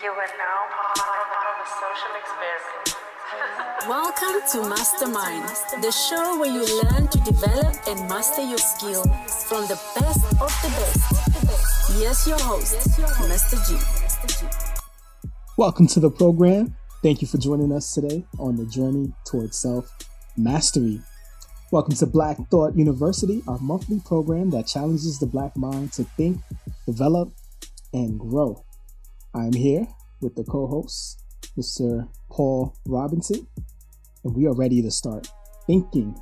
You are now part of a social experiment. Welcome to Mastermind, the show where you learn to develop and master your skill from the best of the best. Yes, your host, Mr. G. Welcome to the program. Thank you for joining us today on the journey towards self mastery. Welcome to Black Thought University, our monthly program that challenges the Black mind to think, develop, and grow. I'm here with the co host, Mr. Paul Robinson, and we are ready to start thinking.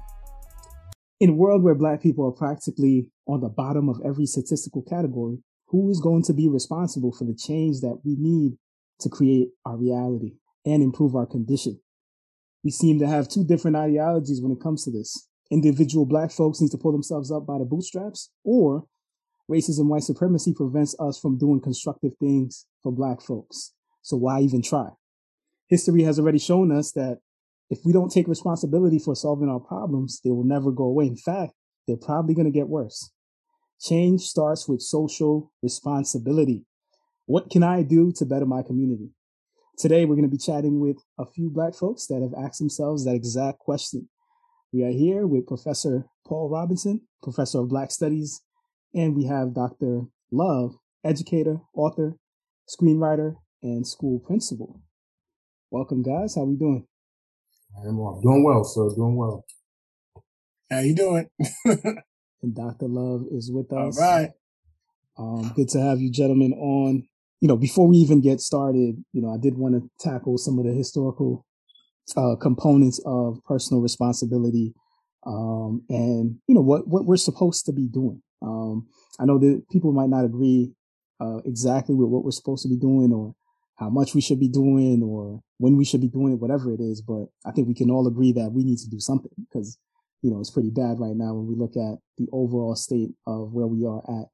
In a world where Black people are practically on the bottom of every statistical category, who is going to be responsible for the change that we need to create our reality and improve our condition? We seem to have two different ideologies when it comes to this. Individual Black folks need to pull themselves up by the bootstraps, or racism, white supremacy prevents us from doing constructive things for black folks. So why even try? History has already shown us that if we don't take responsibility for solving our problems, they will never go away. In fact, they're probably going to get worse. Change starts with social responsibility. What can I do to better my community? Today, we're going to be chatting with a few black folks that have asked themselves that exact question. We are here with Professor Paul Robinson, Professor of Black Studies and we have Dr. Love, educator, author, screenwriter, and school principal. Welcome, guys. How we doing? I'm doing well, sir. Doing well. How you doing? and Dr. Love is with us. All right. Um, good to have you gentlemen on. You know, before we even get started, you know, I did want to tackle some of the historical uh, components of personal responsibility um, and you know what what we're supposed to be doing. Um, I know that people might not agree uh, exactly with what we're supposed to be doing or how much we should be doing or when we should be doing it, whatever it is. But I think we can all agree that we need to do something because, you know, it's pretty bad right now when we look at the overall state of where we are at.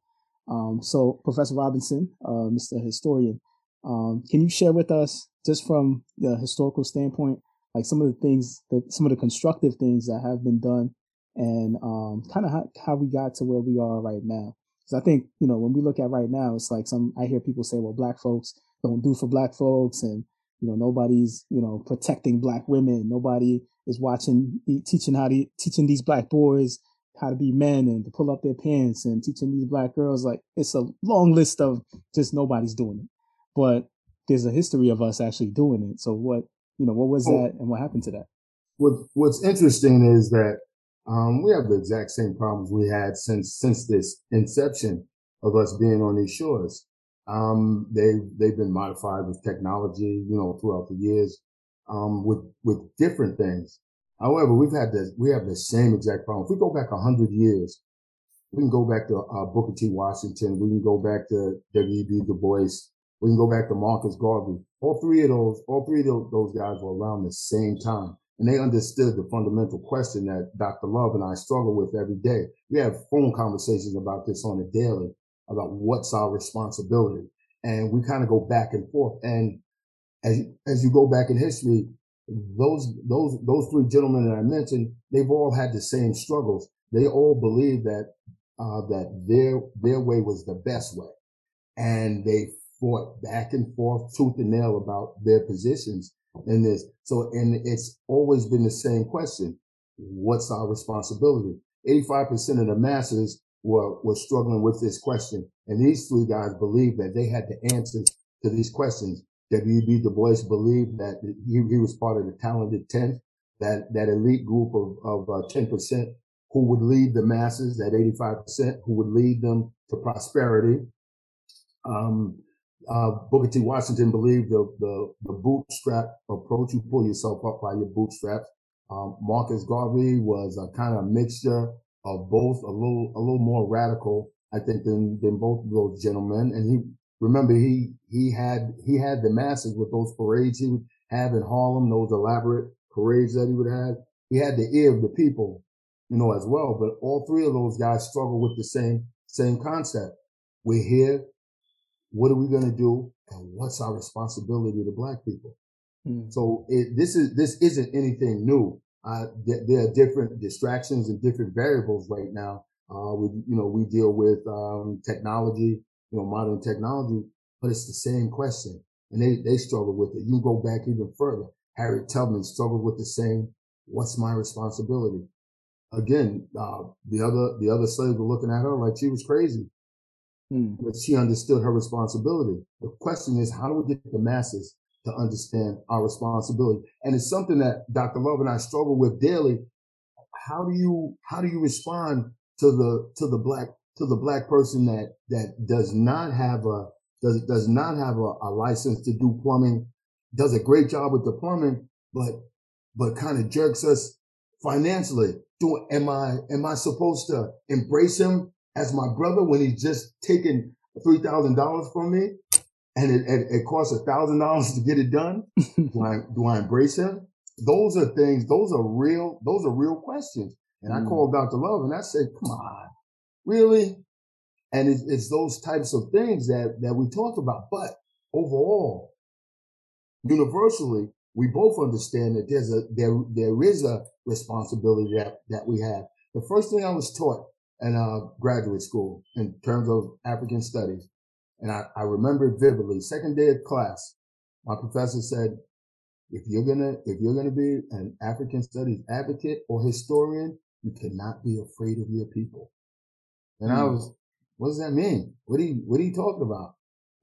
Um, so, Professor Robinson, uh, Mr. Historian, um, can you share with us, just from the historical standpoint, like some of the things that some of the constructive things that have been done and um, kind of how, how we got to where we are right now. Because I think, you know, when we look at right now, it's like some, I hear people say, well, black folks don't do for black folks and, you know, nobody's, you know, protecting black women. Nobody is watching, teaching how to, teaching these black boys how to be men and to pull up their pants and teaching these black girls. Like it's a long list of just nobody's doing it. But there's a history of us actually doing it. So what, you know, what was that and what happened to that? What, what's interesting is that um, we have the exact same problems we had since since this inception of us being on these shores. Um, they they've been modified with technology, you know, throughout the years, um, with with different things. However, we've had this we have the same exact problem. If we go back a hundred years, we can go back to uh, Booker T. Washington. We can go back to W.E.B. Du Bois. We can go back to Marcus Garvey. All three of those, all three of those, those guys were around the same time. And they understood the fundamental question that Dr. Love and I struggle with every day. We have phone conversations about this on a daily, about what's our responsibility. And we kind of go back and forth. And as, as you go back in history, those, those, those three gentlemen that I mentioned, they've all had the same struggles. They all believe that, uh, that their, their way was the best way. And they fought back and forth, tooth and nail about their positions in this. So, and it's always been the same question. What's our responsibility? 85% of the masses were, were struggling with this question. And these three guys believed that they had the answers to these questions. W.B. Du Bois believed that he, he was part of the talented 10th, that, that elite group of, of uh, 10% who would lead the masses, that 85% who would lead them to prosperity. Um, uh, Booker T. Washington believed the, the, the bootstrap approach. You pull yourself up by your bootstraps. Um, Marcus Garvey was a kind of mixture of both, a little, a little more radical, I think, than, than both of those gentlemen. And he, remember, he, he had, he had the masses with those parades he would have in Harlem, those elaborate parades that he would have. He had the ear of the people, you know, as well. But all three of those guys struggle with the same, same concept. We're here what are we going to do? And what's our responsibility to black people? Mm. So it, this is, this isn't anything new. Uh, th- there are different distractions and different variables right now. Uh, we, you know, we deal with, um, technology, you know, modern technology, but it's the same question. and they, they struggle with it. You go back even further. Harriet Tubman struggled with the same, what's my responsibility? Again, uh, the other, the other slaves were looking at her like she was crazy. Mm. But she understood her responsibility. The question is, how do we get the masses to understand our responsibility? And it's something that Dr. Love and I struggle with daily. How do you, how do you respond to the, to the black, to the black person that, that does not have a, does, does not have a, a license to do plumbing, does a great job with the plumbing, but, but kind of jerks us financially. Do, am I, am I supposed to embrace him as my brother when he's just taking $3,000 from me and it, it, it costs $1,000 to get it done? do I, do I embrace him? Those are things, those are real, those are real questions. And mm. I called Dr. Love and I said, come on, really? And it's, it's those types of things that, that we talk about. But overall, universally, we both understand that there's a, there, there is a responsibility that, that we have. The first thing I was taught in uh, graduate school in terms of African studies, and I, I remember vividly, second day of class, my professor said, if you're gonna, if you're gonna be an African studies advocate or historian, you cannot be afraid of your people. And mm. I hmm. was, what does that mean? What are you, what are you talking about?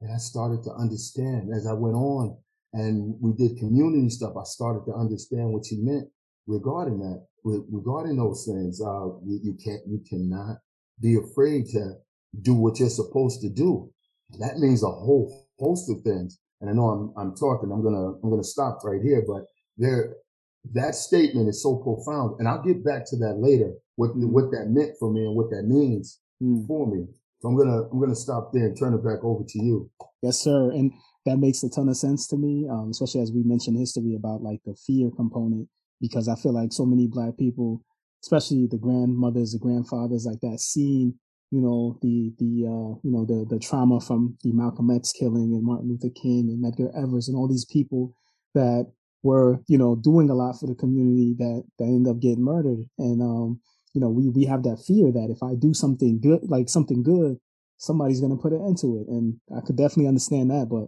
And I started to understand as I went on and we did community stuff. I started to understand what you meant regarding that, regarding those things. Uh, you, you can't, you cannot be afraid to do what you're supposed to do. That means a whole host of things. And I know I'm, I'm talking, I'm going to, I'm going to stop right here, but there, that statement is so profound. And I'll get back to that later, what, what that meant for me and what that means mm. for me. So I'm gonna I'm gonna stop there and turn it back over to you. Yes, sir. And that makes a ton of sense to me, um, especially as we mentioned history about like the fear component, because I feel like so many black people, especially the grandmothers, the grandfathers, like that, seeing you know the the uh, you know the the trauma from the Malcolm X killing and Martin Luther King and Medgar Evers and all these people that were you know doing a lot for the community that that end up getting murdered and um you know, we we have that fear that if I do something good, like something good, somebody's gonna put an end to it, and I could definitely understand that. But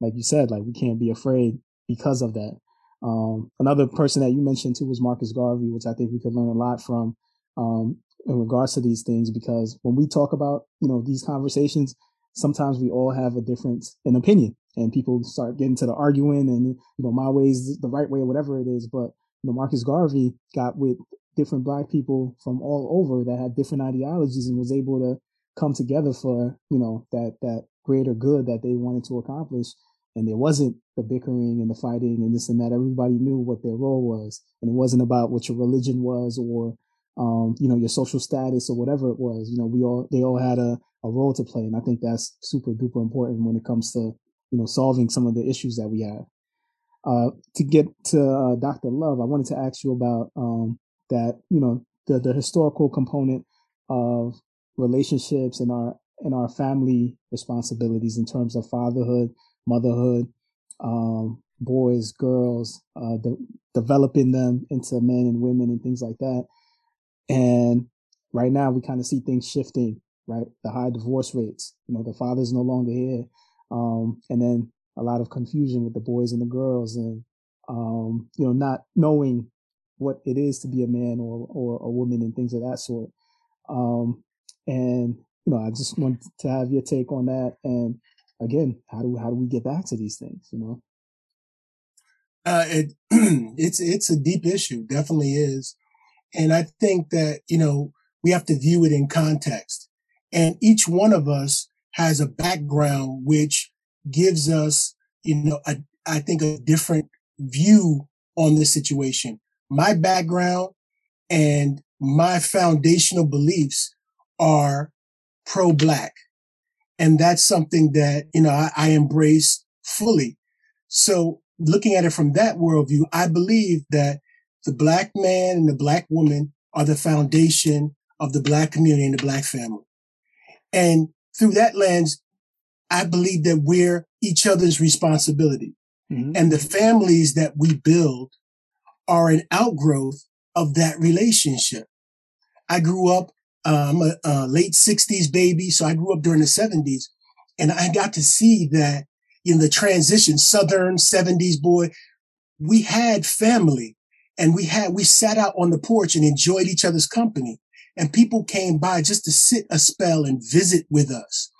like you said, like we can't be afraid because of that. Um, another person that you mentioned too was Marcus Garvey, which I think we could learn a lot from um, in regards to these things because when we talk about you know these conversations, sometimes we all have a difference in opinion, and people start getting to the arguing, and you know my way is the right way or whatever it is. But you know Marcus Garvey got with different black people from all over that had different ideologies and was able to come together for you know that that greater good that they wanted to accomplish and there wasn't the bickering and the fighting and this and that. Everybody knew what their role was and it wasn't about what your religion was or um, you know your social status or whatever it was. You know we all they all had a, a role to play and i think that's super duper important when it comes to you know solving some of the issues that we have. Uh, to get to uh, dr love i wanted to ask you about um, that you know the the historical component of relationships and our and our family responsibilities in terms of fatherhood, motherhood, um, boys, girls, uh, de- developing them into men and women and things like that. And right now, we kind of see things shifting. Right, the high divorce rates. You know, the father's no longer here, um, and then a lot of confusion with the boys and the girls, and um, you know, not knowing what it is to be a man or or a woman and things of that sort. Um, and you know, I just want to have your take on that. And again, how do how do we get back to these things? You know, uh, it it's it's a deep issue, definitely is, and I think that you know we have to view it in context, and each one of us has a background which gives us, you know, a, I think a different view on this situation my background and my foundational beliefs are pro black. And that's something that, you know, I, I, embrace fully. So looking at it from that worldview, I believe that the black man and the black woman are the foundation of the black community and the black family. And through that lens, I believe that we're each other's responsibility. Mm-hmm. And the families that we build are an outgrowth of that relationship. I grew up, um, a, a late 60s baby, so I grew up during the 70s, and I got to see that in the transition, Southern 70s boy, we had family and we had, we sat out on the porch and enjoyed each other's company. And people came by just to sit a spell and visit with us.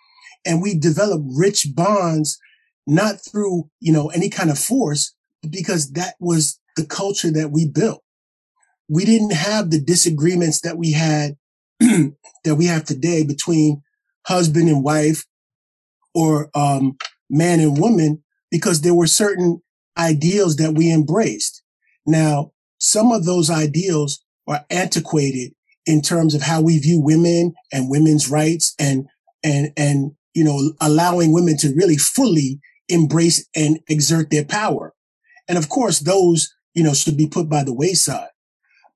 And we developed rich bonds, not through, you know, any kind of force, but because that was the culture that we built. We didn't have the disagreements that we had, that we have today between husband and wife or um, man and woman because there were certain ideals that we embraced. Now, some of those ideals are antiquated in terms of how we view women and women's rights and, and, and, you know, allowing women to really fully embrace and exert their power. And of course, those, you know, should be put by the wayside.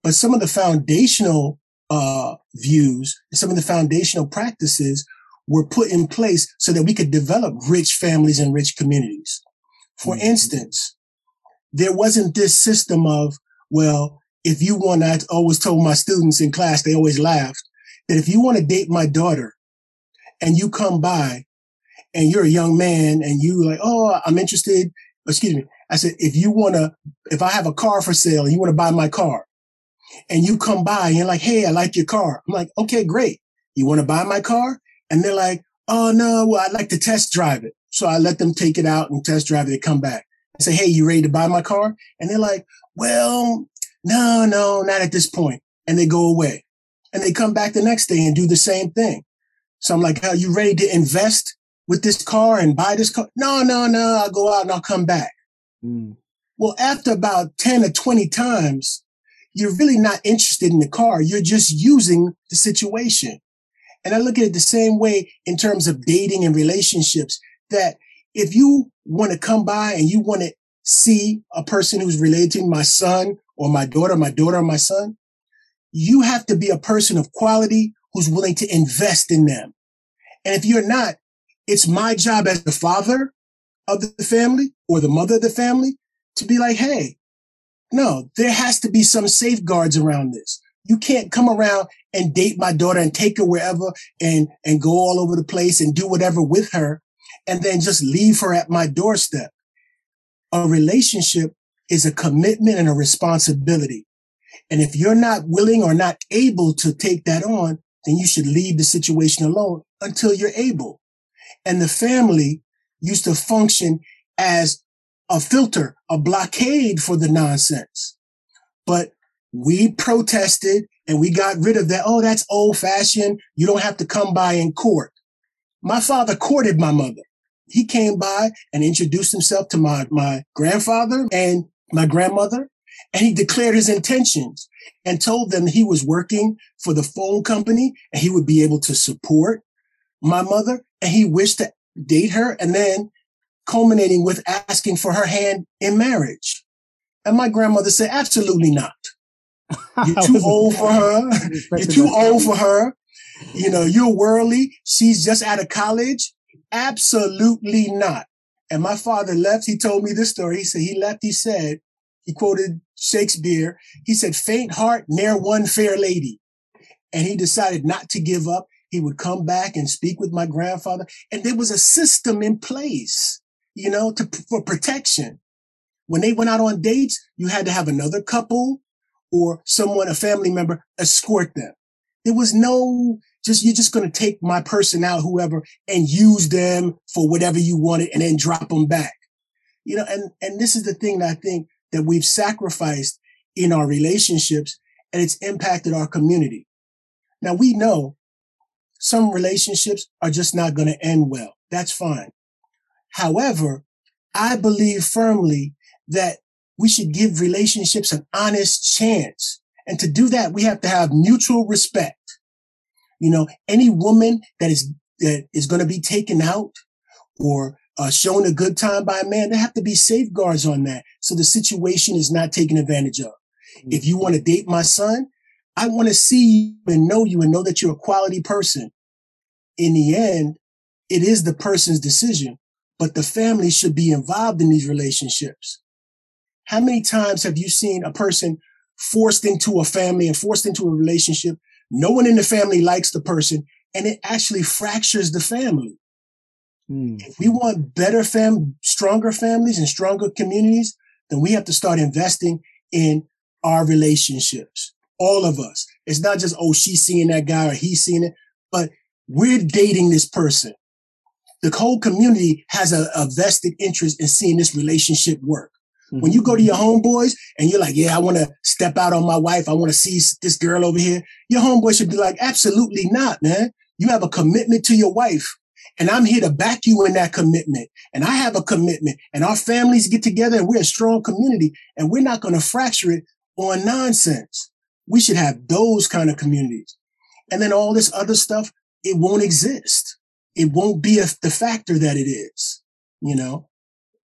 But some of the foundational, uh, views, some of the foundational practices were put in place so that we could develop rich families and rich communities. For mm-hmm. instance, there wasn't this system of, well, if you want, I always told my students in class, they always laughed that if you want to date my daughter and you come by and you're a young man and you like, oh, I'm interested. Excuse me. I said, if you want to, if I have a car for sale and you want to buy my car and you come by and you're like, Hey, I like your car. I'm like, okay, great. You want to buy my car? And they're like, oh no, well, I'd like to test drive it. So I let them take it out and test drive it. They come back. I say, hey, you ready to buy my car? And they're like, well, no, no, not at this point. And they go away. And they come back the next day and do the same thing. So I'm like, are you ready to invest with this car and buy this car? No, no, no. I'll go out and I'll come back. Mm. Well, after about 10 or 20 times, you're really not interested in the car. You're just using the situation. And I look at it the same way in terms of dating and relationships that if you want to come by and you want to see a person who's related to my son or my daughter, my daughter or my son, you have to be a person of quality who's willing to invest in them. And if you're not, it's my job as the father of the family or the mother of the family to be like, Hey, no, there has to be some safeguards around this. You can't come around and date my daughter and take her wherever and, and go all over the place and do whatever with her and then just leave her at my doorstep. A relationship is a commitment and a responsibility. And if you're not willing or not able to take that on, then you should leave the situation alone until you're able. And the family used to function as a filter, a blockade for the nonsense. But we protested and we got rid of that. Oh, that's old fashioned. You don't have to come by in court. My father courted my mother. He came by and introduced himself to my, my grandfather and my grandmother. And he declared his intentions and told them he was working for the phone company and he would be able to support my mother. And he wished to date her and then culminating with asking for her hand in marriage. And my grandmother said, absolutely not. You're too old for her. You're too old for her. You know, you're worldly. She's just out of college. Absolutely not. And my father left. He told me this story. He said, he left. He said, he quoted Shakespeare. He said, faint heart, ne'er won fair lady. And he decided not to give up. He would come back and speak with my grandfather. And there was a system in place, you know, to, for protection. When they went out on dates, you had to have another couple or someone, a family member, escort them. There was no just, you're just going to take my person out, whoever, and use them for whatever you wanted and then drop them back. You know, and, and this is the thing that I think that we've sacrificed in our relationships and it's impacted our community. Now we know some relationships are just not going to end well. That's fine. However, I believe firmly that we should give relationships an honest chance. And to do that, we have to have mutual respect. You know, any woman that is, that is going to be taken out or uh, shown a good time by a man, there have to be safeguards on that. So the situation is not taken advantage of. If you want to date my son, I want to see you and know you and know that you're a quality person. In the end, it is the person's decision, but the family should be involved in these relationships. How many times have you seen a person forced into a family and forced into a relationship? No one in the family likes the person and it actually fractures the family. Mm. If we want better fam, stronger families and stronger communities, then we have to start investing in our relationships. All of us. It's not just, oh, she's seeing that guy or he's seeing it, but we're dating this person. The whole community has a, a vested interest in seeing this relationship work. Mm-hmm. When you go to your homeboys and you're like, yeah, I want to step out on my wife. I want to see this girl over here. Your homeboy should be like, absolutely not, man. You have a commitment to your wife. And I'm here to back you in that commitment. And I have a commitment and our families get together and we're a strong community and we're not going to fracture it on nonsense. We should have those kind of communities. And then all this other stuff, it won't exist. It won't be a, the factor that it is, you know?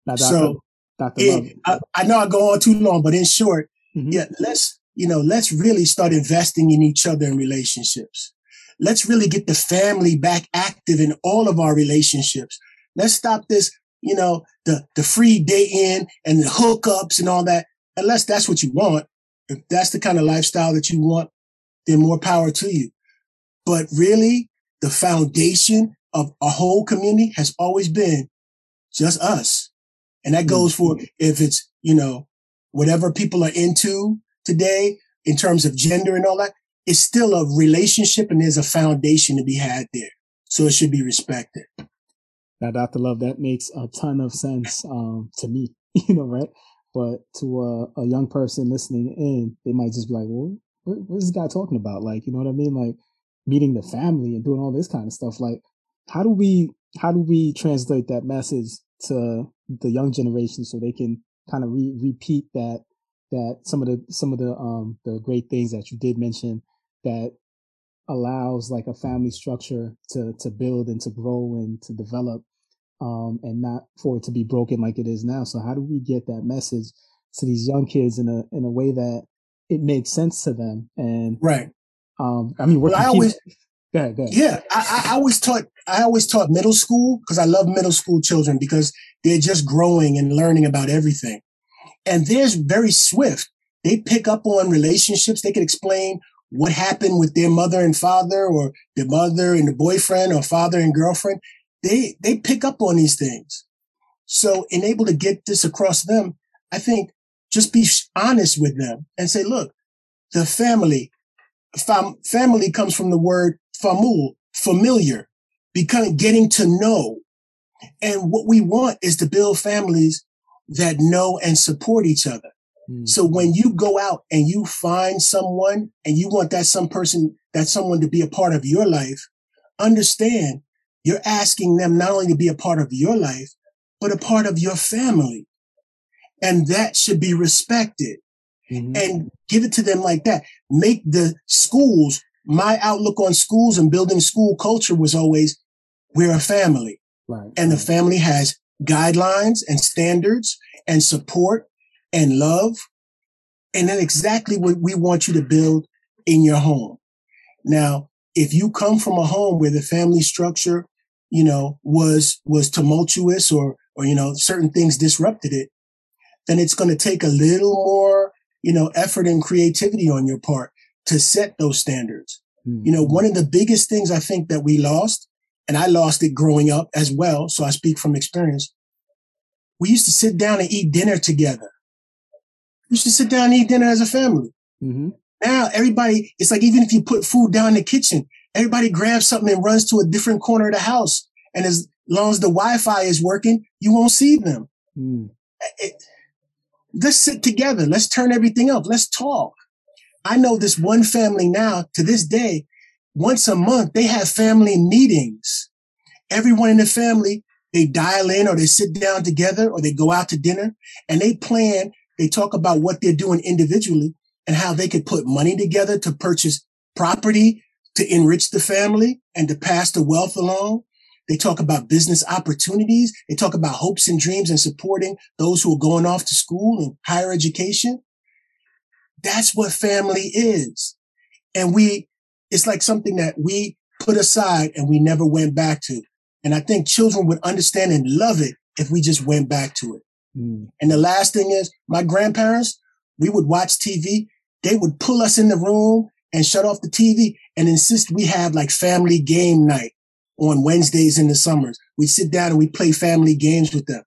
Now, Dr. So Dr. It, I, I, know I go on too long, but in short, mm-hmm. yeah, let's, you know, let's really start investing in each other in relationships. Let's really get the family back active in all of our relationships. Let's stop this, you know, the, the free day in and the hookups and all that. Unless that's what you want. If that's the kind of lifestyle that you want, then more power to you. But really, the foundation of a whole community has always been just us. And that goes for mm-hmm. if it's, you know, whatever people are into today in terms of gender and all that, it's still a relationship and there's a foundation to be had there. So it should be respected. Now, Dr. Love, that makes a ton of sense um, to me, you know, right? But to a, a young person listening in, they might just be like, well, what, what is this guy talking about? Like, you know what I mean? Like meeting the family and doing all this kind of stuff. Like, how do we, how do we translate that message to the young generation so they can kind of re- repeat that, that some of the, some of the, um, the great things that you did mention that allows like a family structure to, to build and to grow and to develop um, and not for it to be broken like it is now. So how do we get that message to these young kids in a in a way that it makes sense to them? And right. Um, I mean, well, I always, go ahead, go ahead. yeah, I, I always taught I always taught middle school because I love middle school children because they're just growing and learning about everything, and they're very swift. They pick up on relationships. They can explain what happened with their mother and father or their mother and the boyfriend or father and girlfriend they they pick up on these things. So in able to get this across them, I think just be honest with them and say, look, the family, fam, family comes from the word famul, familiar, becoming getting to know. And what we want is to build families that know and support each other. Mm. So when you go out and you find someone and you want that some person, that someone to be a part of your life, understand you're asking them not only to be a part of your life, but a part of your family. And that should be respected mm-hmm. and give it to them like that. Make the schools, my outlook on schools and building school culture was always, we're a family. Right. And the family has guidelines and standards and support and love. And then exactly what we want you to build in your home. Now, if you come from a home where the family structure you know, was, was tumultuous or, or, you know, certain things disrupted it, then it's going to take a little more, you know, effort and creativity on your part to set those standards. Mm-hmm. You know, one of the biggest things I think that we lost, and I lost it growing up as well. So I speak from experience. We used to sit down and eat dinner together. We used to sit down and eat dinner as a family. Mm-hmm. Now everybody, it's like even if you put food down in the kitchen, Everybody grabs something and runs to a different corner of the house. And as long as the Wi-Fi is working, you won't see them. Mm. It, let's sit together. Let's turn everything up. Let's talk. I know this one family now to this day, once a month, they have family meetings. Everyone in the family, they dial in or they sit down together or they go out to dinner and they plan. They talk about what they're doing individually and how they could put money together to purchase property to enrich the family and to pass the wealth along. They talk about business opportunities. They talk about hopes and dreams and supporting those who are going off to school and higher education. That's what family is. And we, it's like something that we put aside and we never went back to. And I think children would understand and love it if we just went back to it. Mm. And the last thing is my grandparents, we would watch TV. They would pull us in the room and shut off the TV and insist we have like family game night on Wednesdays in the summers. We sit down and we play family games with them.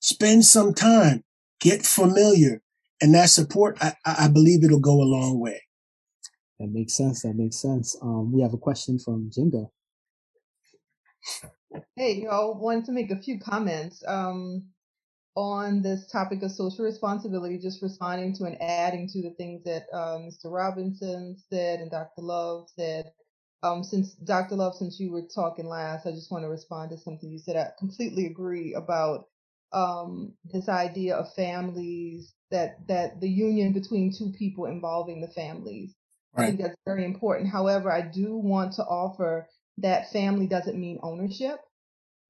Spend some time, get familiar, and that support, I, I believe it'll go a long way. That makes sense. That makes sense. Um, we have a question from Jinga. Hey, y'all, wanted to make a few comments um, on this topic of social responsibility, just responding to and adding to the things that uh, Mr. Robinson said and Dr. Love said. Um, since Dr. Love, since you were talking last, I just want to respond to something you said. I completely agree about um, this idea of families that that the union between two people involving the families. Right. I think that's very important. However, I do want to offer that family doesn't mean ownership.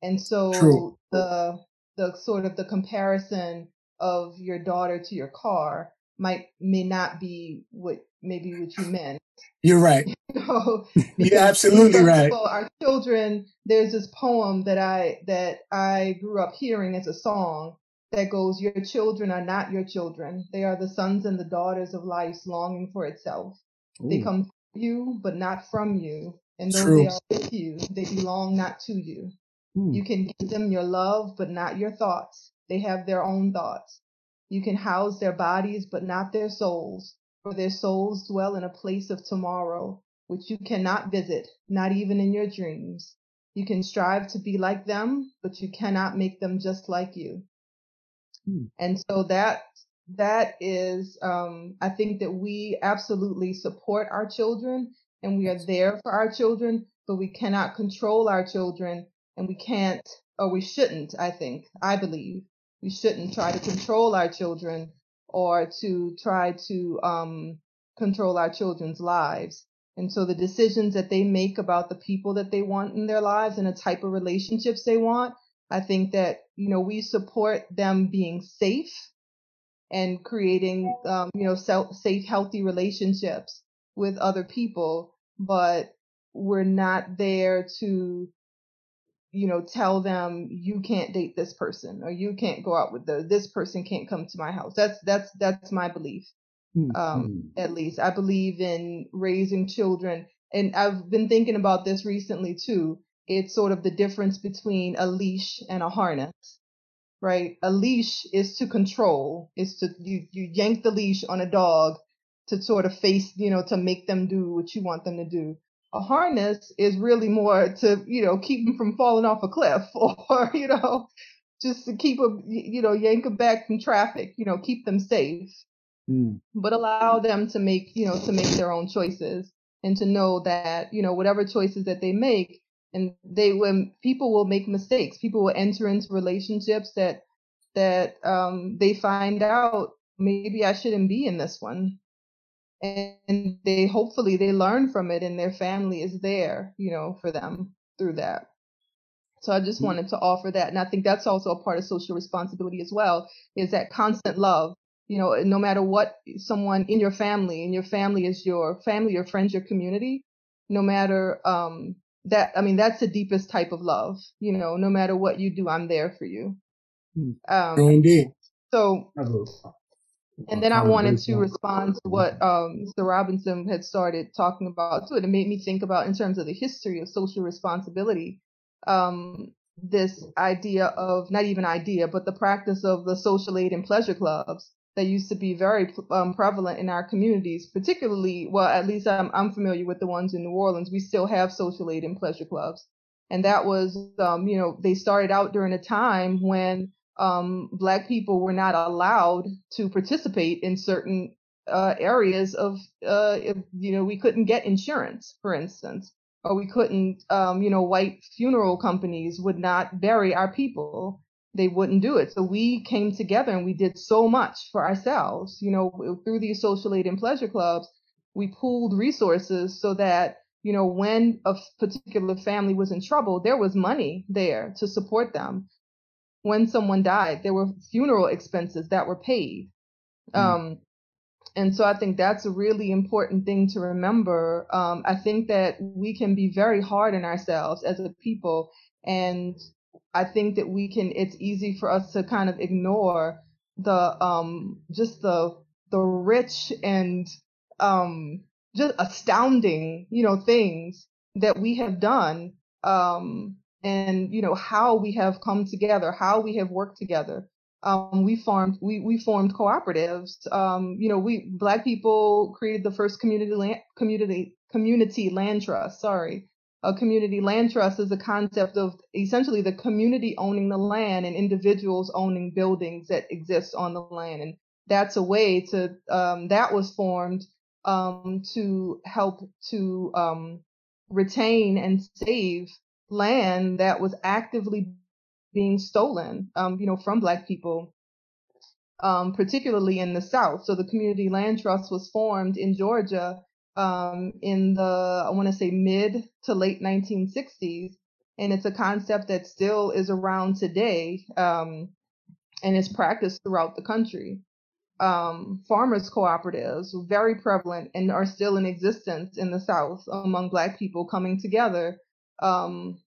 And so True. the the sort of the comparison of your daughter to your car might may not be what maybe what you meant. You're right. You know, You're absolutely right. our children, there's this poem that I that I grew up hearing as a song that goes, Your children are not your children. They are the sons and the daughters of life's longing for itself. Ooh. They come from you, but not from you. And though True. they are with you, they belong not to you. Hmm. You can give them your love, but not your thoughts. They have their own thoughts. You can house their bodies, but not their souls, for their souls dwell in a place of tomorrow, which you cannot visit, not even in your dreams. You can strive to be like them, but you cannot make them just like you. Hmm. And so that that is um, I think that we absolutely support our children and we are there for our children, but we cannot control our children and we can't, or we shouldn't, I think, I believe, we shouldn't try to control our children or to try to um, control our children's lives. And so the decisions that they make about the people that they want in their lives and the type of relationships they want, I think that, you know, we support them being safe and creating, um, you know, self, safe, healthy relationships with other people, but we're not there to, you know, tell them you can't date this person or you can't go out with the, this person can't come to my house. That's, that's, that's my belief. Mm-hmm. Um, at least I believe in raising children and I've been thinking about this recently too. It's sort of the difference between a leash and a harness right? A leash is to control, is to you you yank the leash on a dog to sort of face, you know, to make them do what you want them to do. A harness is really more to, you know, keep them from falling off a cliff or, you know, just to keep them, you know, yank them back from traffic, you know, keep them safe, mm. but allow them to make, you know, to make their own choices and to know that, you know, whatever choices that they make, and they when people will make mistakes, people will enter into relationships that that um, they find out maybe I shouldn't be in this one and they hopefully they learn from it and their family is there you know for them through that so i just mm-hmm. wanted to offer that and i think that's also a part of social responsibility as well is that constant love you know no matter what someone in your family and your family is your family your friends your community no matter um that i mean that's the deepest type of love you know no matter what you do i'm there for you mm. um indeed so and then I wanted to respond to what um, Mr. Robinson had started talking about too. It made me think about in terms of the history of social responsibility, um, this idea of not even idea, but the practice of the social aid and pleasure clubs that used to be very um, prevalent in our communities, particularly, well, at least I'm, I'm familiar with the ones in New Orleans. We still have social aid and pleasure clubs. And that was, um, you know, they started out during a time when um, black people were not allowed to participate in certain uh, areas of, uh, if, you know, we couldn't get insurance, for instance, or we couldn't, um, you know, white funeral companies would not bury our people. They wouldn't do it. So we came together and we did so much for ourselves, you know, through these social aid and pleasure clubs. We pooled resources so that, you know, when a particular family was in trouble, there was money there to support them when someone died, there were funeral expenses that were paid. Mm. Um, and so I think that's a really important thing to remember. Um, I think that we can be very hard on ourselves as a people. And I think that we can, it's easy for us to kind of ignore the, um, just the, the rich and, um, just astounding, you know, things that we have done, um, and you know how we have come together, how we have worked together. Um, we formed we we formed cooperatives. Um, you know, we black people created the first community land, community community land trust. Sorry, a community land trust is a concept of essentially the community owning the land and individuals owning buildings that exist on the land, and that's a way to um, that was formed um, to help to um, retain and save land that was actively being stolen, um, you know, from Black people, um, particularly in the South. So the Community Land Trust was formed in Georgia um, in the, I want to say, mid to late 1960s. And it's a concept that still is around today um, and is practiced throughout the country. Um, farmers cooperatives were very prevalent and are still in existence in the South among Black people coming together um,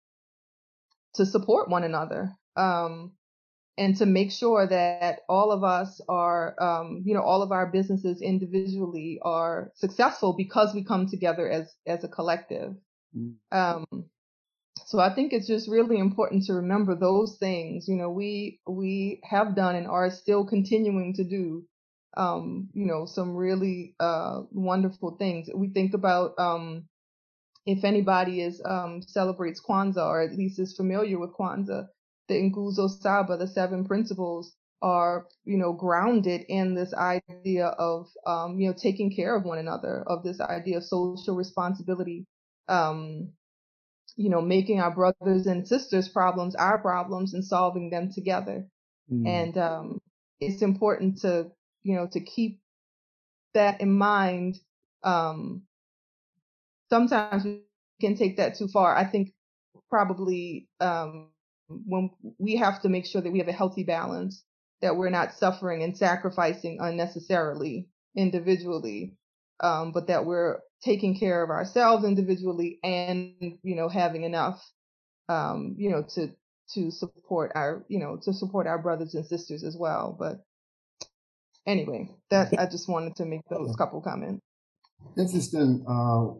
to support one another um, and to make sure that all of us are, um, you know, all of our businesses individually are successful because we come together as as a collective. Mm. Um, so I think it's just really important to remember those things. You know, we we have done and are still continuing to do, um, you know, some really uh, wonderful things. We think about um, if anybody is um, celebrates Kwanzaa or at least is familiar with Kwanzaa, the Nguzo Saba, the seven principles, are you know grounded in this idea of um, you know taking care of one another, of this idea of social responsibility, um, you know making our brothers and sisters' problems our problems and solving them together. Mm. And um, it's important to you know to keep that in mind um, sometimes we can take that too far. I think probably um, when we have to make sure that we have a healthy balance, that we're not suffering and sacrificing unnecessarily individually, um, but that we're taking care of ourselves individually and you know having enough, um, you know, to to support our you know to support our brothers and sisters as well. But anyway, that I just wanted to make those couple comments. Interesting. Uh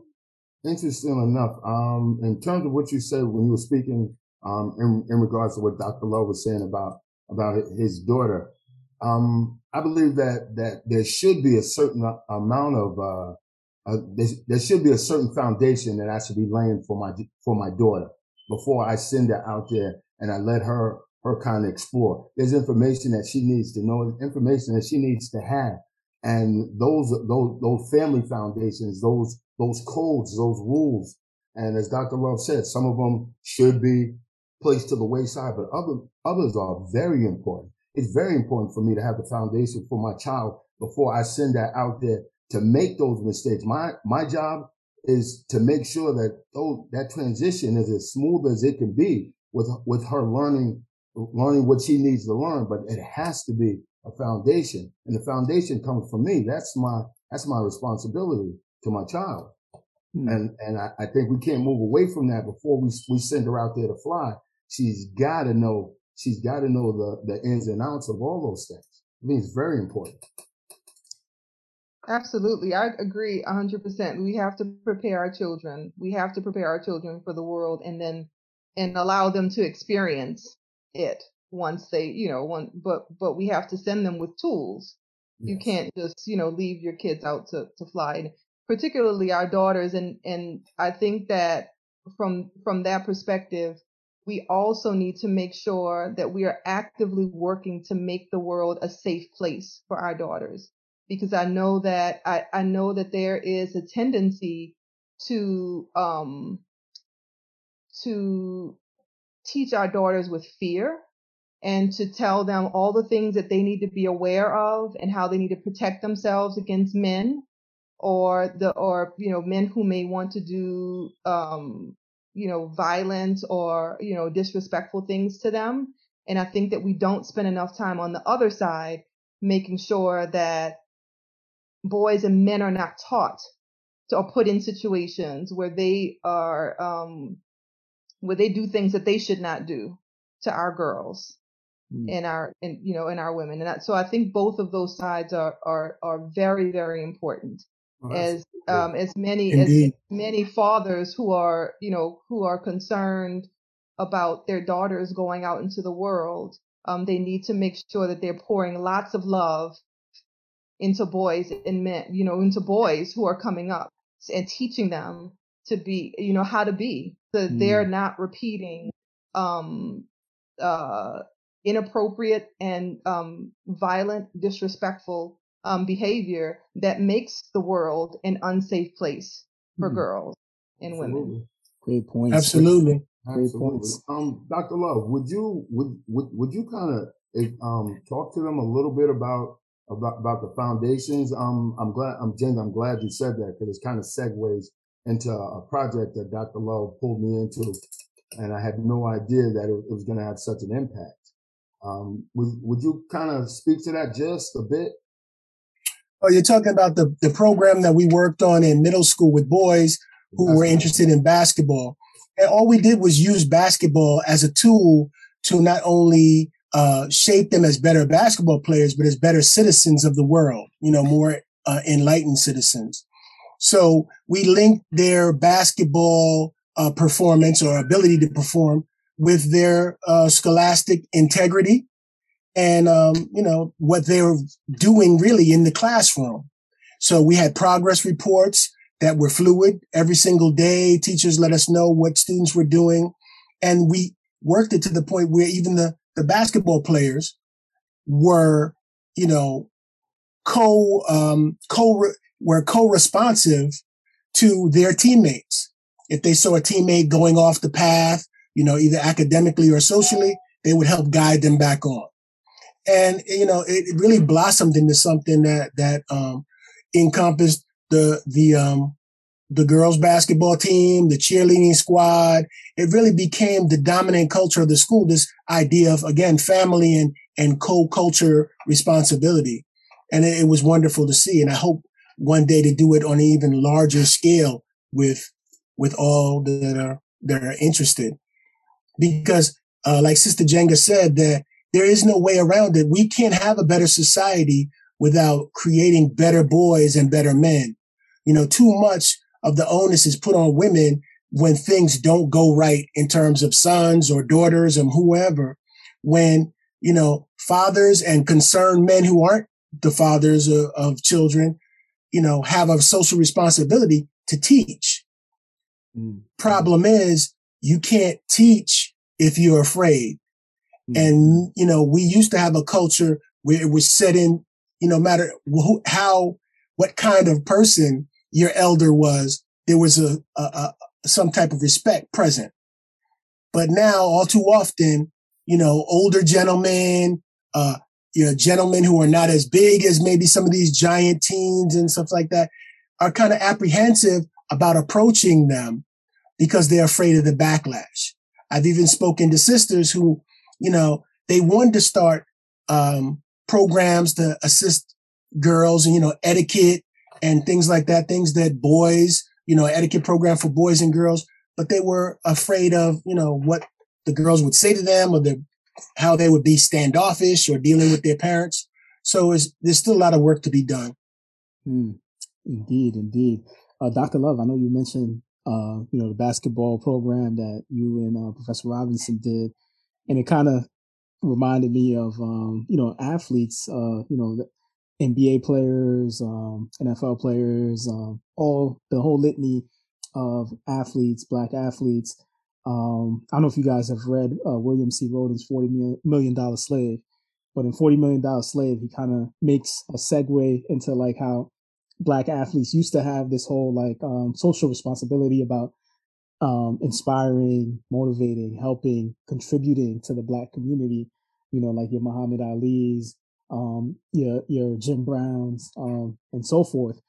interesting enough. Um, in terms of what you said when you were speaking, um, in, in regards to what Dr. Love was saying about, about his daughter, um, I believe that, that there should be a certain amount of, uh, uh, there, there, should be a certain foundation that I should be laying for my, for my daughter before I send her out there and I let her, her kind of explore. There's information that she needs to know, information that she needs to have. And those, those, those family foundations, those, those codes, those rules. And as Dr. Love said, some of them should be placed to the wayside, but other, others are very important. It's very important for me to have the foundation for my child before I send that out there to make those mistakes. My, my job is to make sure that those, that transition is as smooth as it can be with, with her learning, learning what she needs to learn, but it has to be a foundation and the foundation comes from me. That's my, that's my responsibility to my child. Hmm. And, and I, I, think we can't move away from that before we, we send her out there to fly. She's got to know, she's got to know the, the ins and outs of all those things. I mean, it's very important. Absolutely. I agree 100%. We have to prepare our children. We have to prepare our children for the world and then, and allow them to experience it once they, you know, one, but, but we have to send them with tools. Yes. You can't just, you know, leave your kids out to, to fly particularly our daughters and and I think that from from that perspective we also need to make sure that we are actively working to make the world a safe place for our daughters. Because I know that I, I know that there is a tendency to um to teach our daughters with fear and to tell them all the things that they need to be aware of and how they need to protect themselves against men or the or you know men who may want to do um you know violent or you know disrespectful things to them. And i think that we don't spend enough time on the other side making sure that boys and men are not taught to or put in situations where they are um where they do things that they should not do to our girls mm. and our and you know and our women. And that, so i think both of those sides are are are very very important as um, as many Indeed. as many fathers who are you know who are concerned about their daughters going out into the world, um, they need to make sure that they're pouring lots of love into boys and men, you know, into boys who are coming up and teaching them to be, you know, how to be, so mm. they're not repeating um, uh, inappropriate and um, violent, disrespectful um, behavior that makes the world an unsafe place for mm. girls and Absolutely. women. Great points. Absolutely. Great Absolutely. points. Um, Dr. Love, would you would would would you kind of um talk to them a little bit about about about the foundations? Um, I'm glad I'm Jen. I'm glad you said that because it kind of segues into a project that Dr. Love pulled me into, and I had no idea that it, it was going to have such an impact. Um, would would you kind of speak to that just a bit? Oh, you're talking about the the program that we worked on in middle school with boys who That's were interested in basketball. And all we did was use basketball as a tool to not only uh, shape them as better basketball players, but as better citizens of the world, you know, more uh, enlightened citizens. So we linked their basketball uh, performance or ability to perform with their uh, scholastic integrity and, um, you know, what they were doing really in the classroom. So we had progress reports that were fluid every single day. Teachers let us know what students were doing. And we worked it to the point where even the, the basketball players were, you know, co, um, co, were co-responsive to their teammates. If they saw a teammate going off the path, you know, either academically or socially, they would help guide them back on. And, you know, it really blossomed into something that, that, um, encompassed the the um the girls basketball team, the cheerleading squad. It really became the dominant culture of the school. This idea of again family and and co-culture responsibility, and it, it was wonderful to see. And I hope one day to do it on an even larger scale with with all that are that are interested, because uh, like Sister Jenga said, that there is no way around it. We can't have a better society without creating better boys and better men you know, too much of the onus is put on women when things don't go right in terms of sons or daughters and whoever. When, you know, fathers and concerned men who aren't the fathers of, of children, you know, have a social responsibility to teach. Mm. Problem is you can't teach if you're afraid. Mm. And, you know, we used to have a culture where it was set in, you know, matter who, how, what kind of person your elder was, there was a, a, a some type of respect present. But now, all too often, you know, older gentlemen, uh, you know, gentlemen who are not as big as maybe some of these giant teens and stuff like that are kind of apprehensive about approaching them because they're afraid of the backlash. I've even spoken to sisters who, you know, they wanted to start um, programs to assist girls and, you know, etiquette and things like that, things that boys, you know, etiquette program for boys and girls, but they were afraid of, you know, what the girls would say to them or the, how they would be standoffish or dealing with their parents. So there's still a lot of work to be done. Mm, indeed, indeed. Uh, Dr. Love, I know you mentioned, uh, you know, the basketball program that you and uh, Professor Robinson did, and it kind of reminded me of, um, you know, athletes, uh, you know, NBA players, um, NFL players, um, all the whole litany of athletes, black athletes. Um, I don't know if you guys have read uh, William C. Rhoden's Forty Million Dollar Slave, but in Forty Million Dollar Slave, he kind of makes a segue into like how black athletes used to have this whole like um, social responsibility about um, inspiring, motivating, helping, contributing to the black community. You know, like your Muhammad Ali's, um, your your Jim Browns, um, and so forth.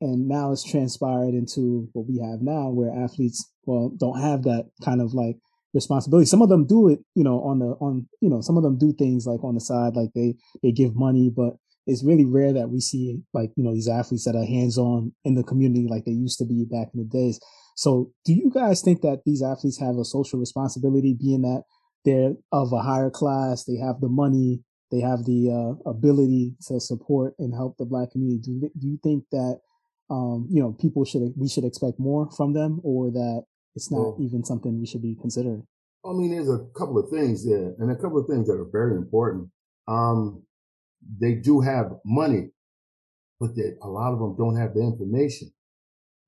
And now it's transpired into what we have now, where athletes well don't have that kind of like responsibility. Some of them do it, you know, on the on you know, some of them do things like on the side, like they they give money, but it's really rare that we see like you know these athletes that are hands on in the community like they used to be back in the days. So, do you guys think that these athletes have a social responsibility, being that they're of a higher class, they have the money, they have the uh, ability to support and help the black community. Do, do you think that um, you know people should we should expect more from them, or that it's not even something we should be considering? I mean, there's a couple of things there, and a couple of things that are very important. Um, they do have money, but they, a lot of them don't have the information.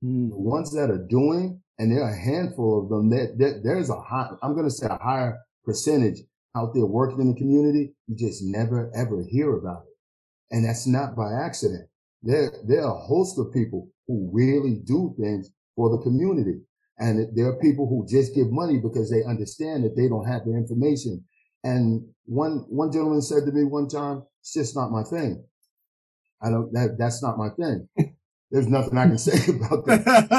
Mm. The ones that are doing, and there are a handful of them, that, that there's a high, I'm going to say a higher percentage out there working in the community. You just never ever hear about it. And that's not by accident. There, there are a host of people who really do things for the community. And there are people who just give money because they understand that they don't have the information. And one, one gentleman said to me one time, it's just not my thing. I don't, that, that's not my thing. There's nothing I can say about that.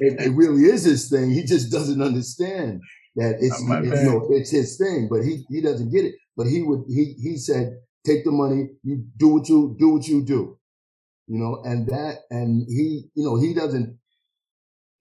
it, it, it, really is his thing. He just doesn't understand that it's, you know, it's his thing, but he, he doesn't get it. But he would, he, he said, take the money, you do what you, do what you do, you know, and that, and he, you know, he doesn't,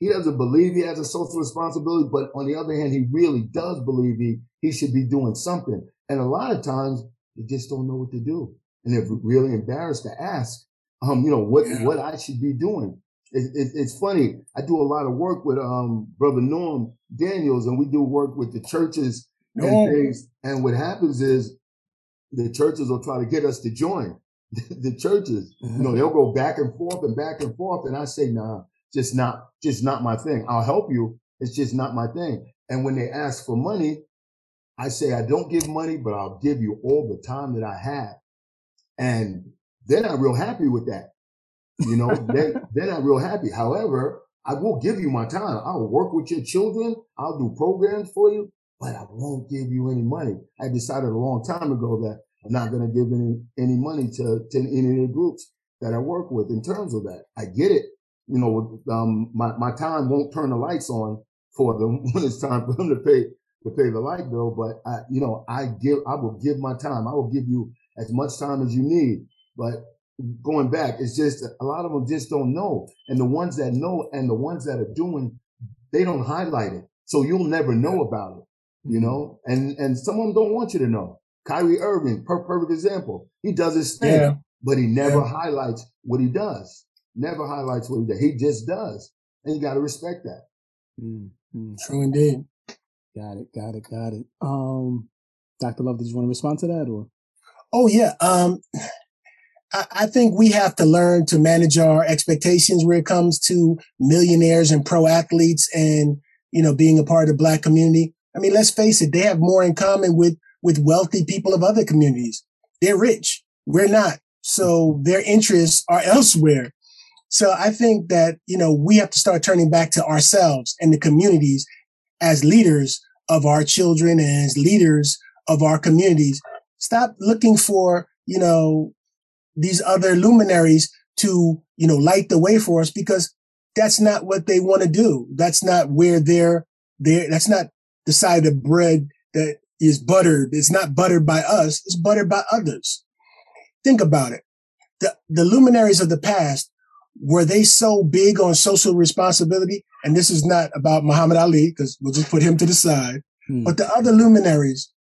he doesn't believe he has a social responsibility, but on the other hand, he really does believe he, he should be doing something. And a lot of times they just don't know what to do. And they're really embarrassed to ask, um, you know, what, yeah. what I should be doing. It, it, it's funny. I do a lot of work with, um, brother Norm Daniels and we do work with the churches and things. And what happens is the churches will try to get us to join the churches. You know, they'll go back and forth and back and forth. And I say, nah, just not, just not my thing. I'll help you. It's just not my thing. And when they ask for money, I say, I don't give money, but I'll give you all the time that I have. And they're not real happy with that. You know, they, they're not real happy. However, I will give you my time. I'll work with your children. I'll do programs for you, but I won't give you any money. I decided a long time ago that I'm not going to give any, any money to, to any of the groups that I work with in terms of that. I get it you know, um, my, my time won't turn the lights on for them when it's time for them to pay to pay the light bill. But I, you know, I give, I will give my time. I will give you as much time as you need. But going back, it's just a lot of them just don't know. And the ones that know and the ones that are doing, they don't highlight it. So you'll never know about it, you mm-hmm. know, and, and some of them don't want you to know. Kyrie Irving, per- perfect example. He does his thing, yeah. but he never yeah. highlights what he does never highlights what he does. He just does. And you got to respect that. Mm-hmm. True indeed. Got it. Got it. Got it. Um, Dr. Love, did you want to respond to that or? Oh, yeah. Um, I, think we have to learn to manage our expectations where it comes to millionaires and pro athletes and, you know, being a part of the black community. I mean, let's face it, they have more in common with, with wealthy people of other communities. They're rich. We're not. So their interests are elsewhere. So I think that, you know, we have to start turning back to ourselves and the communities as leaders of our children and as leaders of our communities. Stop looking for, you know, these other luminaries to, you know, light the way for us because that's not what they want to do. That's not where they're there. That's not the side of bread that is buttered. It's not buttered by us. It's buttered by others. Think about it. The, the luminaries of the past were they so big on social responsibility? And this is not about Muhammad Ali, because we'll just put him to the side. Hmm. But the other luminaries,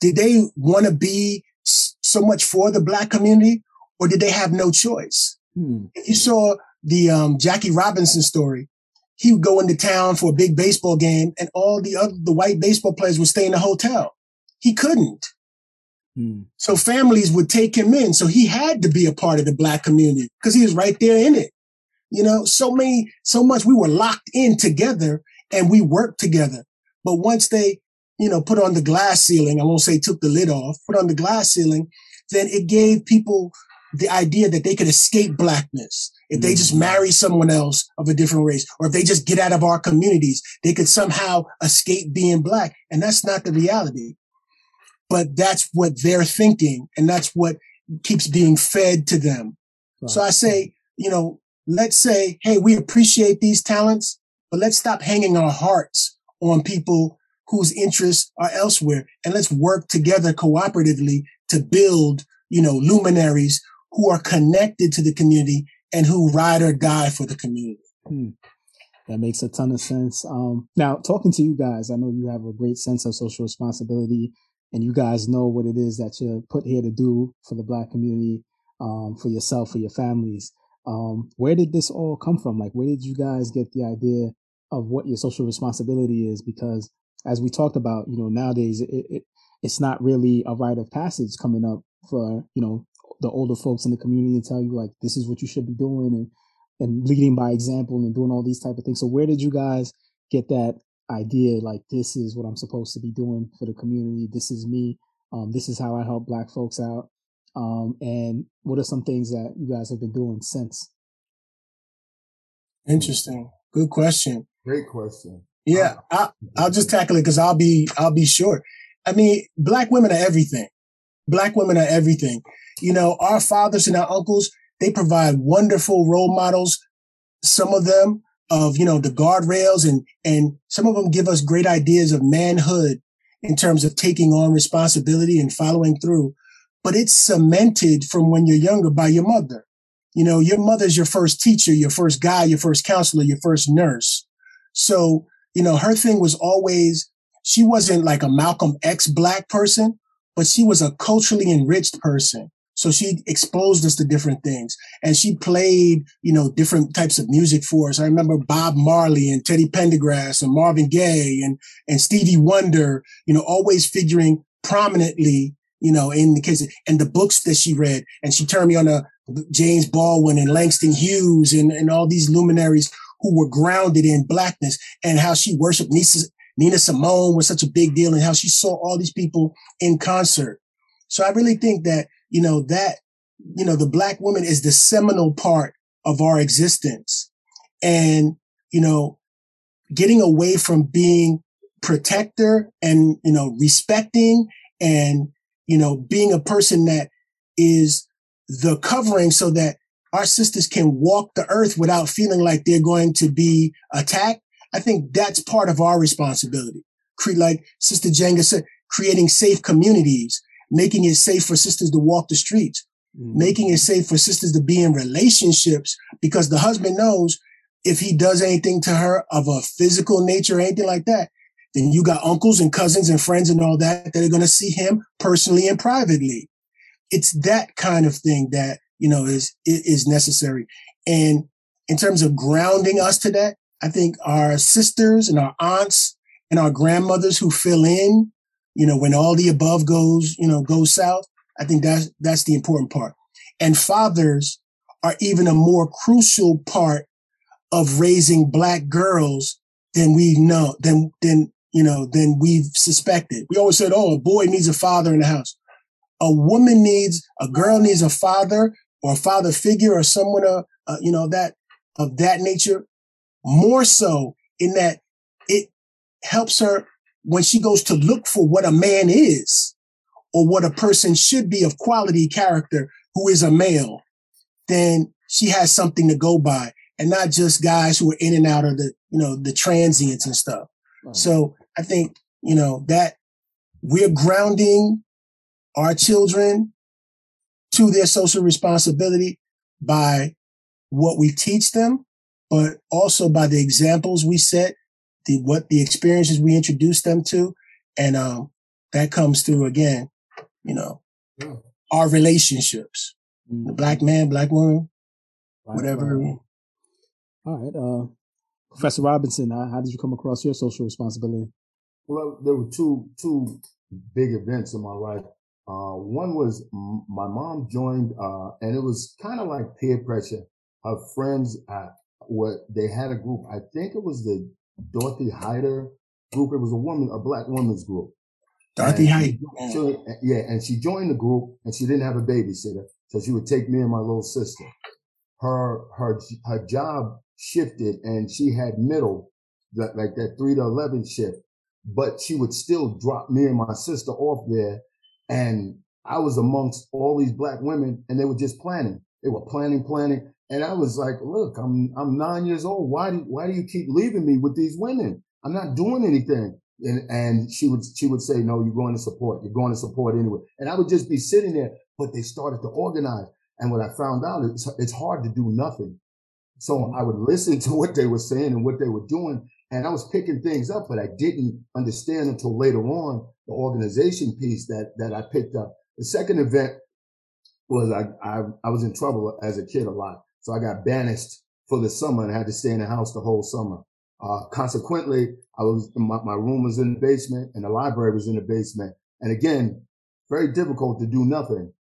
did they want to be so much for the black community or did they have no choice? Hmm. If you saw the um, Jackie Robinson story, he would go into town for a big baseball game and all the other, the white baseball players would stay in the hotel. He couldn't. Hmm. So families would take him in. So he had to be a part of the black community because he was right there in it. You know, so many, so much we were locked in together and we worked together. But once they, you know, put on the glass ceiling, I won't say took the lid off, put on the glass ceiling, then it gave people the idea that they could escape blackness. If they just hmm. marry someone else of a different race, or if they just get out of our communities, they could somehow escape being black. And that's not the reality but that's what they're thinking and that's what keeps being fed to them. Right. So I say, you know, let's say, hey, we appreciate these talents, but let's stop hanging our hearts on people whose interests are elsewhere and let's work together cooperatively to build, you know, luminaries who are connected to the community and who ride or die for the community. Hmm. That makes a ton of sense. Um, now, talking to you guys, I know you have a great sense of social responsibility and you guys know what it is that you're put here to do for the black community, um, for yourself, for your families. Um, where did this all come from? Like, where did you guys get the idea of what your social responsibility is? Because as we talked about, you know, nowadays it, it, it's not really a rite of passage coming up for you know the older folks in the community to tell you like this is what you should be doing and and leading by example and doing all these type of things. So where did you guys get that idea? Like this is what I'm supposed to be doing for the community. This is me. Um, this is how I help Black folks out. Um, and what are some things that you guys have been doing since? Interesting. Good question. Great question. Yeah, I, I'll just tackle it because I'll be I'll be short. I mean, black women are everything. Black women are everything. You know, our fathers and our uncles, they provide wonderful role models. Some of them of, you know, the guardrails and, and some of them give us great ideas of manhood in terms of taking on responsibility and following through. But it's cemented from when you're younger by your mother. You know, your mother's your first teacher, your first guy, your first counselor, your first nurse. So, you know, her thing was always, she wasn't like a Malcolm X black person, but she was a culturally enriched person. So she exposed us to different things and she played, you know, different types of music for us. I remember Bob Marley and Teddy Pendergrass and Marvin Gaye and, and Stevie Wonder, you know, always figuring prominently, you know, in the case and the books that she read. And she turned me on to James Baldwin and Langston Hughes and, and all these luminaries who were grounded in blackness and how she worshiped Nina, Nina Simone was such a big deal and how she saw all these people in concert. So I really think that you know, that, you know, the black woman is the seminal part of our existence. And, you know, getting away from being protector and, you know, respecting and, you know, being a person that is the covering so that our sisters can walk the earth without feeling like they're going to be attacked. I think that's part of our responsibility. Like Sister Jenga said, creating safe communities, making it safe for sisters to walk the streets, mm-hmm. making it safe for sisters to be in relationships because the husband knows if he does anything to her of a physical nature or anything like that, then you got uncles and cousins and friends and all that that are going to see him personally and privately. It's that kind of thing that, you know, is, is necessary. And in terms of grounding us to that, I think our sisters and our aunts and our grandmothers who fill in you know, when all the above goes, you know, goes south, I think that's, that's the important part. And fathers are even a more crucial part of raising black girls than we know, than, than, you know, than we've suspected. We always said, oh, a boy needs a father in the house. A woman needs, a girl needs a father or a father figure or someone, uh, uh, you know, that, of that nature, more so in that it helps her when she goes to look for what a man is or what a person should be of quality character who is a male, then she has something to go by and not just guys who are in and out of the, you know, the transients and stuff. Right. So I think, you know, that we're grounding our children to their social responsibility by what we teach them, but also by the examples we set the what the experiences we introduce them to, and um, that comes through again. You know, yeah. our relationships, mm-hmm. the black man, black woman, black whatever. All right, uh, Professor Robinson, how, how did you come across your social responsibility? Well, there were two two big events in my life. Uh, one was m- my mom joined, uh, and it was kind of like peer pressure. Her friends, uh, what they had a group. I think it was the Dorothy Height group. It was a woman, a black woman's group. Dorothy Height. yeah, and she joined the group and she didn't have a babysitter. So she would take me and my little sister. Her, her, her job shifted and she had middle, like that three to 11 shift, but she would still drop me and my sister off there. And I was amongst all these black women and they were just planning. They were planning, planning. And I was like, look, I'm I'm nine years old. Why do why do you keep leaving me with these women? I'm not doing anything. And and she would she would say, No, you're going to support. You're going to support anyway. And I would just be sitting there, but they started to organize. And what I found out is it's hard to do nothing. So mm-hmm. I would listen to what they were saying and what they were doing. And I was picking things up, but I didn't understand until later on the organization piece that that I picked up. The second event was I, I, I was in trouble as a kid a lot. So I got banished for the summer and had to stay in the house the whole summer. Uh, consequently, I was my, my room was in the basement and the library was in the basement. And again, very difficult to do nothing.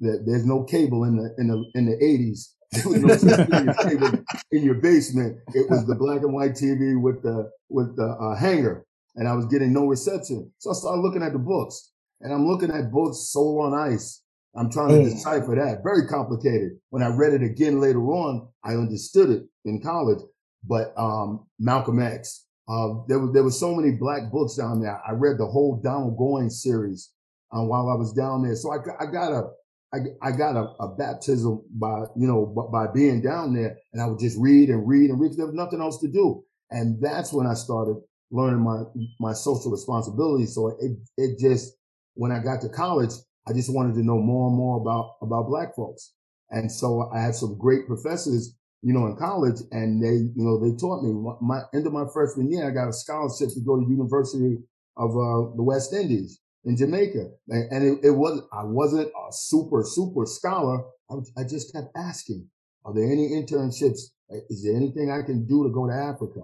There's no cable in the in the in the 80s. There was no cable in your basement. It was the black and white TV with the with the uh, hanger, and I was getting no reception. So I started looking at the books, and I'm looking at books Soul on Ice. I'm trying to decipher that. Very complicated. When I read it again later on, I understood it in college. But um, Malcolm X, uh, there was there were so many black books down there. I read the whole Donald Goines series uh, while I was down there. So I, I got a I, I got a, a, baptism by you know by being down there, and I would just read and read and read. There was nothing else to do, and that's when I started learning my my social responsibility. So it it just when I got to college, I just wanted to know more and more about about Black folks, and so I had some great professors, you know, in college, and they you know they taught me. My end of my freshman year, I got a scholarship to go to University of uh, the West Indies in Jamaica. And, and it, it, was, I wasn't a super, super scholar. I, I just kept asking, are there any internships? Is there anything I can do to go to Africa?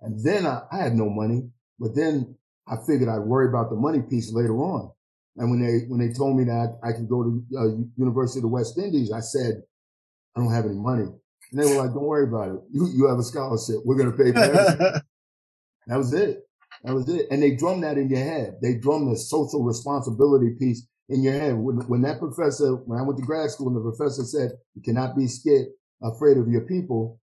And then I, I had no money, but then I figured I'd worry about the money piece later on. And when they, when they told me that I could go to uh, University of the West Indies, I said, I don't have any money. And they were like, don't worry about it. You, you have a scholarship. We're going to pay for everything. that was it. That was it. And they drum that in your head. They drum the social responsibility piece in your head. When, when that professor, when I went to grad school and the professor said, you cannot be scared, afraid of your people,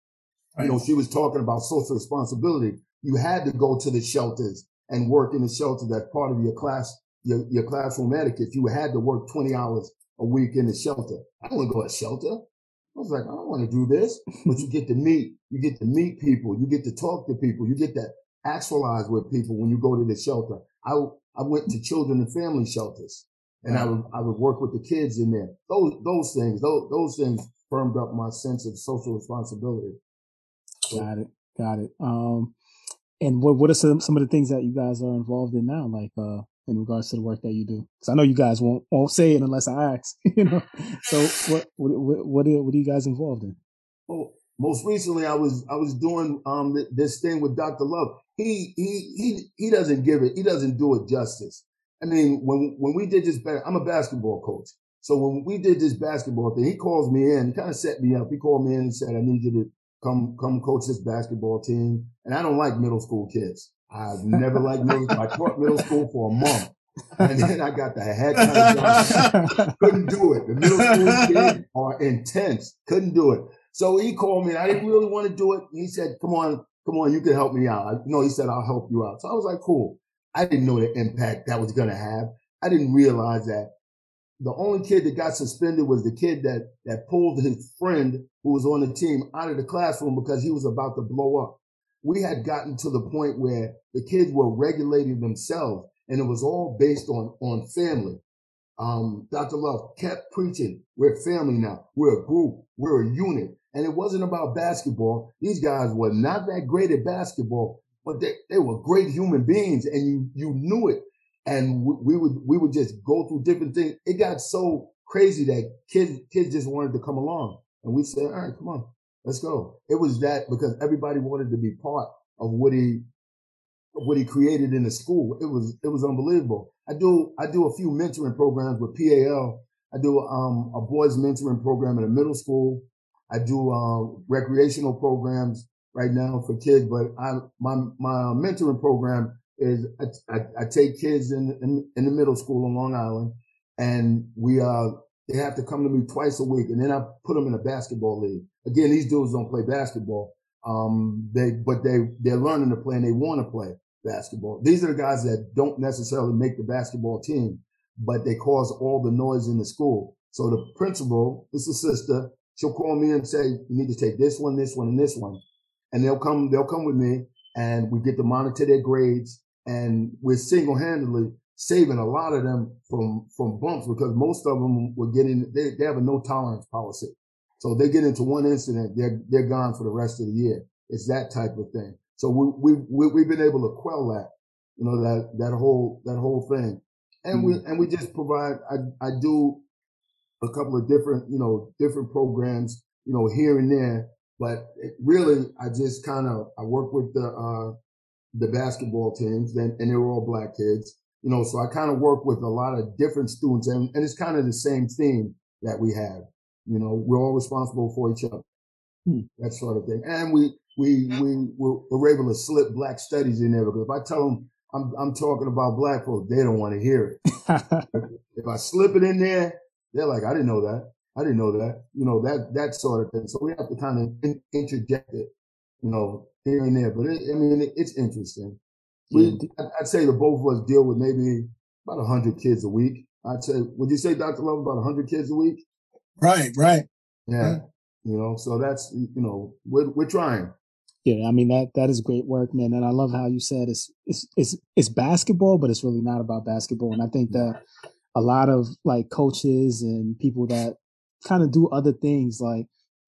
right. you know, she was talking about social responsibility. You had to go to the shelters and work in the shelter. That's part of your class, your, your classroom etiquette. You had to work 20 hours a week in the shelter. I don't want to go to shelter. I was like, I don't want to do this, but you get to meet, you get to meet people, you get to talk to people, you get that actualize with people when you go to the shelter. I, I went to children and family shelters and I would, I would work with the kids in there. Those, those things, those, those things firmed up my sense of social responsibility. Got it. Got it. Um, and what, what are some, some of the things that you guys are involved in now? Like, uh, in regards to the work that you do? Because I know you guys won't won't say it unless I ask. You know, so what what what are, what are you guys involved in? Well, most recently, I was I was doing um this thing with Dr. Love. He he he he doesn't give it. He doesn't do it justice. I mean, when when we did this, I'm a basketball coach. So when we did this basketball thing, he calls me in, kind of set me up. He called me in and said, "I need you to come come coach this basketball team." And I don't like middle school kids. I've never liked middle. I taught middle school for a month. And then I got the heck out of job. Couldn't do it. The middle school kids are intense. Couldn't do it. So he called me and I didn't really want to do it. He said, come on, come on, you can help me out. I, no, he said, I'll help you out. So I was like, cool. I didn't know the impact that was going to have. I didn't realize that the only kid that got suspended was the kid that, that pulled his friend who was on the team out of the classroom because he was about to blow up. We had gotten to the point where the kids were regulating themselves and it was all based on, on family um, Dr. Love kept preaching, we're family now. We're a group. We're a unit. And it wasn't about basketball. These guys were not that great at basketball, but they, they were great human beings and you, you knew it. And we, we would, we would just go through different things. It got so crazy that kids, kids just wanted to come along. And we said, all right, come on, let's go. It was that because everybody wanted to be part of what he, what he created in the school. It was, it was unbelievable. I do I do a few mentoring programs with PAL. I do um, a boys mentoring program in a middle school. I do uh, recreational programs right now for kids, but I my my mentoring program is I, I, I take kids in, in, in the middle school in Long Island, and we uh they have to come to me twice a week, and then I put them in a basketball league. Again, these dudes don't play basketball, um, they but they they're learning to play and they want to play basketball. These are the guys that don't necessarily make the basketball team, but they cause all the noise in the school. So the principal, is a sister, she'll call me and say, you need to take this one, this one, and this one. And they'll come, they'll come with me and we get to monitor their grades and we're single handedly saving a lot of them from, from bumps because most of them were getting, they, they have a no tolerance policy. So they get into one incident, they're, they're gone for the rest of the year. It's that type of thing. So we, we, we, have been able to quell that, you know, that, that whole, that whole thing. And mm-hmm. we, and we just provide, I, I do a couple of different, you know, different programs, you know, here and there but really, I just kind of I work with the uh, the basketball teams, and, and they're all black kids. You know, so I kind of work with a lot of different students, and, and it's kind of the same theme that we have. You know, we're all responsible for each other, hmm. that sort of thing. And we we we were, were, able to slip black studies in there because if I tell them I'm I'm talking about black folks, they don't want to hear it. if, I slip it in there, they're like, I didn't know that. I didn't know that. You know that that sort of thing. So we have to kind of in, interject it, you know, here and there. But it, I mean, it, it's interesting. We, I'd say the both of us deal with maybe about hundred kids a week. I'd say, would you say, Dr. Love, about hundred kids a week? Right, right. Yeah. Right. You know, so that's you know, we're we're trying. Yeah, I mean that that is great work, man. And I love how you said it's it's it's it's basketball, but it's really not about basketball. And I think that a lot of like coaches and people that kind of do other things, like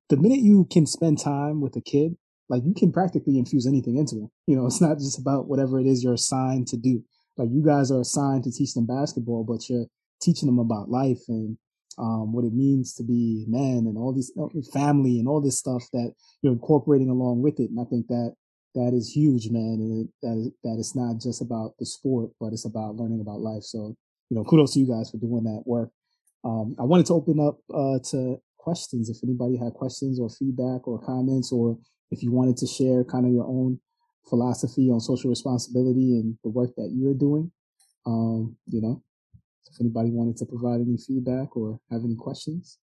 the minute you can spend time with a kid, like you can practically infuse anything into them. You know, it's not just about whatever it is you're assigned to do. Like you guys are assigned to teach them basketball, but you're teaching them about life and um, what it means to be man and all this family and all this stuff that you're incorporating along with it. And I think that that is huge, man. And that it's not just about the sport, but it's about learning about life. So, you know, kudos to you guys for doing that work. Um, I wanted to open up uh, to questions. If anybody had questions or feedback or comments, or if you wanted to share kind of your own philosophy on social responsibility and the work that you're doing, um, you know, if anybody wanted to provide any feedback or have any questions.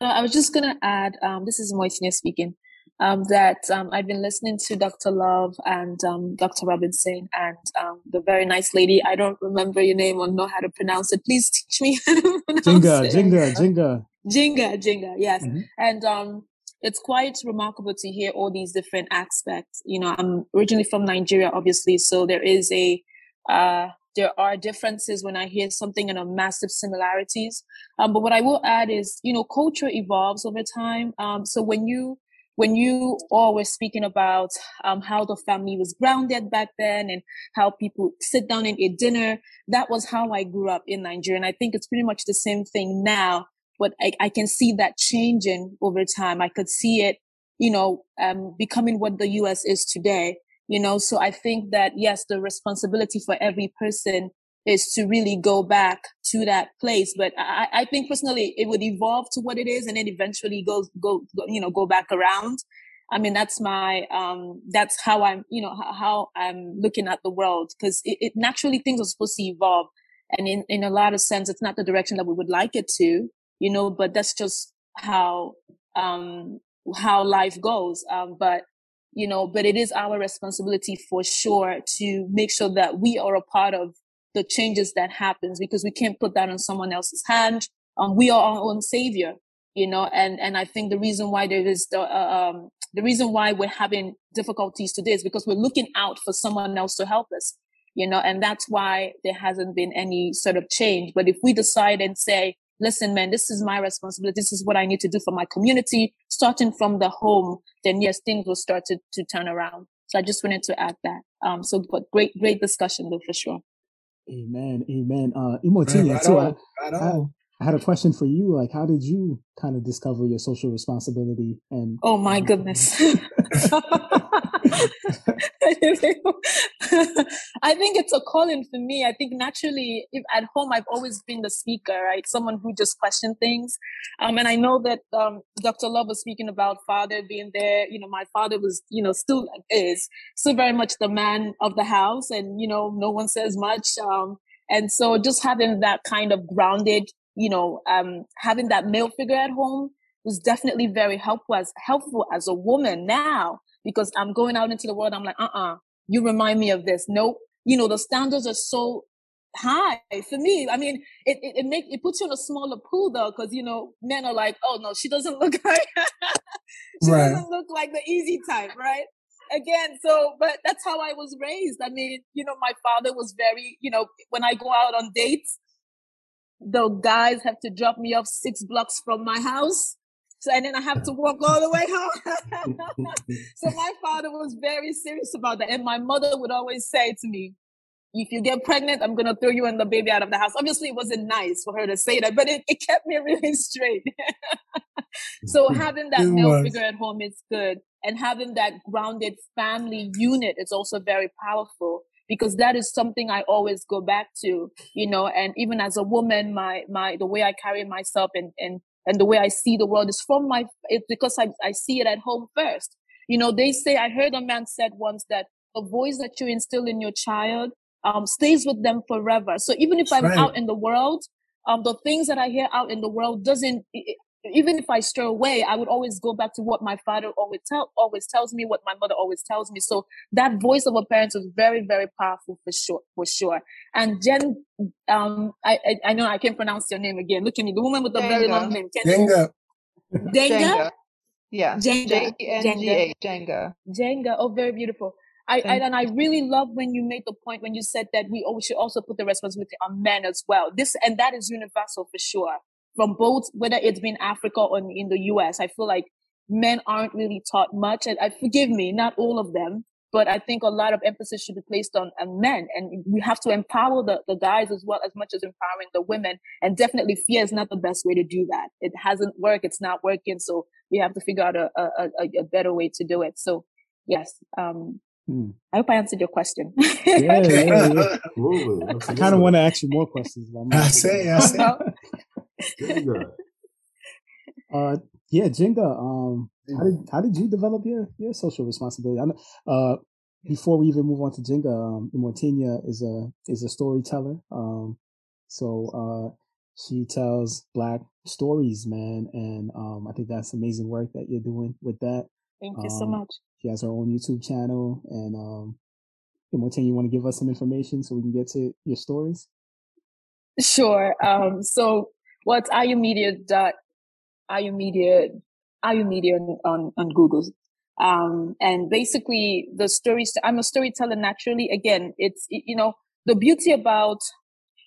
Uh, I was just going to add, um, this is Moitina speaking, um, that um, I've been listening to Dr. Love and um, Dr. Robinson and um, the very nice lady. I don't remember your name or know how to pronounce it. Please teach me how to pronounce Jinga, it. Jinga, Jinga. Jinga, Jinga, yes. Mm-hmm. And um, it's quite remarkable to hear all these different aspects. You know, I'm originally from Nigeria, obviously, so there is a uh, there are differences when I hear something and a massive similarities. Um, but what I will add is, you know, culture evolves over time. Um, so when you when you all were speaking about um, how the family was grounded back then and how people sit down and eat dinner, that was how I grew up in Nigeria. And I think it's pretty much the same thing now, but I, I can see that changing over time. I could see it, you know, um, becoming what the U.S. is today you know? So i think that yes the responsibility for every person is to really go back to that place. But i, I think personally it would evolve to what it is and then eventually go, go go you know go back around. I mean that's my um that's how i'm you know how, i'm looking at the world because it, it naturally things are supposed to evolve. And in in a lot of sense it's not the direction that we would like it to you know? But that's just how um how life goes. Um but you know, but it is our responsibility for sure to make sure that we are a part of the changes that happens because we can't put that on someone else's hand. Um, we are our own savior, you know, and, and I think the reason why there is the, uh, um, the reason why we're having difficulties today is because we're looking out for someone else to help us, you know, and that's why there hasn't been any sort of change. But if we decide and say, listen, man, this is my responsibility. This is what I need to do for my community, starting from the home, then yes, things will start to, to turn around. So I just wanted to add that. Um, so, but great, great discussion though, for sure. Amen. Amen. Uh, Imotinia, right, too. I, I, I, had a question for you. Like, how did you kind of discover your social responsibility? And oh my goodness. I think it's a calling for me. I think naturally, if at home, I've always been the speaker, right? Someone who just questioned things. Um, and I know that um, Dr. Love was speaking about father being there. You know, my father was, you know, still is still very much the man of the house, and you know, no one says much. Um, and so just having that kind of grounded, you know, um, having that male figure at home was definitely very helpful as helpful as a woman now because I'm going out into the world. I'm like, uh uh you remind me of this. Nope. You know, the standards are so high for me. I mean, it, it, it makes, it puts you in a smaller pool though, because, you know, men are like, oh no, she doesn't look like, she right. doesn't look like the easy type, right? Again, so, but that's how I was raised. I mean, you know, my father was very, you know, when I go out on dates, the guys have to drop me off six blocks from my house so, and then I have to walk all the way home. so my father was very serious about that. And my mother would always say to me, if you get pregnant, I'm gonna throw you and the baby out of the house. Obviously, it wasn't nice for her to say that, but it, it kept me really straight. so having that male figure at home is good, and having that grounded family unit is also very powerful because that is something I always go back to, you know. And even as a woman, my my the way I carry myself and and and the way I see the world is from my it's because I I see it at home first. You know, they say I heard a man said once that the voice that you instill in your child um, stays with them forever. So even if I'm right. out in the world, um, the things that I hear out in the world doesn't even if I stray away, I would always go back to what my father always tell always tells me, what my mother always tells me. So that voice of a parent is very, very powerful for sure, for sure. And Jen, um, I, I, I know I can't pronounce your name again. Look at me, the woman with the very long name. Jenga. Jenga. Yeah. Jenga. Jenga. Jenga. Jenga. Oh, very beautiful. I, I, and I really love when you made the point when you said that we should also put the responsibility on men as well. This and that is universal for sure from both, whether it's been Africa or in the US. I feel like men aren't really taught much. And I forgive me, not all of them, but I think a lot of emphasis should be placed on, on men. And we have to empower the, the guys as well as much as empowering the women. And definitely fear is not the best way to do that. It hasn't worked. It's not working. So we have to figure out a, a, a, a better way to do it. So yes, um, Hmm. I hope I answered your question. yeah, yeah, yeah. I kind of want to ask you more questions. I say, I say. Jenga. Uh, yeah, Jenga. Um, how did how did you develop your your social responsibility? I know, uh, before we even move on to Jenga, um, Mortinia is a is a storyteller. Um, so uh, she tells black stories, man, and um, I think that's amazing work that you're doing with that. Thank you um, so much. She has her own YouTube channel, and um, Mortinia, you want to give us some information so we can get to your stories? Sure. Um, so what's IU Media dot IU Media IU Media on on Google. Um, and basically the stories I'm a storyteller naturally. Again, it's you know the beauty about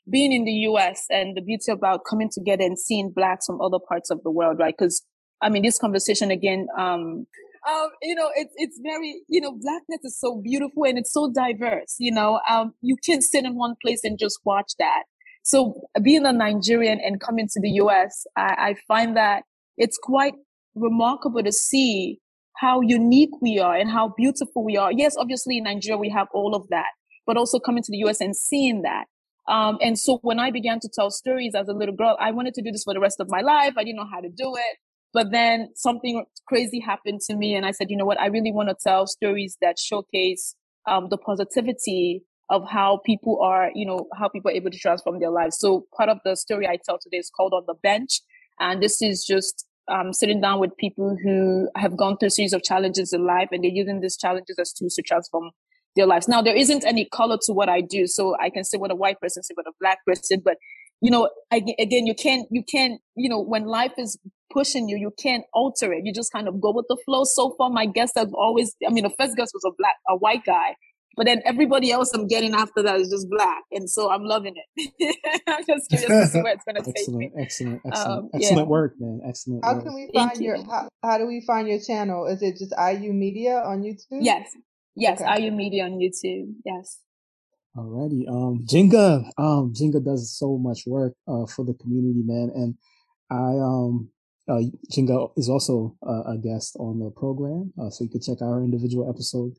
being in the US and the beauty about coming together and seeing blacks from other parts of the world, right? Because I mean, this conversation again, um, um, you know, it's it's very, you know, blackness is so beautiful and it's so diverse. You know, um, you can't sit in one place and just watch that. So being a Nigerian and coming to the US, I, I find that it's quite remarkable to see how unique we are and how beautiful we are. Yes, obviously in Nigeria we have all of that, but also coming to the US and seeing that. Um, and so when I began to tell stories as a little girl, I wanted to do this for the rest of my life. I didn't know how to do it. But then something crazy happened to me, and I said, you know what? I really want to tell stories that showcase um, the positivity of how people are, you know, how people are able to transform their lives. So part of the story I tell today is called On the Bench. And this is just um, sitting down with people who have gone through a series of challenges in life and they're using these challenges as tools to transform their lives. Now, there isn't any color to what I do. So I can say what a white person, say what a black person, but you know, again, you can't, you can't, you know, when life is pushing you, you can't alter it. You just kind of go with the flow. So far, my guest has always, I mean, the first guest was a black, a white guy. But then everybody else I'm getting after that is just black, and so I'm loving it. I'm just curious to see where it's going to take me. Excellent, excellent, um, excellent yeah. work, man. Excellent. How work. can we find your? How, how, do we find your channel? Is it just IU Media on YouTube? Yes, yes, okay. IU Media on YouTube. Yes. Alrighty, um, Jenga, um, Jenga does so much work uh, for the community, man, and I um uh, Jenga is also uh, a guest on the program, uh, so you can check out our individual episode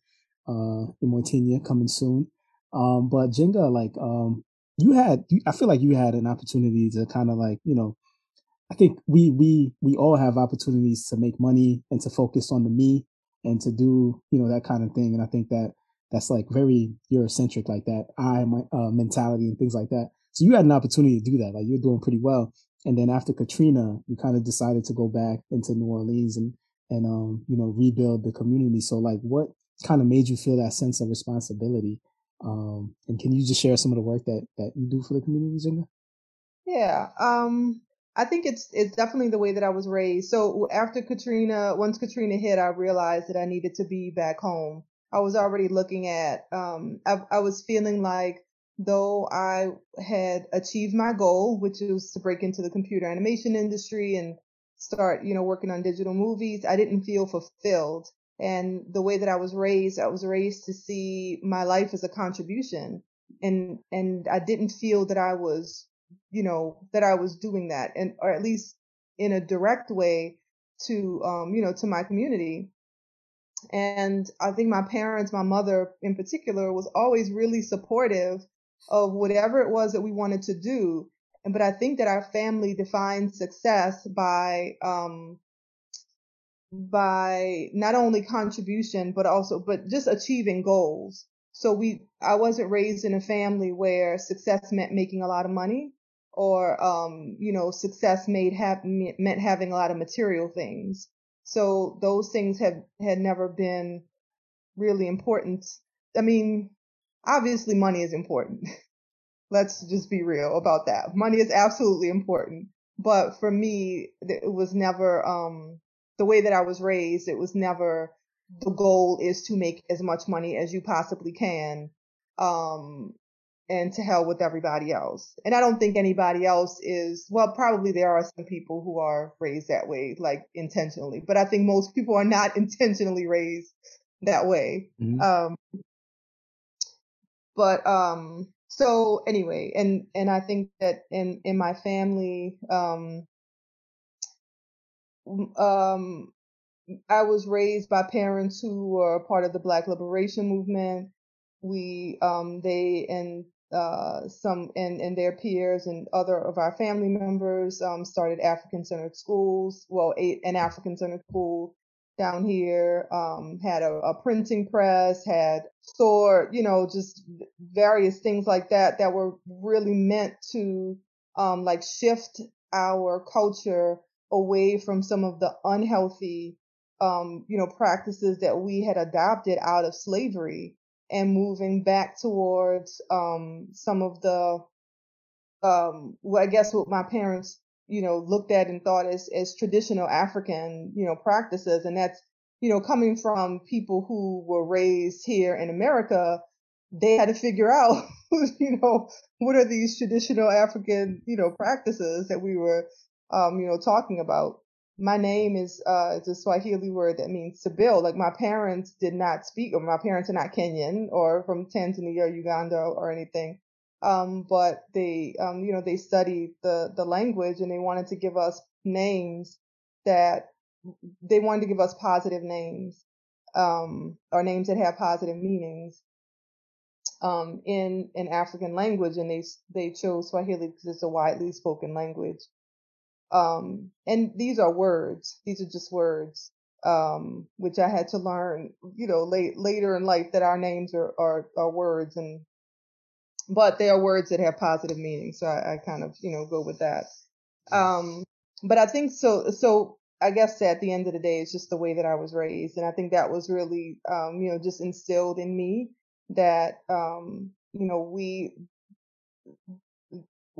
uh, in coming soon. Um, but Jenga, like, um, you had, I feel like you had an opportunity to kind of like, you know, I think we, we, we all have opportunities to make money and to focus on the me and to do, you know, that kind of thing. And I think that that's like very Eurocentric, like that I my, uh, mentality and things like that. So you had an opportunity to do that. Like you're doing pretty well. And then after Katrina, you kind of decided to go back into New Orleans and, and, um, you know, rebuild the community. So like what, kind of made you feel that sense of responsibility. Um, and can you just share some of the work that that you do for the community, Jenga? Yeah, um, I think it's it's definitely the way that I was raised. So after Katrina, once Katrina hit, I realized that I needed to be back home. I was already looking at. Um, I, I was feeling like though I had achieved my goal, which was to break into the computer animation industry and start, you know, working on digital movies, I didn't feel fulfilled and the way that I was raised, I was raised to see my life as a contribution. and and I didn't feel that I was, you know, that I was doing that, and or at least in a direct way to, um, you know, to my community. And I think my parents, my mother in particular, was always really supportive of whatever it was that we wanted to do. And but I think that our family defined success by um, by not only contribution but also but just achieving goals. So we I wasn't raised in a family where success meant making a lot of money or um, you know success made have meant having a lot of material things. So those things have had never been really important. I mean, obviously money is important. Let's just be real about that. Money is absolutely important. But for me, it was never um the way that I was raised, it was never the goal is to make as much money as you possibly can. Um, and to hell with everybody else. And I don't think anybody else is, well, probably there are some people who are raised that way, like intentionally, but I think most people are not intentionally raised that way. Mm-hmm. Um, but, um, so anyway, and, and I think that in, in my family, um, um, I was raised by parents who were part of the Black Liberation Movement. We, um, they and uh, some and, and their peers and other of our family members um, started African centered schools. Well, eight, an African centered school down here um, had a, a, printing press, had store, you know, just various things like that that were really meant to um, like shift our culture away from some of the unhealthy, um, you know, practices that we had adopted out of slavery and moving back towards, um, some of the, um, well, I guess what my parents, you know, looked at and thought as, as traditional African, you know, practices. And that's, you know, coming from people who were raised here in America, they had to figure out, you know, what are these traditional African, you know, practices that we were um, you know, talking about. My name is uh, it's a Swahili word that means to build. Like my parents did not speak, or my parents are not Kenyan or from Tanzania or Uganda or anything. Um, but they, um, you know, they studied the the language and they wanted to give us names that they wanted to give us positive names, um, or names that have positive meanings um, in in African language, and they they chose Swahili because it's a widely spoken language. Um, and these are words. These are just words, um, which I had to learn, you know, late, later in life that our names are, are, are words and, but they are words that have positive meaning. So I, I kind of, you know, go with that. Um, but I think so, so I guess at the end of the day, it's just the way that I was raised. And I think that was really, um, you know, just instilled in me that, um, you know, we,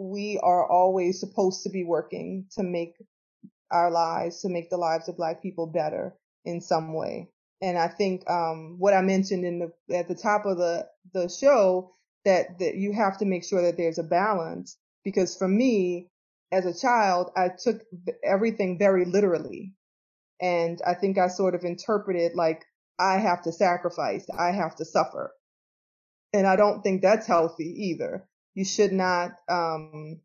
we are always supposed to be working to make our lives, to make the lives of Black people better in some way. And I think um, what I mentioned in the at the top of the the show that that you have to make sure that there's a balance. Because for me as a child I took everything very literally, and I think I sort of interpreted like I have to sacrifice, I have to suffer, and I don't think that's healthy either you should not, um,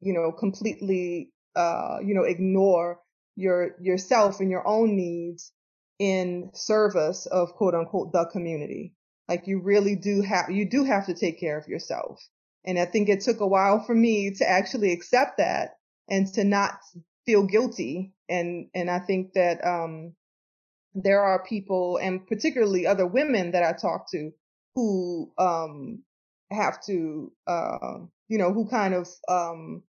you know, completely, uh, you know, ignore your yourself and your own needs in service of quote unquote the community. Like you really do have, you do have to take care of yourself. And I think it took a while for me to actually accept that and to not feel guilty. And, and I think that, um, there are people and particularly other women that I talk to who, um, have to, uh, you know, who kind of um,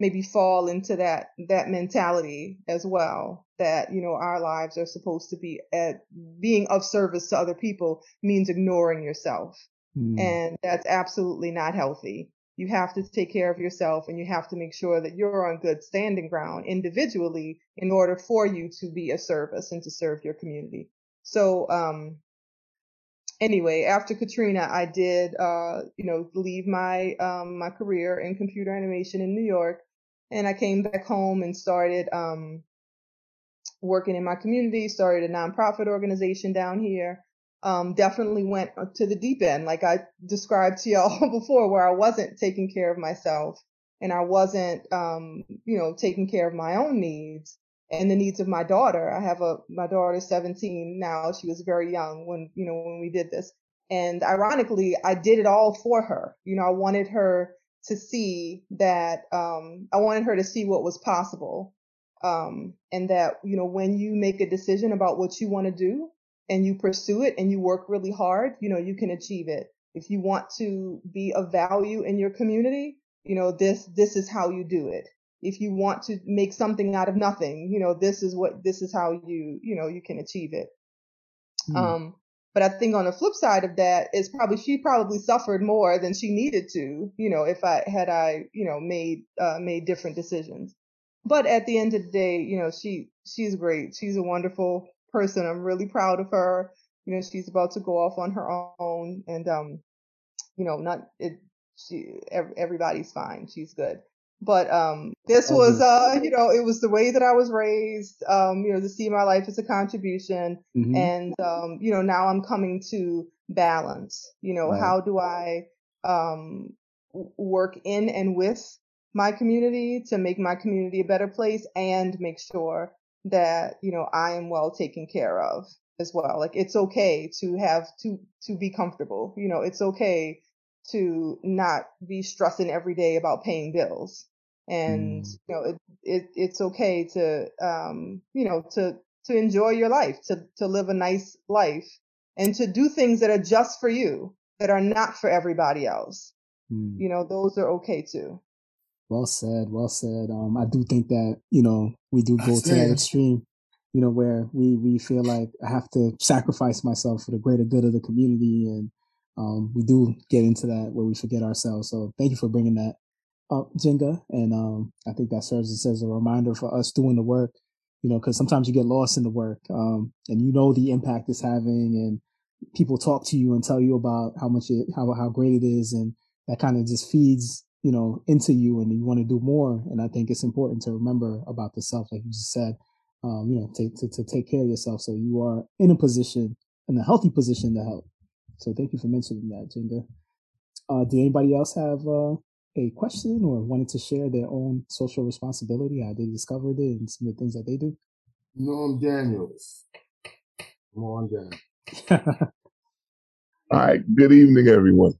maybe fall into that that mentality as well. That you know, our lives are supposed to be at being of service to other people means ignoring yourself, mm. and that's absolutely not healthy. You have to take care of yourself and you have to make sure that you're on good standing ground individually in order for you to be a service and to serve your community. So, um, anyway, after Katrina, I did, uh, you know, leave my um, my career in computer animation in New York, and I came back home and started um, working in my community. Started a nonprofit organization down here, um, definitely went to the deep end, like I described to y'all before, where I wasn't taking care of myself and I wasn't, um, you know, taking care of my own needs and the needs of my daughter. I have a, my daughter is 17 now. She was very young when, you know, when we did this. And ironically, I did it all for her. You know, I wanted her to see that, um, I wanted her to see what was possible. Um, and that, you know, when you make a decision about what you want to do, and you pursue it and you work really hard, you know, you can achieve it. If you want to be of value in your community, you know, this, this is how you do it. If you want to make something out of nothing, you know, this is what, this is how you, you know, you can achieve it. Mm. Um, but I think on the flip side of that is probably, she probably suffered more than she needed to, you know, if I had I, you know, made, uh, made different decisions. But at the end of the day, you know, she, she's great. She's a wonderful person. I'm really proud of her. You know, she's about to go off on her own and, um, you know, not, it, she, everybody's fine. She's good. But, um, this was, uh, you know, it was the way that I was raised, um, you know, to see my life as a contribution. Mm-hmm. And, um, you know, now I'm coming to balance, you know, right. how do I, um, work in and with my community to make my community a better place and make sure that, you know, I am well taken care of as well. Like it's okay to have to, to be comfortable. You know, it's okay to not be stressing every day about paying bills. And, mm. you know, it, it, it's okay to, um, you know, to, to enjoy your life, to, to live a nice life and to do things that are just for you, that are not for everybody else. Mm. You know, those are okay too. Well said. Well said. Um, I do think that you know we do go to that extreme, you know, where we we feel like I have to sacrifice myself for the greater good of the community, and um, we do get into that where we forget ourselves. So thank you for bringing that up, Jenga, and um, I think that serves as a reminder for us doing the work. You know, because sometimes you get lost in the work, um, and you know the impact it's having, and people talk to you and tell you about how much it, how how great it is, and that kind of just feeds you know, into you and you want to do more. And I think it's important to remember about the self, like you just said, um, you know, to, to, to take care of yourself. So you are in a position, in a healthy position to help. So thank you for mentioning that, Jenga. Uh, did anybody else have uh, a question or wanted to share their own social responsibility, how they discovered it and some of the things that they do? Norm Daniels. Come on, Dan. All right. Good evening, everyone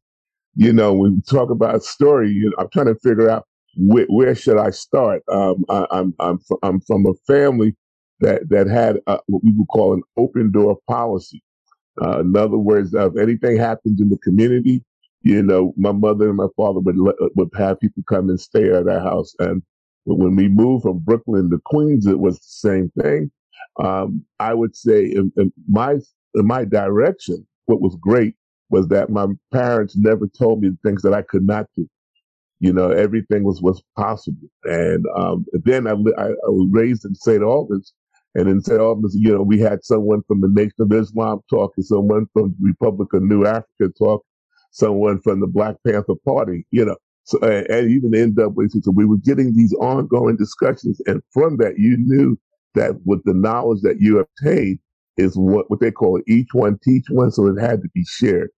you know, when we talk about a story, you know, I'm trying to figure out where, where should I start. Um, I, am I'm, I'm, I'm from a family that that had a, what we would call an open door policy. Uh, in other words, if anything happens in the community, you know, my mother and my father would let, would have people come and stay at our house. And when we moved from Brooklyn to Queens, it was the same thing. Um, I would say in, in my in my direction, what was great was that my parents never told me things that I could not do. You know, everything was was possible. And um, then I, I, I, was raised in St. Albans, and in St. Albans, you know, we had someone from the Nation of Islam talking, someone from the Republic of New Africa talk, someone from the Black Panther Party. You know, so and, and even the NAACP. So we were getting these ongoing discussions, and from that, you knew that with the knowledge that you obtained is what what they call each one teach one. So it had to be shared.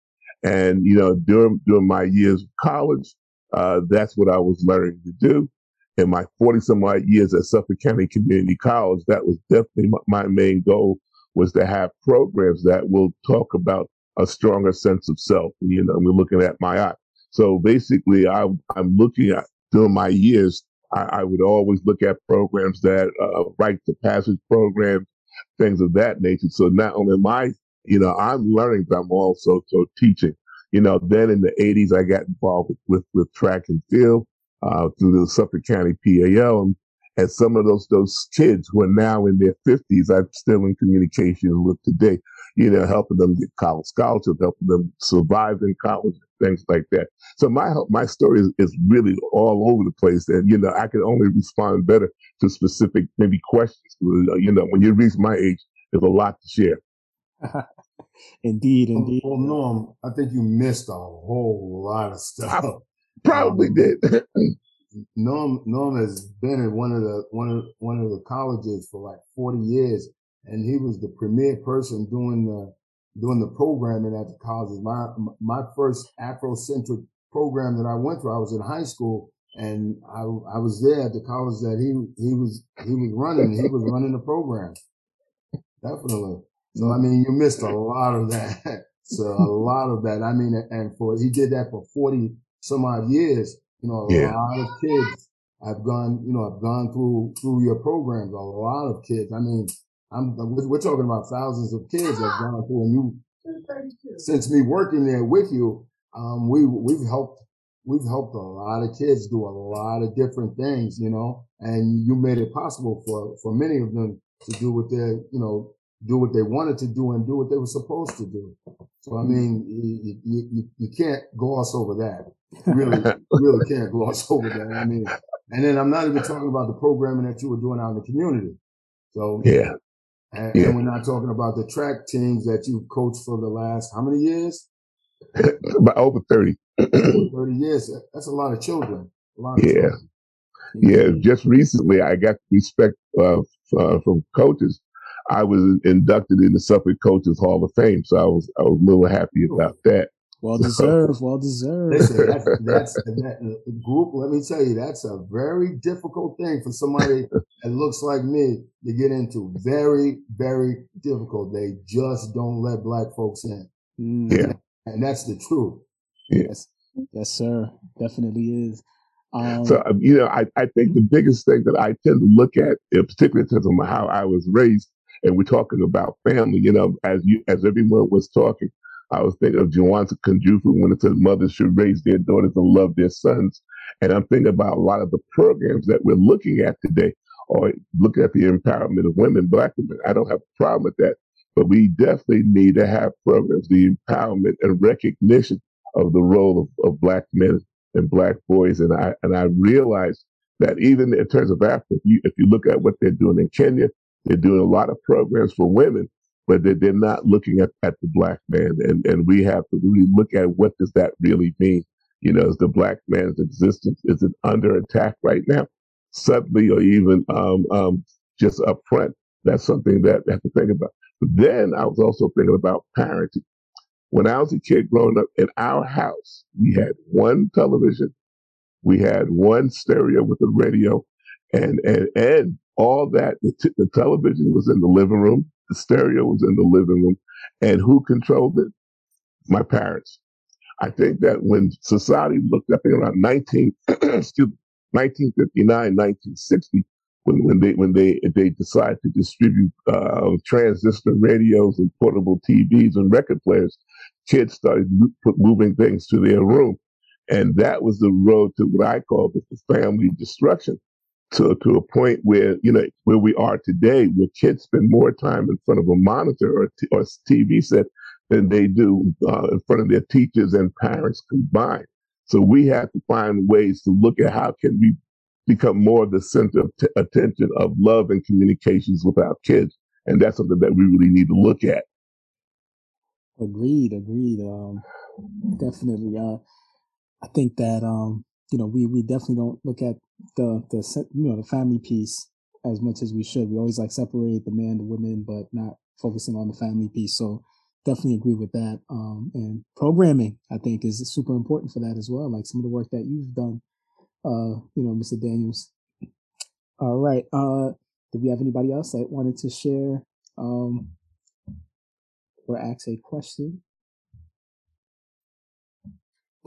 And, you know, during, during my years of college, uh, that's what I was learning to do. In my 40 some odd years at Suffolk County Community College, that was definitely my, main goal was to have programs that will talk about a stronger sense of self. You know, we're looking at my eye. So basically, I, I'm looking at during my years, I, I would always look at programs that uh, to passage programs, things of that nature. So not only my you know, I'm learning, but I'm also so teaching. You know, then in the 80s, I got involved with, with, with track and field uh, through the Suffolk County PAL. And, and some of those those kids who are now in their 50s, I'm still in communication with today, you know, helping them get college scholarships, helping them survive in college, things like that. So my my story is, is really all over the place. And, you know, I can only respond better to specific maybe questions. You know, when you reach my age, there's a lot to share. indeed, indeed. Well, Norm, I think you missed a whole lot of stuff. Probably did. Norm Norm has been in one of the one of one of the colleges for like 40 years, and he was the premier person doing the doing the programming at the colleges. My my first Afrocentric program that I went through, I was in high school, and I I was there at the college that he he was he was running. He was running the program. Definitely. So I mean, you missed a lot of that. so a lot of that. I mean, and for he did that for forty some odd years. You know, a yeah. lot of kids I've gone. You know, I've gone through through your programs. A lot of kids. I mean, I'm we're talking about thousands of kids that have gone through, and you since me working there with you, um, we we've helped we've helped a lot of kids do a lot of different things, you know, and you made it possible for for many of them to do what they're, you know do what they wanted to do and do what they were supposed to do. So I mean, you you, you can't gloss over that. Really really can't gloss over that. I mean, and then I'm not even talking about the programming that you were doing out in the community. So yeah. And, yeah. and we're not talking about the track teams that you coached for the last how many years? About over 30. 30 years. That's a lot of children. Lot of yeah. Children. Yeah. Just recently, I got respect uh, uh, from coaches. I was inducted in the Suffolk Coaches Hall of Fame, so I was I was a little happy about that. Well deserved. Well deserved. Listen, that's, that's that group. Let me tell you, that's a very difficult thing for somebody that looks like me to get into. Very, very difficult. They just don't let black folks in. Mm. Yeah, and that's the truth. Yes, yes, sir. Definitely is. Um, so um, you know, I, I think the biggest thing that I tend to look at, particularly in terms of how I was raised, and we're talking about family. You know, as you as everyone was talking, I was thinking of Jawanza Kunjufu when it says mothers should raise their daughters and love their sons. And I'm thinking about a lot of the programs that we're looking at today, or looking at the empowerment of women, black women. I don't have a problem with that. But we definitely need to have programs, the empowerment and recognition of the role of, of black men and black boys. And I and I realize that even in terms of Africa, you, if you look at what they're doing in Kenya, they're doing a lot of programs for women, but they're, they're not looking at, at the black man. And, and we have to really look at what does that really mean? You know, is the black man's existence, is it under attack right now? Suddenly or even um, um, just up front. That's something that I have to think about. But then I was also thinking about parenting. When I was a kid growing up in our house, we had one television, we had one stereo with a radio, and and and all that. The, t- the television was in the living room, the stereo was in the living room, and who controlled it? My parents. I think that when society looked up around 19, excuse me, 1959, 1960, when, when they when they they decided to distribute uh, transistor radios and portable TVs and record players, kids started moving things to their room, and that was the road to what I call the family destruction. To, to a point where you know where we are today, where kids spend more time in front of a monitor or, t- or TV set than they do uh, in front of their teachers and parents combined. So we have to find ways to look at how can we become more of the center of t- attention of love and communications with our kids. And that's something that we really need to look at. Agreed, agreed. Um, definitely. Uh, I think that, um, you know, we, we definitely don't look at the, the, you know, the family piece as much as we should. We always like separate the man, the woman, but not focusing on the family piece. So definitely agree with that. Um, and programming, I think is super important for that as well. Like some of the work that you've done uh, you know, Mr. Daniels. All right. Uh, did we have anybody else that wanted to share um, or ask a question?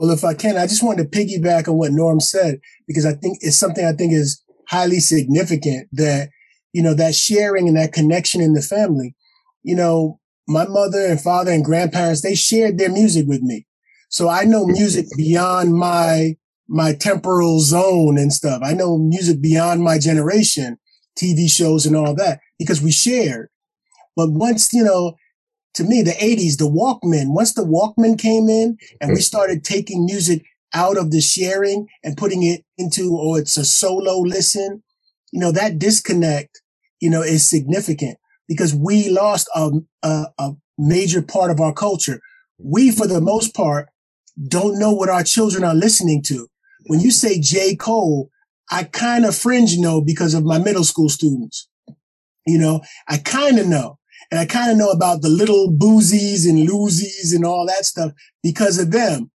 Well, if I can, I just wanted to piggyback on what Norm said because I think it's something I think is highly significant that you know that sharing and that connection in the family. You know, my mother and father and grandparents they shared their music with me, so I know music beyond my my temporal zone and stuff. I know music beyond my generation, TV shows and all that because we shared. But once, you know, to me, the 80s, the Walkman, once the Walkman came in and we mm. started taking music out of the sharing and putting it into, or oh, it's a solo listen, you know, that disconnect, you know, is significant because we lost a, a, a major part of our culture. We, for the most part, don't know what our children are listening to when you say J. Cole, I kind of fringe know because of my middle school students. You know, I kind of know. And I kind of know about the little boozies and loosies and all that stuff because of them.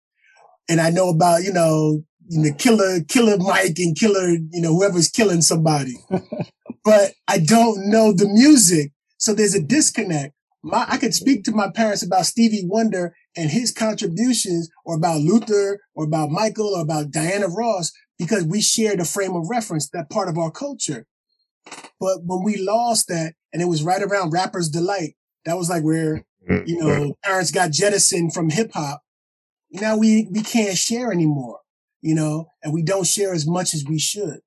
And I know about, you know, the killer, killer Mike and killer, you know, whoever's killing somebody. but I don't know the music. So there's a disconnect. My, I could speak to my parents about Stevie Wonder and his contributions or about Luther or about Michael or about Diana Ross because we shared a frame of reference, that part of our culture. But when we lost that, and it was right around Rapper's Delight, that was like where, mm-hmm. you know, parents got jettisoned from hip hop. Now we, we can't share anymore, you know, and we don't share as much as we should.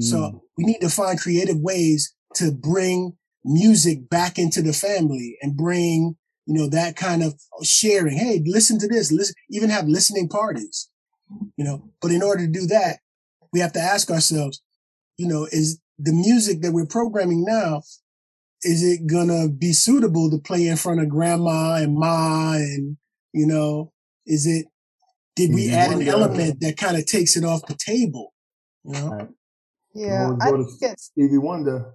Mm. So we need to find creative ways to bring music back into the family and bring, you know, that kind of sharing. Hey, listen to this. Listen, even have listening parties, you know, but in order to do that, we have to ask ourselves, you know, is the music that we're programming now, is it gonna be suitable to play in front of grandma and ma and, you know, is it, did we add an element that kind of takes it off the table? You know? Yeah. I get... Stevie Wonder.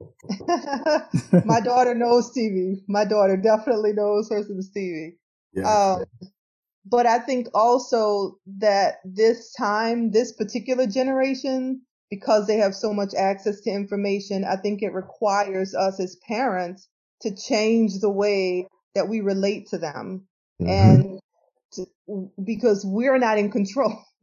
My daughter knows Stevie. My daughter definitely knows her some Stevie. Yeah. Um, but I think also that this time, this particular generation, because they have so much access to information, I think it requires us as parents to change the way that we relate to them. Mm-hmm. And to, because we're not in control.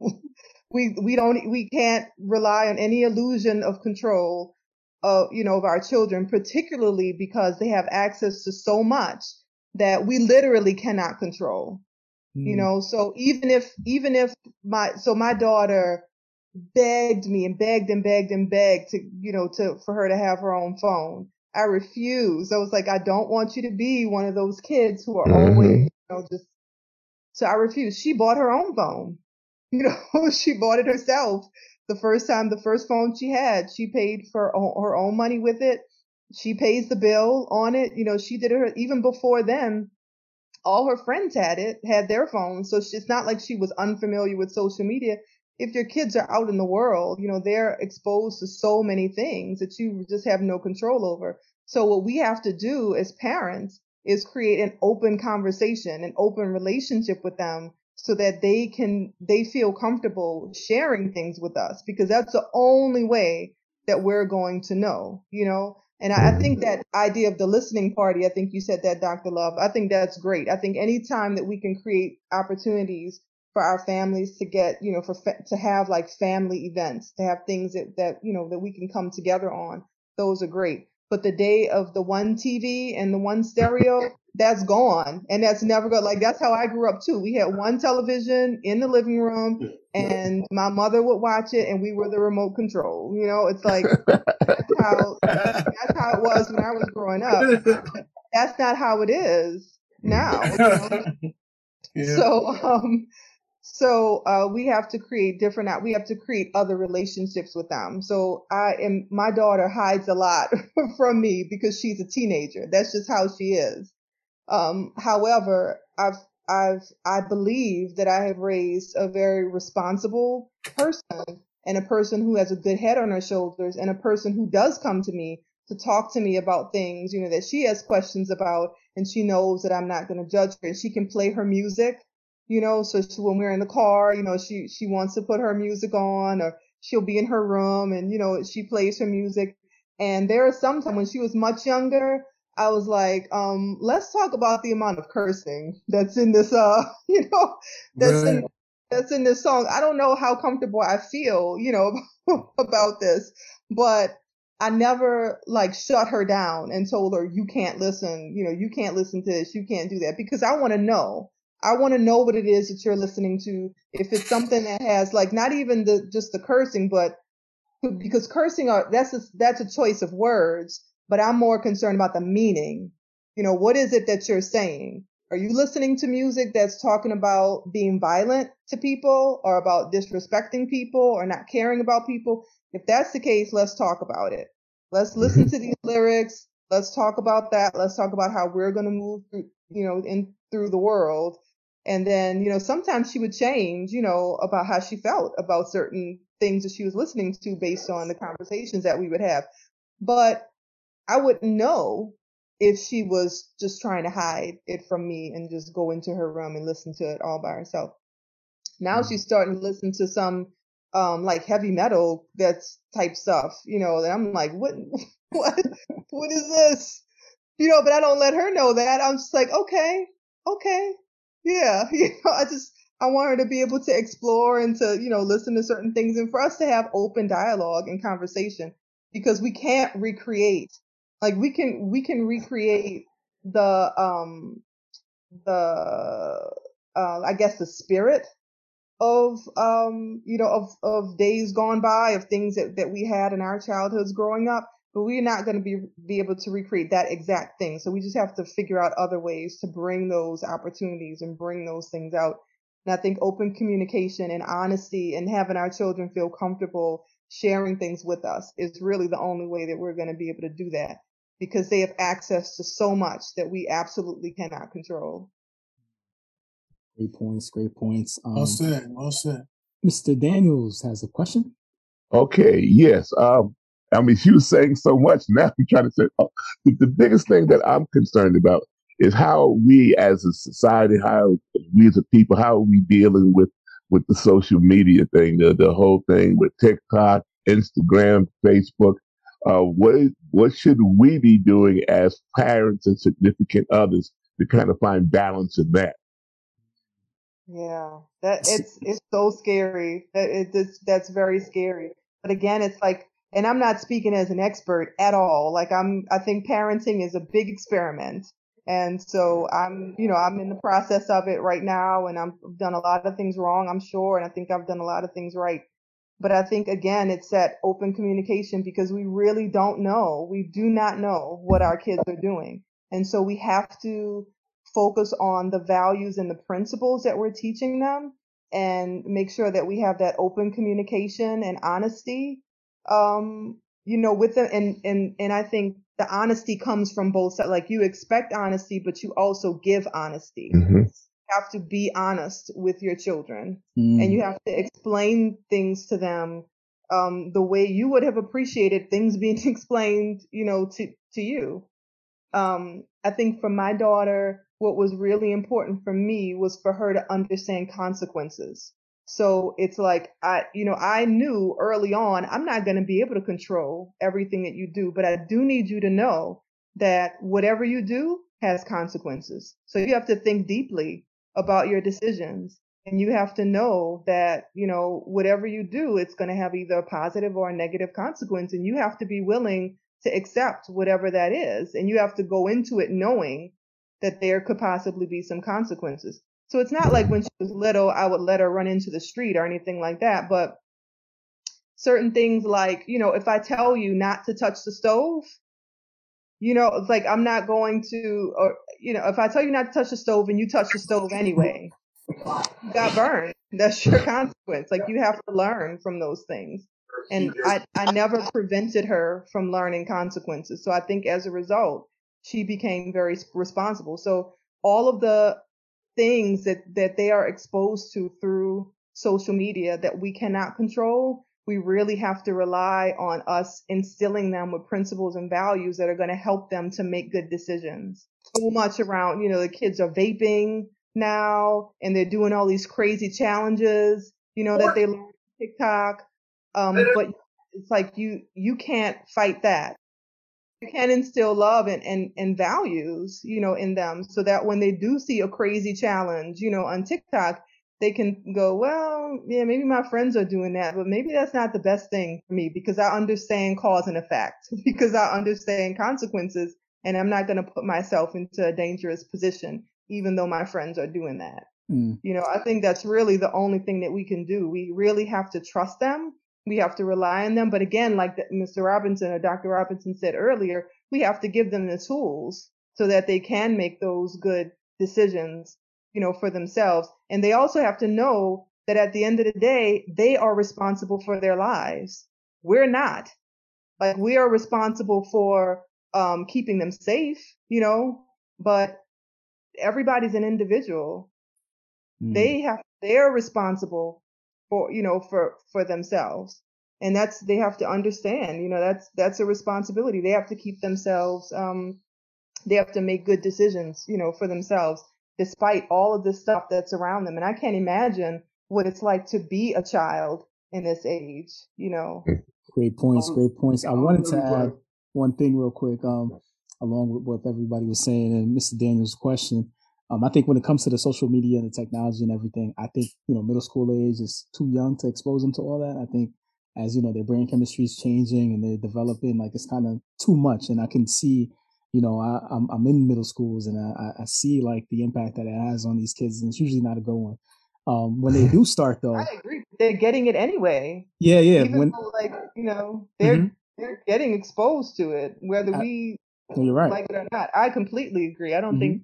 we we don't we can't rely on any illusion of control of you know of our children particularly because they have access to so much that we literally cannot control mm. you know so even if even if my so my daughter begged me and begged and begged and begged to you know to for her to have her own phone. I refused. I was like i don't want you to be one of those kids who are mm-hmm. always you know just so i refused. She bought her own phone. You know she bought it herself. The first time the first phone she had she paid for her own money with it. She pays the bill on it. You know she did it even before then all her friends had it had their phones. So it's not like she was unfamiliar with social media if your kids are out in the world you know they're exposed to so many things that you just have no control over. So what we have to do as parents is create an open conversation an open relationship with them so that they can they feel comfortable sharing things with us because that's the only way that we're going to know you know? And I, I, think that idea of the listening party i think you said that dr love i think that's great. I think anytime that we can create opportunities for our families to get you know for fa- to have like family events to have things that that you know that we can come together on. Those are great. But the day of the one tv and the one stereo that's gone and that's never going like that's how i grew up too. We had one television in the living room and my mother would watch it and we were the remote control you know? It's like that's how that's how it was when i was growing up. That's not how it is now you know? yeah. so um so uh, we have to create different. We have to create other relationships with them. So I am. My daughter hides a lot from me because she's a teenager. That's just how she is. Um, however, I've, I've, I believe that I have raised a very responsible person and a person who has a good head on her shoulders and a person who does come to me to talk to me about things, you know, that she has questions about and she knows that I'm not going to judge her. and She can play her music, you know, so she, when we're in the car, you know, she, she wants to put her music on or she'll be in her room and, you know, she plays her music. And there are some time when she was much younger, I was like, um, let's talk about the amount of cursing that's in this, uh, you know, that's right. in, that's in this song. I don't know how comfortable I feel, you know, about this, but I never like shut her down and told her, you can't listen, you know, you can't listen to this, you can't do that because I want to know. I want to know what it is that you're listening to. If it's something that has like not even the just the cursing, but because cursing are that's a, that's a choice of words but I'm more concerned about the meaning. You know, what is it that you're saying? Are you listening to music that's talking about being violent to people or about disrespecting people or not caring about people? If that's the case, let's talk about it. Let's listen to these lyrics. Let's talk about that. Let's talk about how we're going to move through, you know, in through the world. And then, you know, sometimes she would change, you know, about how she felt about certain things that she was listening to based on the conversations that we would have. But I wouldn't know if she was just trying to hide it from me and just go into her room and listen to it all by herself. Now mm-hmm. she's starting to listen to some um like heavy metal that's type stuff, you know, and I'm like, what what what is this? You know, but I don't let her know that. I'm just like, okay, okay. Yeah. You know, I just I want her to be able to explore and to, you know, listen to certain things and for us to have open dialogue and conversation because we can't recreate like we can we can recreate the um the uh I guess the spirit of um you know of of days gone by of things that, that we had in our childhoods growing up but we're not going to be be able to recreate that exact thing so we just have to figure out other ways to bring those opportunities and bring those things out and i think open communication and honesty and having our children feel comfortable sharing things with us is really the only way that we're going to be able to do that because they have access to so much that we absolutely cannot control Great points. Great points. Um, well said. Well said. Mr. Daniels has a question. Okay. Yes. Um, I mean, she was saying so much. Now I'm trying to say oh, the, the biggest thing that I'm concerned about is how we as a society, how we as a people, how are we dealing with with the social media thing, the, the whole thing with TikTok, Instagram, Facebook. Uh, what is, what should we be doing as parents and significant others to kind of find balance in that? Yeah, that it's it's so scary. That it, it's that's very scary. But again, it's like, and I'm not speaking as an expert at all. Like I'm, I think parenting is a big experiment, and so I'm, you know, I'm in the process of it right now, and I've done a lot of things wrong, I'm sure, and I think I've done a lot of things right. But I think again, it's that open communication because we really don't know. We do not know what our kids are doing, and so we have to focus on the values and the principles that we're teaching them and make sure that we have that open communication and honesty um you know with them and and and i think the honesty comes from both sides like you expect honesty but you also give honesty mm-hmm. you have to be honest with your children mm. and you have to explain things to them um the way you would have appreciated things being explained you know to to you um i think for my daughter what was really important for me was for her to understand consequences. So it's like I, you know, I knew early on I'm not going to be able to control everything that you do, but I do need you to know that whatever you do has consequences. So you have to think deeply about your decisions and you have to know that, you know, whatever you do, it's going to have either a positive or a negative consequence and you have to be willing to accept whatever that is. And you have to go into it knowing that there could possibly be some consequences. So it's not like when she was little, I would let her run into the street or anything like that. But certain things like, you know, if I tell you not to touch the stove, you know, it's like I'm not going to, or, you know, if I tell you not to touch the stove and you touch the stove anyway, you got burned. That's your consequence. Like you have to learn from those things. And I, I never prevented her from learning consequences. So I think as a result, she became very responsible. So all of the things that, that they are exposed to through social media that we cannot control, we really have to rely on us instilling them with principles and values that are going to help them to make good decisions. So much around, you know, the kids are vaping now and they're doing all these crazy challenges, you know, that they learn TikTok. Um, but it's like you, you can't fight that you can instill love and, and, and values, you know, in them so that when they do see a crazy challenge, you know, on TikTok, they can go, well, yeah, maybe my friends are doing that, but maybe that's not the best thing for me because I understand cause and effect, because I understand consequences, and I'm not going to put myself into a dangerous position, even though my friends are doing that. Mm. You know, I think that's really the only thing that we can do. We really have to trust them we have to rely on them. But again, like Mr. Robinson or Dr. Robinson said earlier, we have to give them the tools so that they can make those good decisions, you know, for themselves. And they also have to know that at the end of the day, they are responsible for their lives. We're not. Like we are responsible for um, keeping them safe, you know, but everybody's an individual. Mm. They have, they're responsible for you know for for themselves and that's they have to understand you know that's that's a responsibility they have to keep themselves um they have to make good decisions, you know, for themselves, despite all of the stuff that's around them. And I can't imagine what it's like to be a child in this age, you know. Great points, great points. I wanted to add one thing real quick, um, along with what everybody was saying and Mr. Daniel's question. Um, I think when it comes to the social media and the technology and everything, I think, you know, middle school age is too young to expose them to all that. I think as, you know, their brain chemistry is changing and they're developing, like it's kind of too much. And I can see, you know, I, am I'm, I'm in middle schools and I, I see like the impact that it has on these kids. And it's usually not a good one. Um, when they do start though, I agree. They're getting it anyway. Yeah, yeah. Even when, though, like you know, they're mm-hmm. they're getting exposed to it, whether I, we you're right. like it or not. I completely agree. I don't mm-hmm. think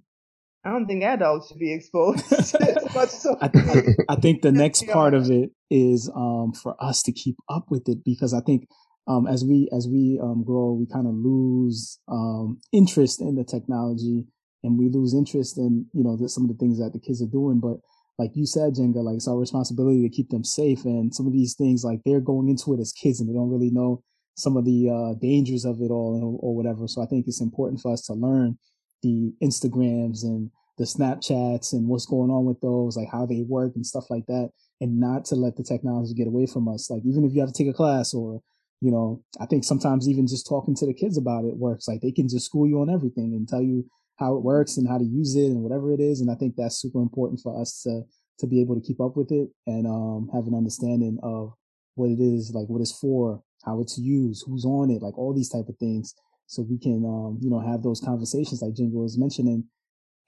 I don't think adults should be exposed as much. So I, think, I think the next part of it is um, for us to keep up with it because I think um, as we as we um, grow, we kind of lose um, interest in the technology and we lose interest in you know the, some of the things that the kids are doing. But like you said, Jenga, like it's our responsibility to keep them safe. And some of these things, like they're going into it as kids and they don't really know some of the uh, dangers of it all or, or whatever. So I think it's important for us to learn the Instagrams and the Snapchats and what's going on with those, like how they work and stuff like that, and not to let the technology get away from us. Like even if you have to take a class or, you know, I think sometimes even just talking to the kids about it works. Like they can just school you on everything and tell you how it works and how to use it and whatever it is. And I think that's super important for us to to be able to keep up with it and um, have an understanding of what it is, like what it's for, how it's used, who's on it, like all these type of things. So we can, um, you know, have those conversations like Jenga was mentioning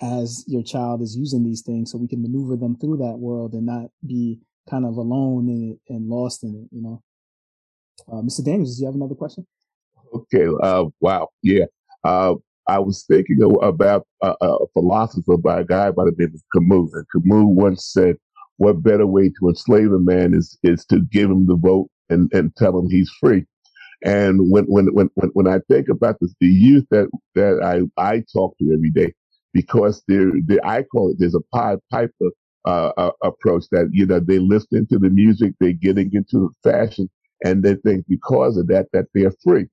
as your child is using these things so we can maneuver them through that world and not be kind of alone in it and lost in it, you know. Uh, Mr. Daniels, do you have another question? Okay. Uh, wow. Yeah. Uh, I was thinking about a, a, philosopher by a guy by the name of Camus. And Camus once said, what better way to enslave a man is, is to give him the vote and, and tell him he's free. And when, when, when, when, I think about this, the youth that, that I, I talk to every day, because they're, they, I call it, there's a Pied Piper uh, uh, approach that, you know, they listen to the music, they're getting into the fashion, and they think because of that, that they're free.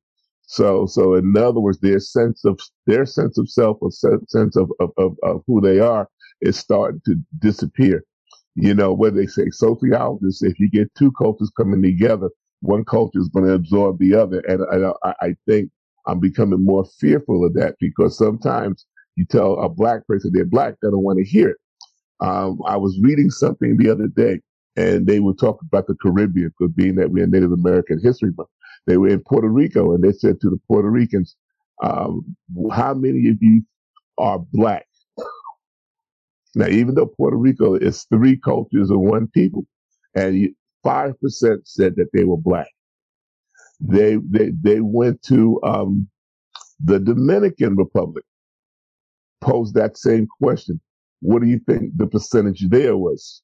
So, so in other words, their sense of, their sense of self or sense of, of, of, of who they are is starting to disappear. You know, where they say sociologists, if you get two cultures coming together, one culture is going to absorb the other. And, I, I, think I'm becoming more fearful of that because sometimes you tell a black person they're black, they don't want to hear it. Um, I was reading something the other day and they were talking about the Caribbean because being that we're Native American History Month. They were in Puerto Rico and they said to the Puerto Ricans, um, how many of you are black? Now, even though Puerto Rico is three cultures of one people, and you, 5% said that they were black. They, they, they went to, um, the Dominican Republic, posed that same question. What do you think the percentage there was?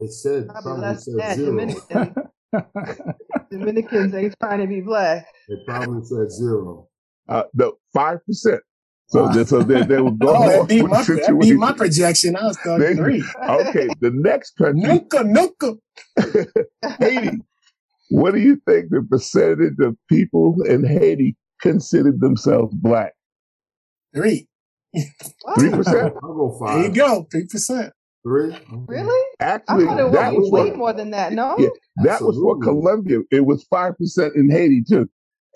It said probably said zero. Dominican. Dominicans ain't trying to be black. It probably said zero. Uh, five percent. So, wow. so they, they were going oh, that beat, my, that beat my projection. I was going three. Okay, the next country. Nuka, nuka. Haiti. What do you think the percentage of people in Haiti considered themselves black? Three. Three percent. I'll go five. There you go. Three percent. Three. Really? Mm-hmm. Actually, I thought it that was way more than that. No, yeah, that was for Colombia. It was five percent in Haiti too.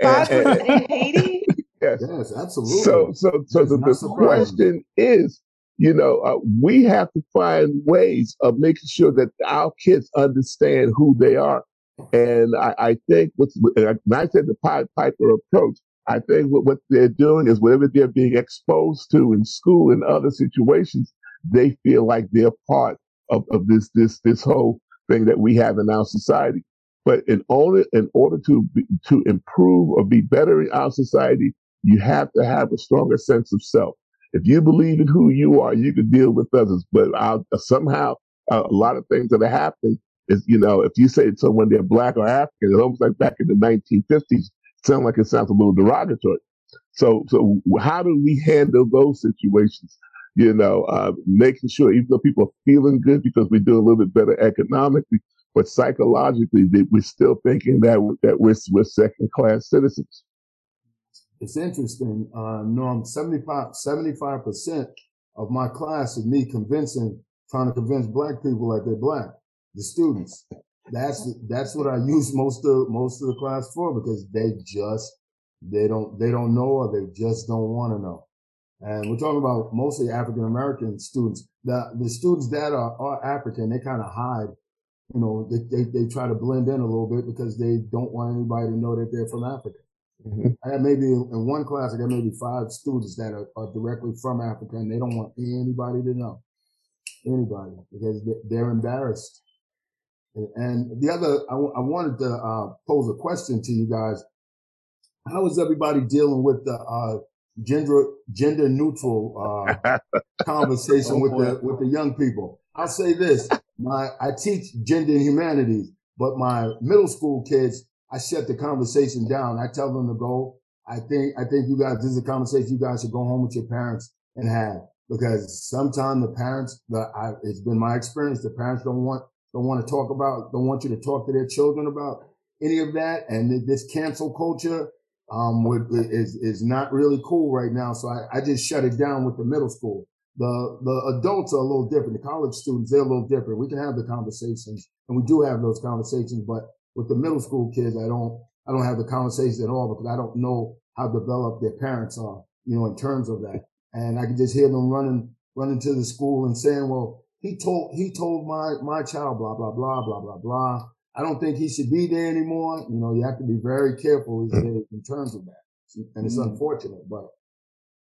Five percent in Haiti. Yes. Yes, absolutely. So, so, so the, the question is, you know, uh, we have to find ways of making sure that our kids understand who they are. And I, I think what's, when I said the Pied Piper approach, I think what, what they're doing is whatever they're being exposed to in school and other situations, they feel like they're part of, of this this this whole thing that we have in our society. But in order in order to be, to improve or be better in our society, you have to have a stronger sense of self. If you believe in who you are, you can deal with others. But I'll, somehow, uh, a lot of things that are happening is, you know, if you say to someone they're black or African, it's almost like back in the 1950s. It sounds like it sounds a little derogatory. So, so how do we handle those situations? you know, uh, making sure even though people are feeling good because we're doing a little bit better economically, but psychologically, they, we're still thinking that that we're, we're second class citizens. It's interesting. Uh, Norm, 75, 75% of my class is me convincing, trying to convince black people that they're black, the students. That's, that's what I use most of, most of the class for because they just, they don't, they don't know or they just don't want to know. And we're talking about mostly African American students. The, the students that are, are African, they kind of hide you know, they, they, they try to blend in a little bit because they don't want anybody to know that they're from Africa. Mm-hmm. I have maybe in one class, I got maybe five students that are, are, directly from Africa and they don't want anybody to know anybody because they're embarrassed. And the other, I, w- I wanted to uh, pose a question to you guys. How is everybody dealing with the uh, gender gender neutral uh, conversation oh, with the with the young people? I'll say this: my I teach gender and humanities, but my middle school kids, I shut the conversation down. I tell them to go. I think I think you guys this is a conversation you guys should go home with your parents and have because sometimes the parents, the, I, it's been my experience, the parents don't want don't want to talk about, don't want you to talk to their children about any of that, and this cancel culture um, is is not really cool right now. So I, I just shut it down with the middle school. The the adults are a little different. The college students they're a little different. We can have the conversations, and we do have those conversations. But with the middle school kids, I don't I don't have the conversations at all because I don't know how developed their parents are, you know, in terms of that. And I can just hear them running running to the school and saying, "Well, he told he told my my child blah blah blah blah blah blah." I don't think he should be there anymore. You know, you have to be very careful in terms of that, and it's mm-hmm. unfortunate. But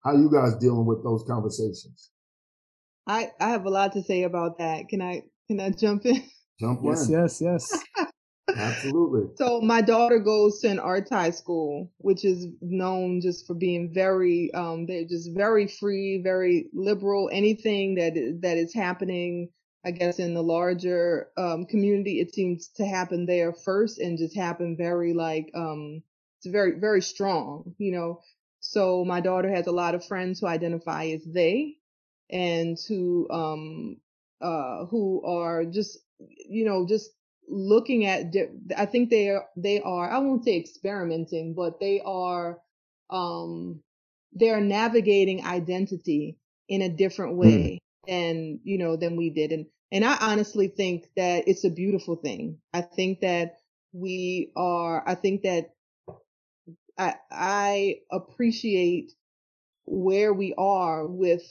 how you guys dealing with those conversations? I I have a lot to say about that. Can I can I jump in? Jump yes, in. Yes, yes, Absolutely. So my daughter goes to an arts high school, which is known just for being very um they're just very free, very liberal. Anything that that is happening, I guess in the larger um community, it seems to happen there first and just happen very like um it's very very strong, you know. So my daughter has a lot of friends who identify as they and who um uh who are just you know just looking at di- I think they are they are I won't say experimenting but they are um they are navigating identity in a different hmm. way mm. than you know than we did and and I honestly think that it's a beautiful thing. I think that we are I think that I I appreciate where we are with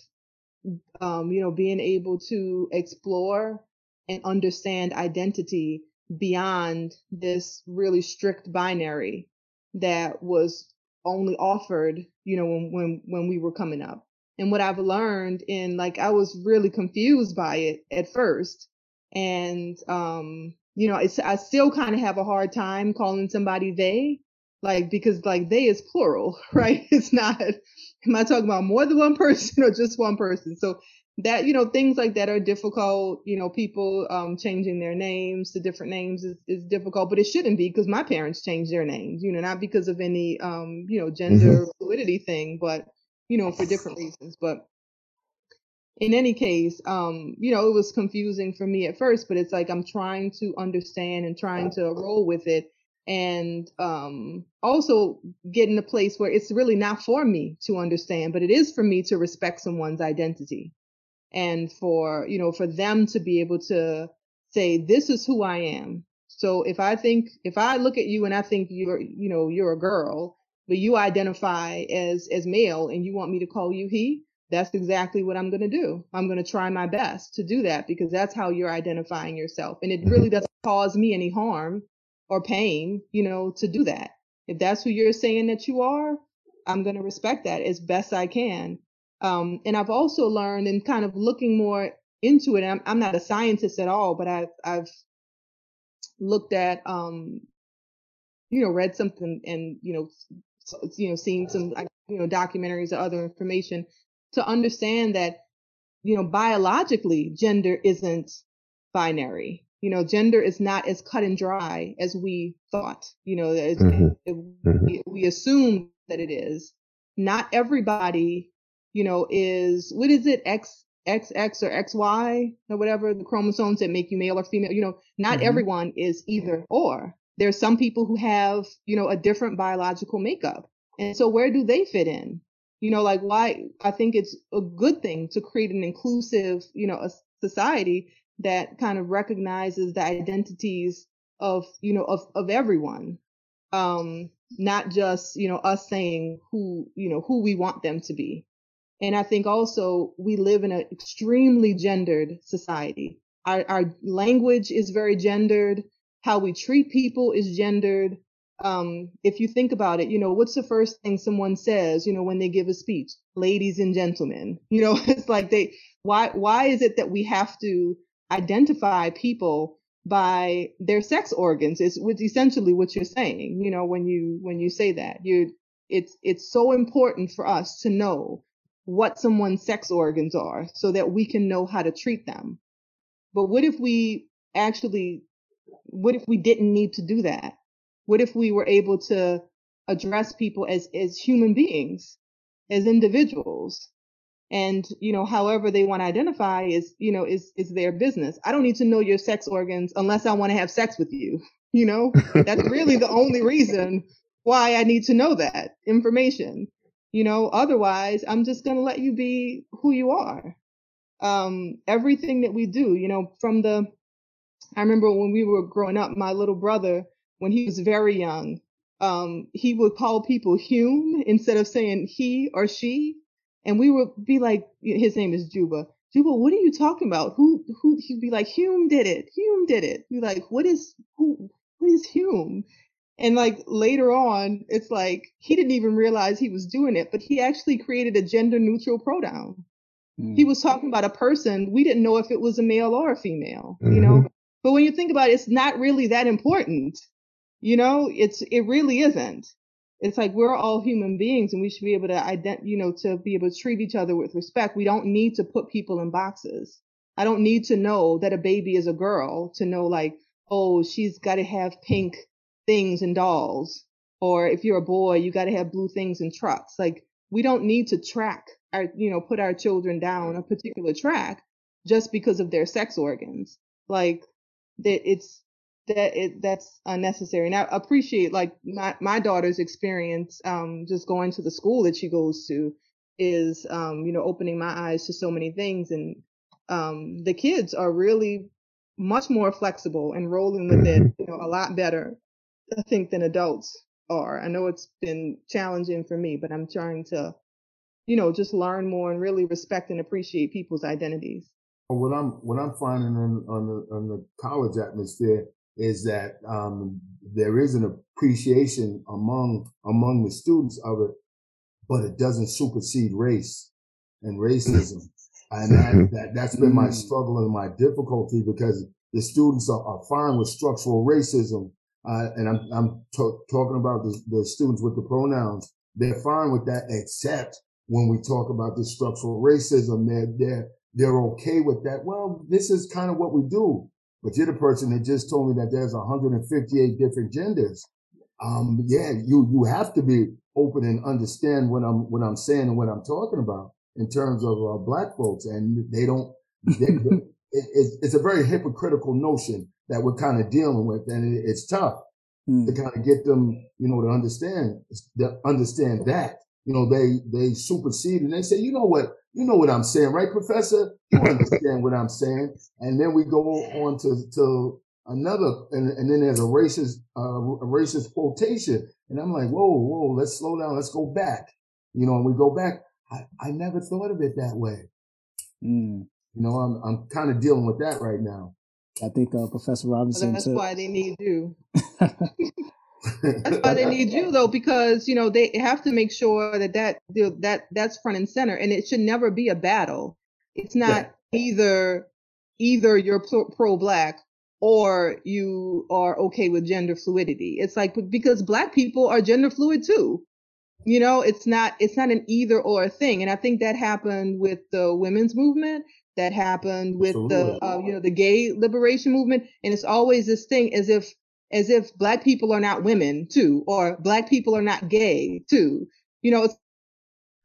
um, you know, being able to explore and understand identity beyond this really strict binary that was only offered, you know, when, when, when we were coming up. And what I've learned in like, I was really confused by it at first. And, um, you know, it's, I still kind of have a hard time calling somebody they, like, because like they is plural, right? It's not, am I talking about more than one person or just one person? So that, you know, things like that are difficult. You know, people um, changing their names to different names is, is difficult, but it shouldn't be because my parents changed their names, you know, not because of any, um, you know, gender mm-hmm. fluidity thing, but, you know, for different reasons. But in any case, um, you know, it was confusing for me at first, but it's like I'm trying to understand and trying to roll with it and um, also get in a place where it's really not for me to understand, but it is for me to respect someone's identity and for, you know, for them to be able to say, this is who I am. So if I think, if I look at you and I think you're, you know, you're a girl, but you identify as, as male and you want me to call you he, that's exactly what I'm going to do. I'm going to try my best to do that because that's how you're identifying yourself. And it mm-hmm. really doesn't cause me any harm or pain, you know, to do that. If that's who you're saying that you are, I'm going to respect that as best I can. Um, and I've also learned and kind of looking more into it. I'm, I'm not a scientist at all, but I've, I've looked at, um, you know, read something and, you know, you know, seen some, you know, documentaries or other information to understand that, you know, biologically gender isn't binary you know, gender is not as cut and dry as we thought. You know, mm-hmm. it, mm-hmm. we, we assume that it is. Not everybody, you know, is what is it X XX or XY or whatever the chromosomes that make you male or female. You know, not mm-hmm. everyone is either or. There's some people who have, you know, a different biological makeup. And so where do they fit in? You know, like why I think it's a good thing to create an inclusive, you know, a society that kind of recognizes the identities of, you know, of, of everyone. Um, not just, you know, us saying who, you know, who we want them to be. And I think also we live in an extremely gendered society. Our, our language is very gendered. How we treat people is gendered. Um, if you think about it, you know, what's the first thing someone says, you know, when they give a speech? Ladies and gentlemen, you know, it's like they, why, why is it that we have to identify people by their sex organs is which essentially what you're saying you know when you when you say that you it's it's so important for us to know what someone's sex organs are so that we can know how to treat them. But what if we actually what if we didn't need to do that? What if we were able to address people as as human beings as individuals? And you know however they want to identify is you know is is their business. I don't need to know your sex organs unless i want to have sex with you you know? That's really the only reason why i need to know that information you know otherwise i'm just going to let you be who you are um everything that we do you know from the i remember when we were growing up my little brother when he was very young um he would call people hume instead of saying he or she and we would be like, his name is Juba. Juba, what are you talking about? Who, who, he'd be like, Hume did it. Hume did it. Be like, what is, who, who is Hume? And like later on, it's like he didn't even realize he was doing it, but he actually created a gender neutral pronoun. Mm. He was talking about a person. We didn't know if it was a male or a female, mm-hmm. you know? But when you think about it, it's not really that important. You know, it's, it really isn't it's like we're all human beings and we should be able to ident- you know, to be able to treat each other with respect. We don't need to put people in boxes. I don't need to know that a baby is a girl to know like, oh, she's got to have pink things and dolls. Or if you're a boy, you got to have blue things and trucks. Like we don't need to track our, you know, put our children down a particular track just because of their sex organs. Like that it's, that it that's unnecessary. And I appreciate like my my daughter's experience, um, just going to the school that she goes to is um, you know, opening my eyes to so many things and um the kids are really much more flexible and rolling with it, you know, a lot better, I think, than adults are. I know it's been challenging for me, but I'm trying to, you know, just learn more and really respect and appreciate people's identities. What I'm what I'm finding in, on the on the college atmosphere is that um, there is an appreciation among among the students of it, but it doesn't supersede race and racism. and that, that that's been my struggle and my difficulty because the students are, are fine with structural racism. Uh, and I'm, I'm t- talking about the, the students with the pronouns. They're fine with that, except when we talk about the structural racism, they're, they're, they're okay with that. Well, this is kind of what we do but you're the person that just told me that there's 158 different genders. Um, yeah, you you have to be open and understand what I'm what I'm saying and what I'm talking about in terms of uh, black folks, and they don't. They, it, it's, it's, a very hypocritical notion that we're kind of dealing with, and it, it's tough mm. to kind of get them, you know, to understand to understand that. You know, they they supersede and they say, you know what, you know what I'm saying, right, Professor? You understand what I'm saying. And then we go on to, to another, and, and then there's a racist, uh, a racist quotation. And I'm like, whoa, whoa, let's slow down. Let's go back. You know, and we go back. I, I never thought of it that way. Mm. You know, I'm, I'm kind of dealing with that right now. I think uh, Professor Robinson. Well, that's why they need you. that's why they need you though, because you know they have to make sure that that that that's front and center, and it should never be a battle. It's not yeah. either either you're pro black or you are okay with gender fluidity. It's like because black people are gender fluid too. You know, it's not it's not an either or thing, and I think that happened with the women's movement. That happened with Absolutely. the uh, you know the gay liberation movement, and it's always this thing as if as if black people are not women too, or black people are not gay too. You know, it's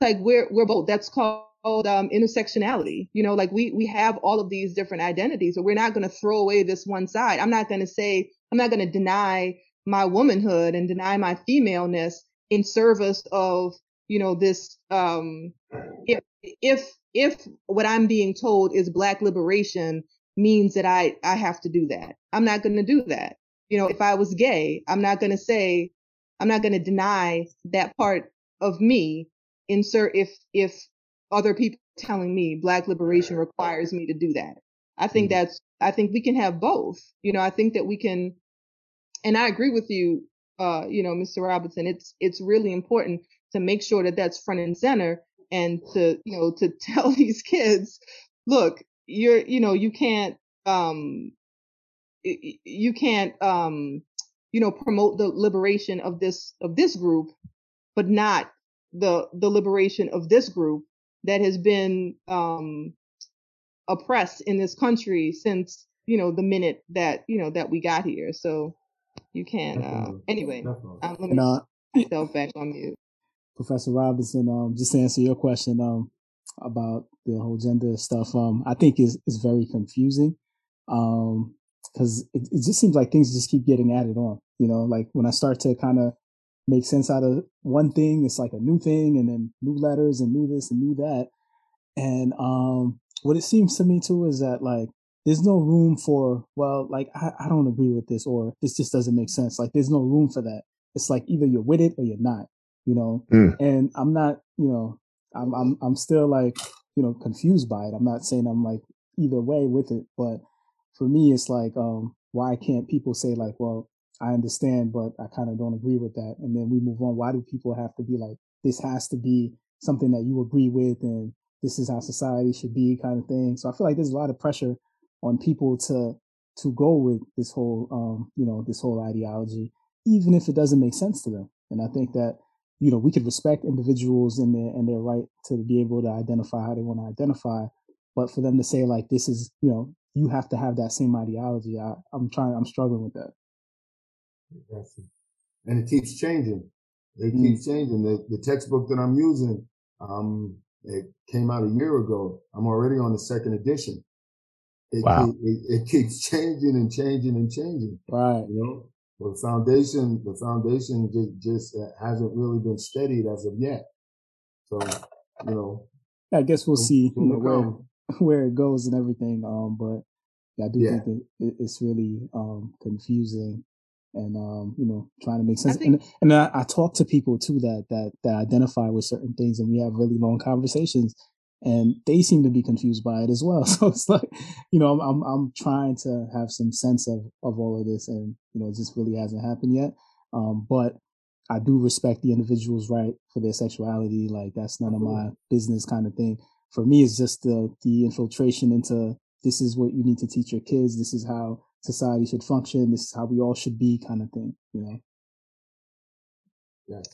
like we're we're both. That's called um, intersectionality. You know, like we we have all of these different identities, so we're not going to throw away this one side. I'm not going to say I'm not going to deny my womanhood and deny my femaleness in service of you know this um if if what i'm being told is black liberation means that i i have to do that. I'm not going to do that. You know if i was gay i'm not going to say i'm not going to deny that part of me insert if if other people telling me black liberation requires me to do that. I think mm-hmm. that's i think we can have both. You know i think that we can and i agree with you uh you know mr robinson it's it's really important to make sure that that's front and center and to you know to tell these kids look you're you know you can't um you can't um you know promote the liberation of this of this group but not the the liberation of this group that has been um oppressed in this country since you know the minute that you know that we got here. So you can uh anyway um, let me uh, myself back on mute Professor Robinson, um, just to answer your question um, about the whole gender stuff, um, I think is is very confusing because um, it, it just seems like things just keep getting added on. You know, like when I start to kind of make sense out of one thing, it's like a new thing, and then new letters and new this and new that. And um, what it seems to me too is that like there's no room for well, like I, I don't agree with this or this just doesn't make sense. Like there's no room for that. It's like either you're with it or you're not you know, mm. and I'm not, you know, I'm, I'm, I'm still like, you know, confused by it. I'm not saying I'm like either way with it, but for me, it's like, um, why can't people say like, well, I understand, but I kind of don't agree with that. And then we move on. Why do people have to be like, this has to be something that you agree with and this is how society should be kind of thing. So I feel like there's a lot of pressure on people to, to go with this whole, um, you know, this whole ideology, even if it doesn't make sense to them. And I think that you know, we could respect individuals and their and their right to be able to identify how they want to identify, but for them to say like this is, you know, you have to have that same ideology. I, I'm trying, I'm struggling with that. And it keeps changing. It mm. keeps changing. The the textbook that I'm using, um, it came out a year ago. I'm already on the second edition. It, wow. it, it keeps changing and changing and changing. Right. You know, the foundation, the foundation just, just uh, hasn't really been steadied as of yet. So, you know, I guess we'll see you know, where where it goes and everything. Um, but I do yeah. think that it's really um confusing and um you know trying to make sense. Think- and and I, I talk to people too that that that identify with certain things, and we have really long conversations and they seem to be confused by it as well. So it's like, you know, I'm I'm, I'm trying to have some sense of of all of this, and you know, it just really hasn't happened yet. Um, but I do respect the individual's right for their sexuality. Like that's none of my business, kind of thing. For me, it's just the the infiltration into this is what you need to teach your kids. This is how society should function. This is how we all should be, kind of thing. You know.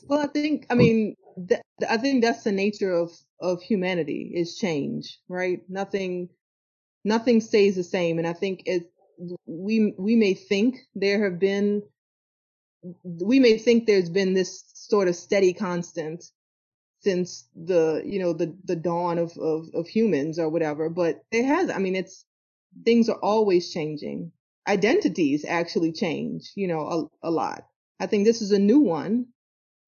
Well, I think I mean th- I think that's the nature of of humanity is change, right? Nothing nothing stays the same, and I think it we we may think there have been we may think there's been this sort of steady constant since the you know the the dawn of of, of humans or whatever, but it has. I mean, it's things are always changing. Identities actually change, you know, a, a lot. I think this is a new one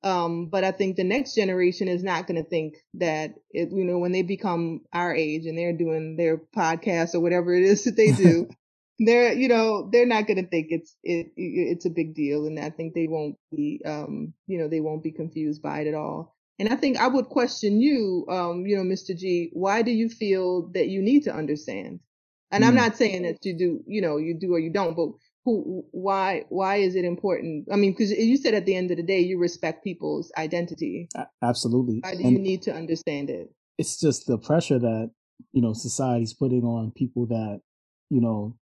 um, but I think the next generation is not going to think that it, you know, when they become our age and they're doing their podcast or whatever it is that they do, they're, you know, they're not going to think it's, it, it's a big deal. And I think they won't be, um, you know, they won't be confused by it at all. And I think I would question you, um, you know, Mr. G, why do you feel that you need to understand? And mm. I'm not saying that you do, you know, you do or you don't, but who why why is it important? I mean because you said at the end of the day you respect people's identity. Absolutely. Why do and you need to understand it? it's just the pressure that you know society's putting on people that you know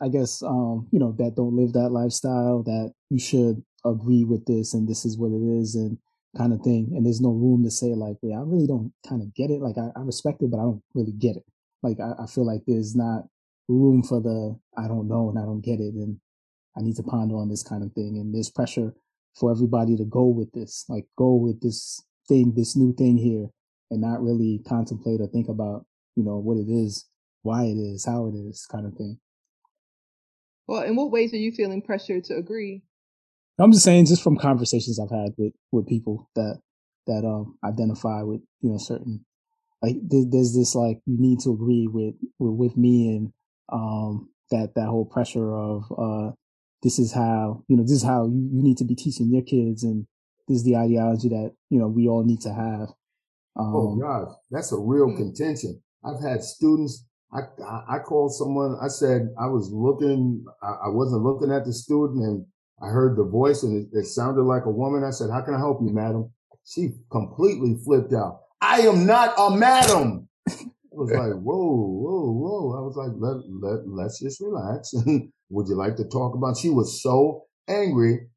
i guess um you know that don't live that lifestyle that you should agree with this and this is what it is and kind of thing. And there's no room to say like yeah i really don't kind of get it. Like I, I respect it but i don't really get it. Like I, I feel like there's not room for the I don't know and I don't get it. And I need to ponder on this kind of thing. And there's pressure for everybody to go with this, like go with this thing, this new thing here, and not really contemplate or think about, you know, what it is, why it is, how it is, kind of thing. Well, in what ways are you feeling pressure to agree? I'm just saying, just from conversations I've had with with people that that um identify with you know certain like there's this like you need to agree with with, with me and um that that whole pressure of uh this is how you know this is how you, you need to be teaching your kids and this is the ideology that you know we all need to have oh, um, oh gosh that's a real hmm. contention i've had students I, I called someone. I said I was looking. I, wasn't looking at the student, and I heard the voice, and it, it sounded like a woman. I said, "How can I help you, madam?" She completely flipped out. I am not a madam. I was like, whoa, whoa, whoa. I was like, let, let, let's just relax. Would you like to talk about? She was so angry.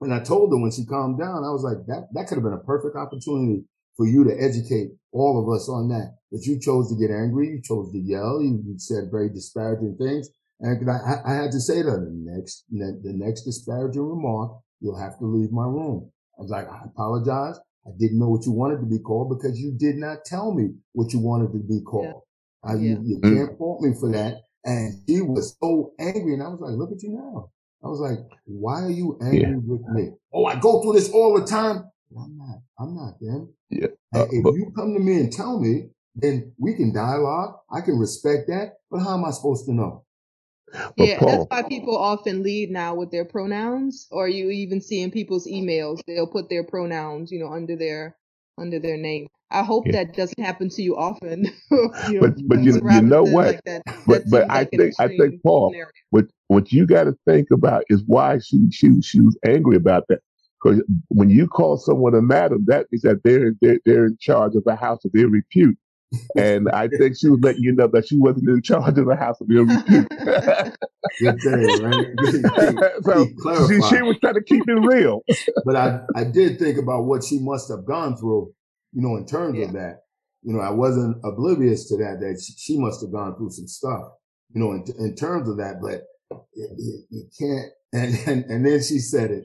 And I told her when she calmed down, I was like, that, that could have been a perfect opportunity for you to educate all of us on that. But you chose to get angry. You chose to yell. You, said very disparaging things. And I, I had to say to her, the next, the next disparaging remark, you'll have to leave my room. I was like, I apologize. I didn't know what you wanted to be called because you did not tell me what you wanted to be called. Yeah. Uh, yeah. You, you mm. can't fault me for that. And she was so angry. And I was like, look at you now. I was like, why are you angry yeah. with me? Oh, I go through this all the time. I'm not. I'm not them. Yeah. Uh, if but, you come to me and tell me, then we can dialogue. I can respect that. But how am I supposed to know? Yeah, Paul, that's why people often lead now with their pronouns, or you even see in people's emails they'll put their pronouns, you know, under their under their name. I hope yeah. that doesn't happen to you often. you know, but but you, you know what? Like that, but that but I like think I think Paul, scenario. what what you got to think about is why she she she was angry about that. Because when you call someone a madam, that means that they're, they're they're in charge of a house of their repute and I think she was letting you know that she wasn't in charge of the house of repute. Good thing, right? so she, she, was trying to keep it real. but I, I did think about what she must have gone through, you know, in terms yeah. of that. You know, I wasn't oblivious to that, that she must have gone through some stuff, you know, in, in terms of that, but you, you can't. And, and, and then she said it.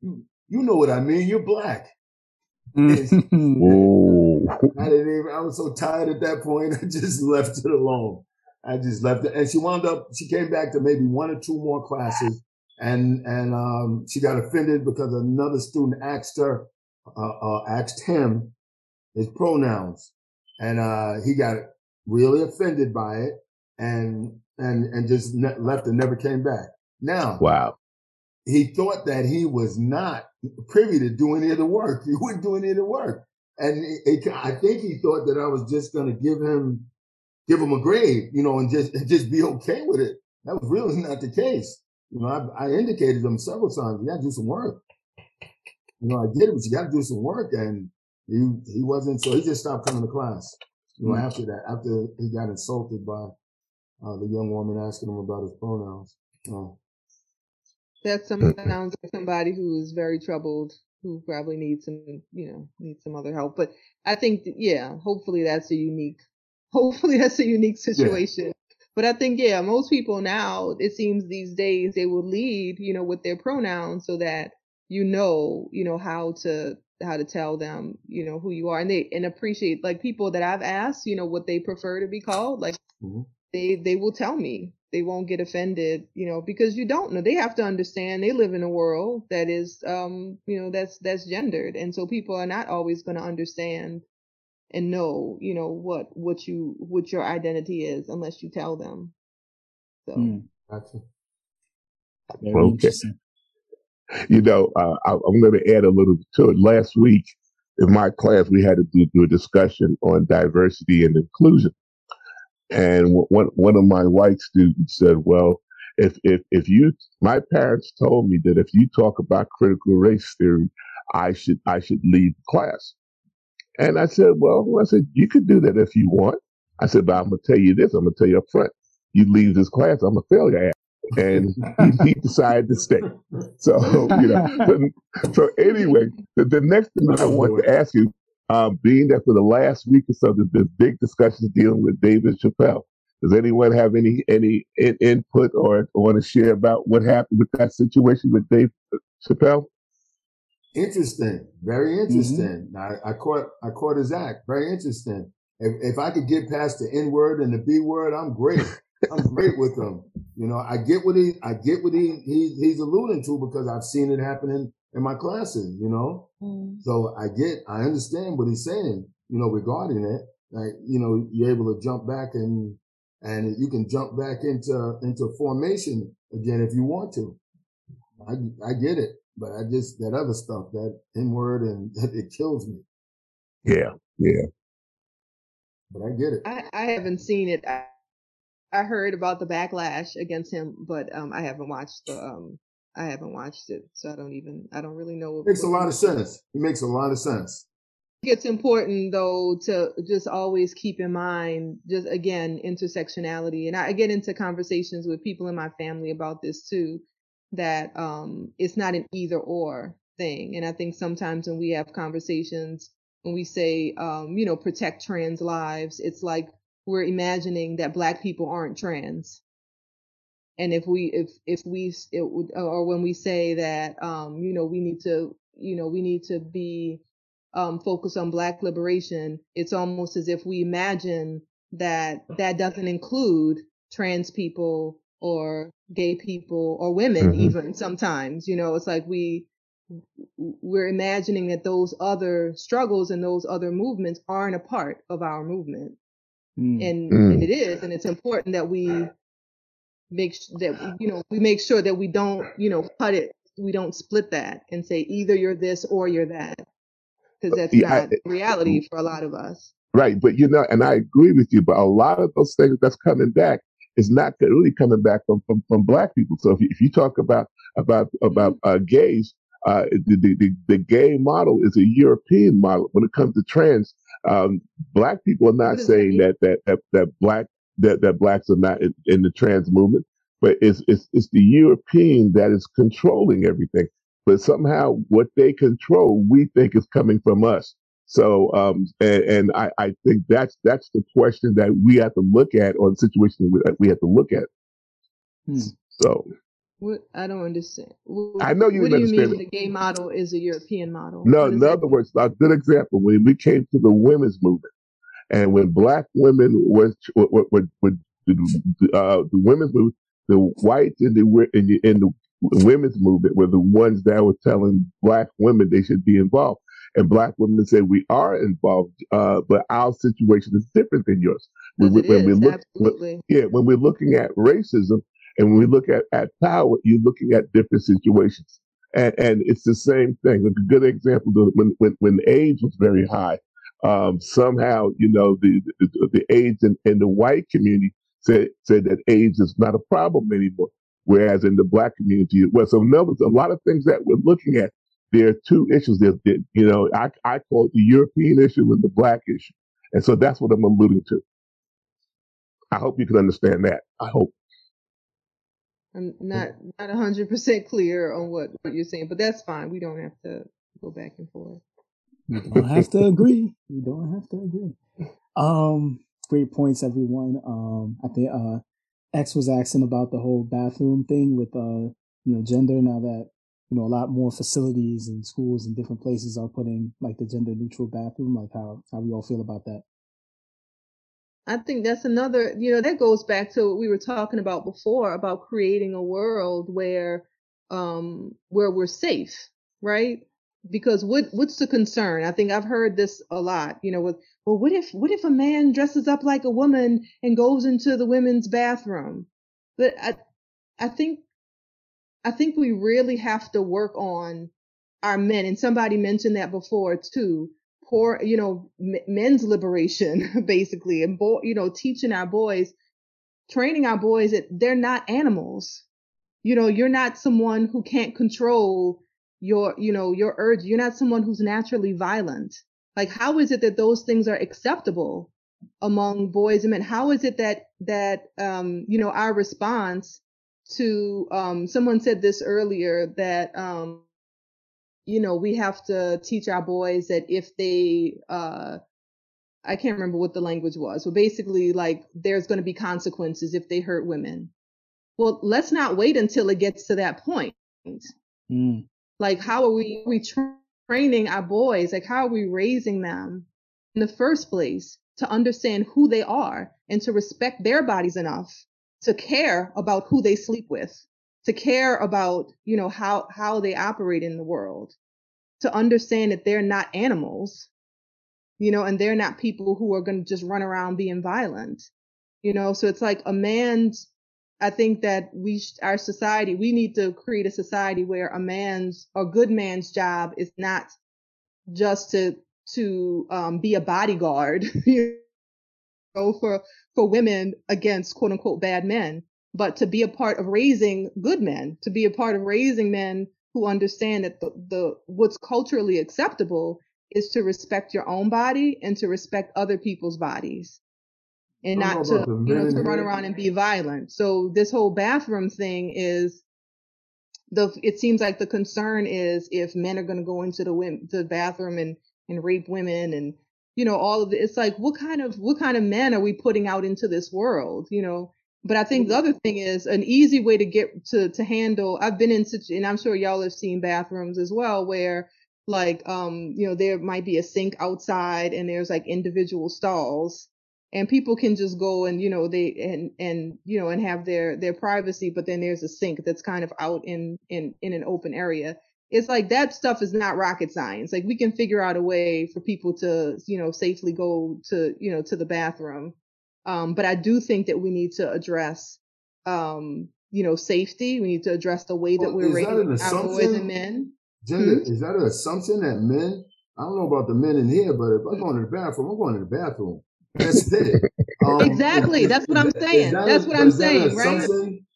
You, you know what I mean? You're black. I didn't even, I was so tired at that point. I just left it alone. I just left it. And she wound up, she came back to maybe one or two more classes and, and, um, she got offended because another student asked her, uh, uh, asked him his pronouns and, uh, he got really offended by it and, and, and just ne- left and never came back. Now, wow. He thought that he was not privy to do any of the work. He wouldn't do any of the work. And it, it, I think he thought that I was just going to give him, give him a grade, you know, and just, and just be okay with it. That was really not the case. You know, I, I indicated him several times, you got to do some work. You know, I did it, but you got to do some work. And he, he wasn't, so he just stopped coming to class. You know, mm-hmm. after that, after he got insulted by uh, the young woman asking him about his pronouns. Uh, that sounds like somebody who is very troubled who probably needs some, you know, needs some other help. But I think, yeah, hopefully that's a unique, hopefully that's a unique situation. Yeah. But I think, yeah, most people now, it seems these days they will lead, you know, with their pronouns so that you know, you know, how to, how to tell them, you know, who you are and they, and appreciate like people that I've asked, you know, what they prefer to be called. Like mm-hmm. they, they will tell me, they won't get offended, you know, because you don't know. They have to understand they live in a world that is, um, you know, that's that's gendered, and so people are not always going to understand and know, you know, what what you what your identity is unless you tell them. So. Mm, gotcha. okay. You know, uh, I, am going to add a little to it. Last week in my class, we had to do, do a discussion on diversity and inclusion. And one one of my white students said, "Well, if if if you, my parents told me that if you talk about critical race theory, I should I should leave class." And I said, "Well, I said you could do that if you want." I said, "But I'm gonna tell you this. I'm gonna tell you up front. You leave this class, I'm a failure." fail. And he, he, decided to stay. So you know. So, so anyway, the, the next thing I want to ask you um, being that for the last week or so, there's been big discussions dealing with David Chappelle. Does anyone have any any in, input or, want to share about what happened with that situation with Dave Chappelle? Interesting, very interesting. Mm-hmm. I, I, caught I caught his act. Very interesting. If, if I could get past the N word and the B word, I'm great. I'm great with him. You know, I get what he, I get what he, he he's alluding to because I've seen it happening in my classes. You know, mm. so I get, I understand what he's saying. You know, regarding it, like you know, you're able to jump back and and you can jump back into into formation again if you want to. I I get it, but I just that other stuff, that N word, and it kills me. Yeah, yeah. But I get it. I, I haven't seen it. I, I heard about the backlash against him, but um, I haven't watched the um, I haven't watched it, so I don't even I don't really know. What, makes a lot of sense. It makes a lot of sense. It's important though to just always keep in mind, just again, intersectionality, and I get into conversations with people in my family about this too. That um, it's not an either or thing, and I think sometimes when we have conversations, when we say, um, you know, protect trans lives, it's like we're imagining that black people aren't trans and if we if if we it, or when we say that um you know we need to you know we need to be um focused on black liberation it's almost as if we imagine that that doesn't include trans people or gay people or women mm-hmm. even sometimes you know it's like we we're imagining that those other struggles and those other movements aren't a part of our movement Mm. And, mm. and it is, and it's important that we make that you know we make sure that we don't you know cut it, we don't split that and say either you're this or you're that, because that's yeah, not I, reality for a lot of us. Right, but you know, and I agree with you, but a lot of those things that's coming back is not really coming back from from, from black people. So if you, if you talk about about about uh, gays, uh, the, the, the gay model is a European model. When it comes to trans, um, black people are not saying that, that, that, that black, that, that blacks are not in, in, the trans movement, but it's, it's, it's the European that is controlling everything. But somehow what they control, we think is coming from us. So, um, and, and I, I think that's, that's the question that we have to look at or the situation that we have to look at. Hmm. So. What I don't understand. What, I know you. What do you mean the gay model is a European model? No, in other words, a good example when we came to the women's movement, and when black women were were, were, were uh, the women's movement, the whites in the in the, in the women's movement were the ones that were telling black women they should be involved. And black women said we are involved, uh, but our situation is different than yours. When, we, when we look, when, yeah, when we're looking at racism, and when we look at, at power, you're looking at different situations. And, and it's the same thing. A good example, when, when, when AIDS was very high, um, somehow, you know, the, the, the AIDS in, in the white community said, said that AIDS is not a problem anymore. Whereas in the black community, well, so in a lot of things that we're looking at, there are two issues. There, you know, I, I call it the European issue and the black issue. And so that's what I'm alluding to. I hope you can understand that. I hope. I'm not not hundred percent clear on what, what you're saying, but that's fine. We don't have to go back and forth. We don't have to agree. You don't have to agree. Um, great points, everyone. Um, I think uh, X was asking about the whole bathroom thing with uh, you know, gender. Now that you know, a lot more facilities and schools and different places are putting like the gender neutral bathroom. Like how how we all feel about that. I think that's another, you know, that goes back to what we were talking about before about creating a world where um where we're safe, right? Because what what's the concern? I think I've heard this a lot, you know, with well what if what if a man dresses up like a woman and goes into the women's bathroom? But I I think I think we really have to work on our men and somebody mentioned that before too poor, you know, men's liberation, basically, and, bo- you know, teaching our boys, training our boys that they're not animals. You know, you're not someone who can't control your, you know, your urge. You're not someone who's naturally violent. Like, how is it that those things are acceptable among boys and men? How is it that, that, um, you know, our response to, um, someone said this earlier that, um, you know, we have to teach our boys that if they, uh, I can't remember what the language was, but basically, like, there's going to be consequences if they hurt women. Well, let's not wait until it gets to that point. Mm. Like, how are we, we tra- training our boys? Like, how are we raising them in the first place to understand who they are and to respect their bodies enough to care about who they sleep with, to care about, you know, how, how they operate in the world, to understand that they're not animals, you know, and they're not people who are going to just run around being violent, you know, so it's like a man's, I think that we, our society, we need to create a society where a man's, a good man's job is not just to, to, um, be a bodyguard, you know, for, for women against quote unquote bad men, but to be a part of raising good men, to be a part of raising men who understand that the, the what's culturally acceptable is to respect your own body and to respect other people's bodies and not to you know to run around and be violent. So this whole bathroom thing is the it seems like the concern is if men are going to go into the women, the bathroom and and rape women and you know all of it. It's like what kind of what kind of men are we putting out into this world? You know, but I think the other thing is an easy way to get to to handle. I've been in such, and I'm sure y'all have seen bathrooms as well, where like um you know there might be a sink outside and there's like individual stalls and people can just go and you know they and and you know and have their their privacy but then there's a sink that's kind of out in in in an open area it's like that stuff is not rocket science like we can figure out a way for people to you know safely go to you know to the bathroom um, but I do think that we need to address, um, you know, safety. We need to address the way that we're raising our boys and men. Gender, hmm? Is that an assumption that men? I don't know about the men in here, but if I'm going to the bathroom, I'm going to the bathroom. That's it. Um, exactly. That's what I'm saying. That That's a, what I'm saying. Right.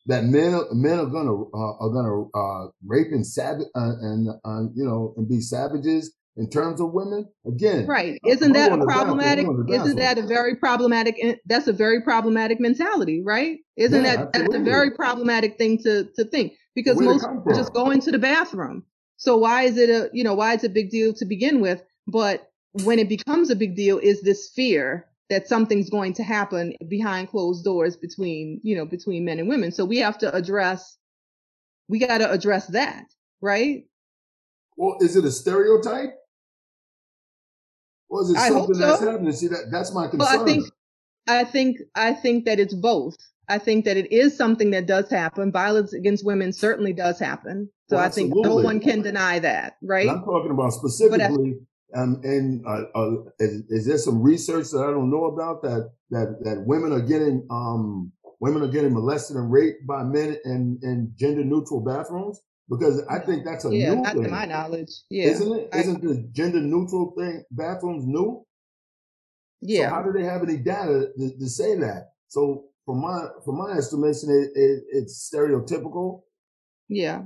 That men men are gonna uh, are gonna uh, rape and savage uh, and uh, you know and be savages in terms of women again right isn't that a problematic isn't that a very problematic that's a very problematic mentality right isn't yeah, that that's a very problematic thing to to think because Where most just go into the bathroom so why is it a you know why it's a big deal to begin with but when it becomes a big deal is this fear that something's going to happen behind closed doors between you know between men and women so we have to address we got to address that right well is it a stereotype or is it something so. that's happening? See, that that's my concern. Well, I think, I think, I think that it's both. I think that it is something that does happen. Violence against women certainly does happen. So well, I think no one can deny that, right? I'm talking about specifically. Um, and uh, uh, is, is, there some research that I don't know about that that that women are getting um, women are getting molested and raped by men in, in gender neutral bathrooms? because I think that's a yeah, new not thing. to my knowledge. Yeah, isn't it? Isn't the gender neutral thing bathrooms new? Yeah. So how do they have any data to, to say that? So from my from my estimation, it, it, it's stereotypical. Yeah.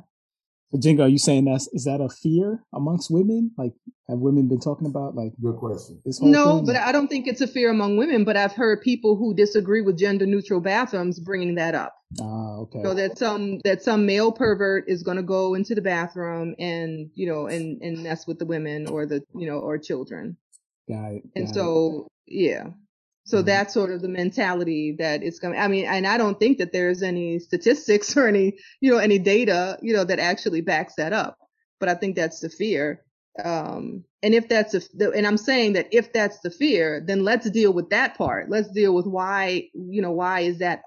But Jenga, are you saying that's is that a fear amongst women? Like, have women been talking about like? Good question. no, thing? but I don't think it's a fear among women. But I've heard people who disagree with gender neutral bathrooms bringing that up. Ah, okay. So that some that some male pervert is going to go into the bathroom and you know and and mess with the women or the you know or children. Got it. Got and so it. yeah, so mm-hmm. that's sort of the mentality that it's going. I mean, and I don't think that there's any statistics or any, you know, any data, you know, that actually backs that up. But I think that's the fear. Um, and if that's a, and I'm saying that if that's the fear, then let's deal with that part. Let's deal with why, you know, why is that?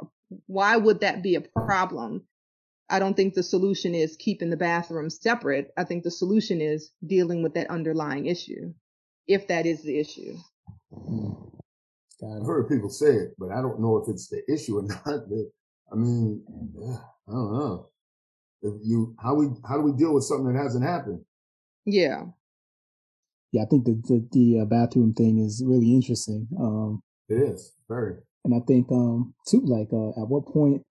Why would that be a problem? I don't think the solution is keeping the bathrooms separate. I think the solution is dealing with that underlying issue, if that is the issue. Mm. I've heard people say it, but I don't know if it's the issue or not. I mean, I don't know. If you how we how do we deal with something that hasn't happened? Yeah. Yeah, I think the the, the uh, bathroom thing is really interesting. Um, it is very. And I think um too, like, uh, at what point,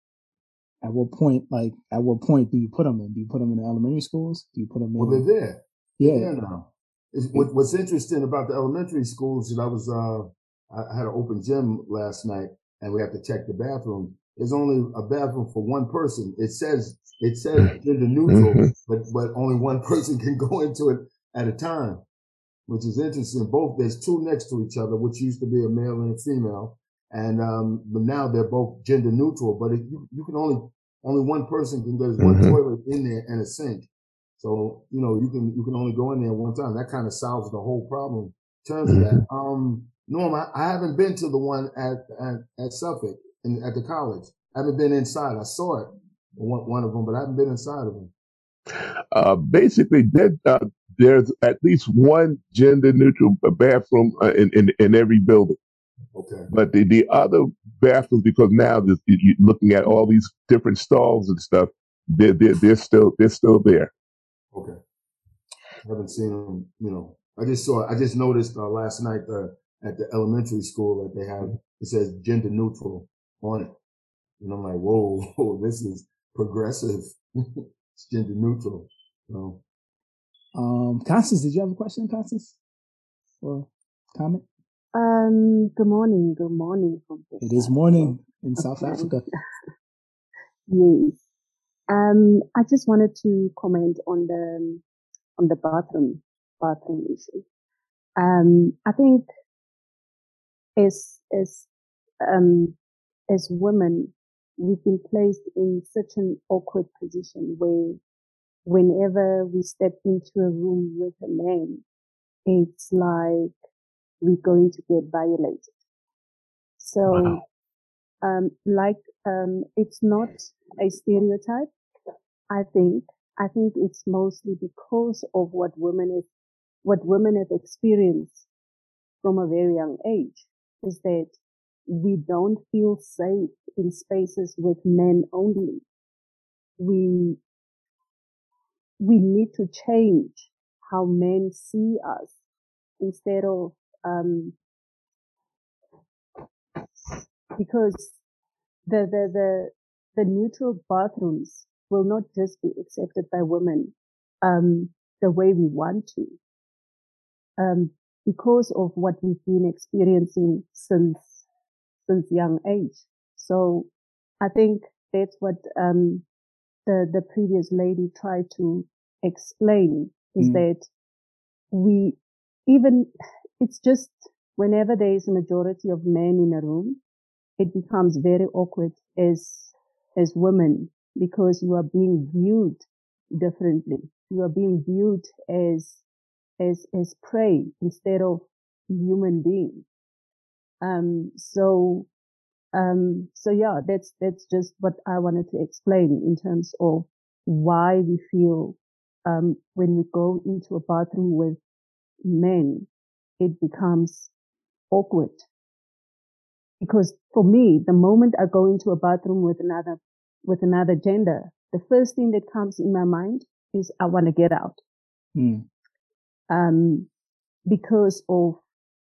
at what point, like, at what point do you put them in? Do you put them in the elementary schools? Do you put them in? Well, they're there. Yeah. They're there now. What, what's interesting about the elementary schools that I was uh, I had an open gym last night and we have to check the bathroom. There's only a bathroom for one person. It says it says gender neutral, mm-hmm. but but only one person can go into it at a time, which is interesting. Both there's two next to each other, which used to be a male and a female, and um, but now they're both gender neutral. But it, you you can only only one person can. There's one mm-hmm. toilet in there and a sink, so you know you can you can only go in there one time. That kind of solves the whole problem in terms of that. Mm-hmm. Um, Norm, I, I haven't been to the one at, at, at Suffolk in, at the college. I haven't been inside. I saw it, one, one of them, but I haven't been inside of them. Uh, basically, there, uh, there's at least one gender neutral bathroom uh, in, in in every building. Okay. But the, the other bathrooms, because now this, you're looking at all these different stalls and stuff, they're, they're, they're still they're still there. Okay. I haven't seen them. You know, I just saw. I just noticed uh, last night uh, at the elementary school that they have it says gender neutral on it, and I'm like, whoa, whoa this is progressive. it's gender neutral. So, um, Constance, did you have a question, Constance, or comment? Um, good morning. Good morning from It is morning in South Africa. yes. Um, I just wanted to comment on the on the bathroom bathroom issue. Um, I think as as um as women, we've been placed in such an awkward position where whenever we step into a room with a man, it's like we're going to get violated. So, wow. um, like, um, it's not a stereotype. I think, I think it's mostly because of what women have, what women have experienced from a very young age is that we don't feel safe in spaces with men only. We, we need to change how men see us instead of um, because the, the, the, the neutral bathrooms will not just be accepted by women, um, the way we want to, um, because of what we've been experiencing since, since young age. So I think that's what, um, the, the previous lady tried to explain is mm. that we even it's just whenever there is a majority of men in a room, it becomes very awkward as, as women because you are being viewed differently. You are being viewed as, as, as prey instead of human being. Um, so, um, so yeah, that's, that's just what I wanted to explain in terms of why we feel, um, when we go into a bathroom with men, it becomes awkward. Because for me, the moment I go into a bathroom with another, with another gender, the first thing that comes in my mind is I want to get out. Mm. Um, because of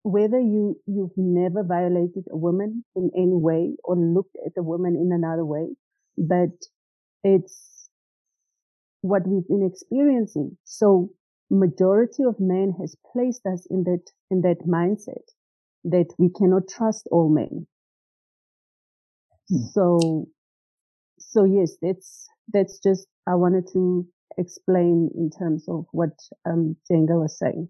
whether you, you've never violated a woman in any way or looked at a woman in another way, but it's what we've been experiencing. So majority of men has placed us in that in that mindset that we cannot trust all men. Hmm. So, so yes, that's that's just I wanted to explain in terms of what um Jenga was saying.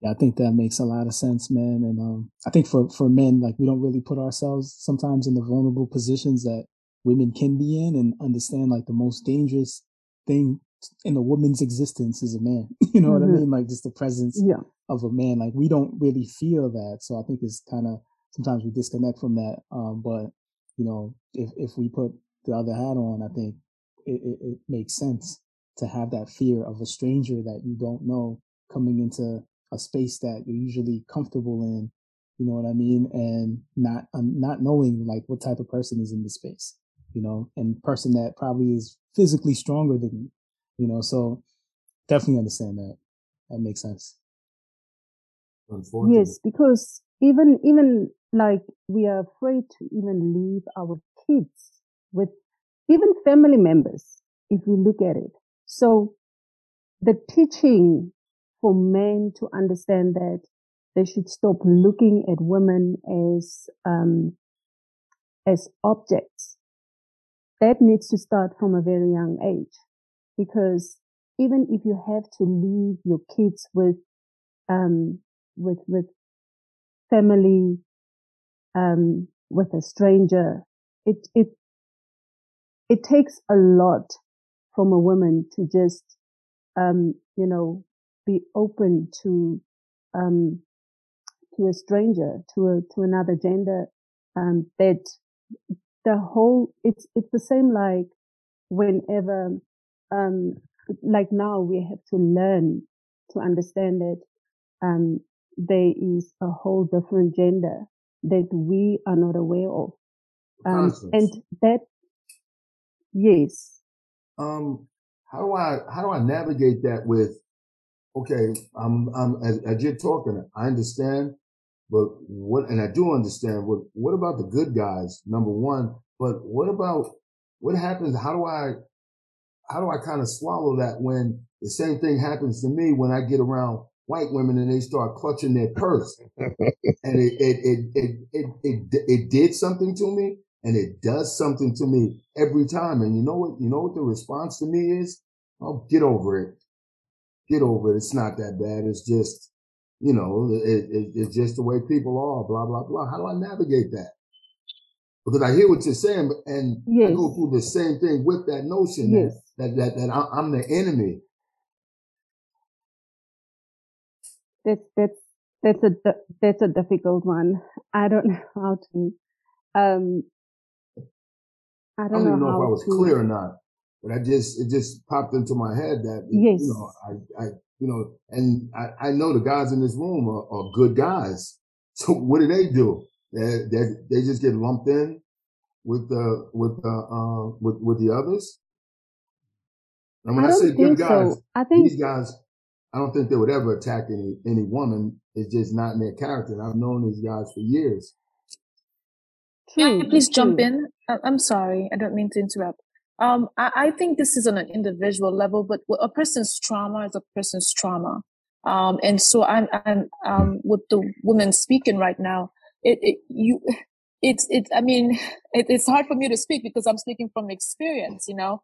Yeah, I think that makes a lot of sense, man. And um, I think for for men, like we don't really put ourselves sometimes in the vulnerable positions that women can be in, and understand like the most dangerous thing in a woman's existence is a man. You know mm-hmm. what I mm-hmm. mean? Like just the presence yeah. of a man. Like we don't really feel that. So I think it's kind of sometimes we disconnect from that. Um, but you know, if if we put the other hat on, I think it, it, it makes sense to have that fear of a stranger that you don't know coming into a space that you're usually comfortable in. You know what I mean? And not um, not knowing like what type of person is in the space. You know, and person that probably is physically stronger than you you know, so definitely understand that. That makes sense. Yes, because even even like we are afraid to even leave our kids with even family members if we look at it. So the teaching for men to understand that they should stop looking at women as um, as objects. That needs to start from a very young age because even if you have to leave your kids with um with with family um with a stranger it it it takes a lot from a woman to just um you know be open to um to a stranger to a to another gender um that the whole it's it's the same like whenever um like now we have to learn to understand that um there is a whole different gender that we are not aware of. Um and that yes um how do i how do i navigate that with okay i'm i'm as, as you're talking i understand but what, and I do understand what, what about the good guys? Number one, but what about what happens? How do I, how do I kind of swallow that when the same thing happens to me when I get around white women and they start clutching their purse and it, it, it, it, it, it, it did something to me and it does something to me every time. And you know what, you know what the response to me is? Oh, get over it. Get over it. It's not that bad. It's just, you know, it, it, it's just the way people are, blah, blah, blah. How do I navigate that? Because I hear what you're saying, and yes. I go through the same thing with that notion yes. that, that, that, I'm the enemy. That's, that's, that's a, that's a difficult one. I don't know how to, um, I don't, I don't know, know if I was to, clear or not, but I just, it just popped into my head that, yes. you know, I, I, you know, and I, I know the guys in this room are, are good guys. So what do they do? They, they, they just get lumped in with the with the uh, with with the others. And when I, I say good guys, so. I think these guys, I don't think they would ever attack any any woman. It's just not in their character. And I've known these guys for years. True, yeah, please true. jump in. I'm sorry, I don't mean to interrupt. Um, I, I, think this is on an individual level, but a person's trauma is a person's trauma. Um, and so I'm, I'm, um, with the woman speaking right now, it, it you, it's, it's, I mean, it, it's hard for me to speak because I'm speaking from experience, you know,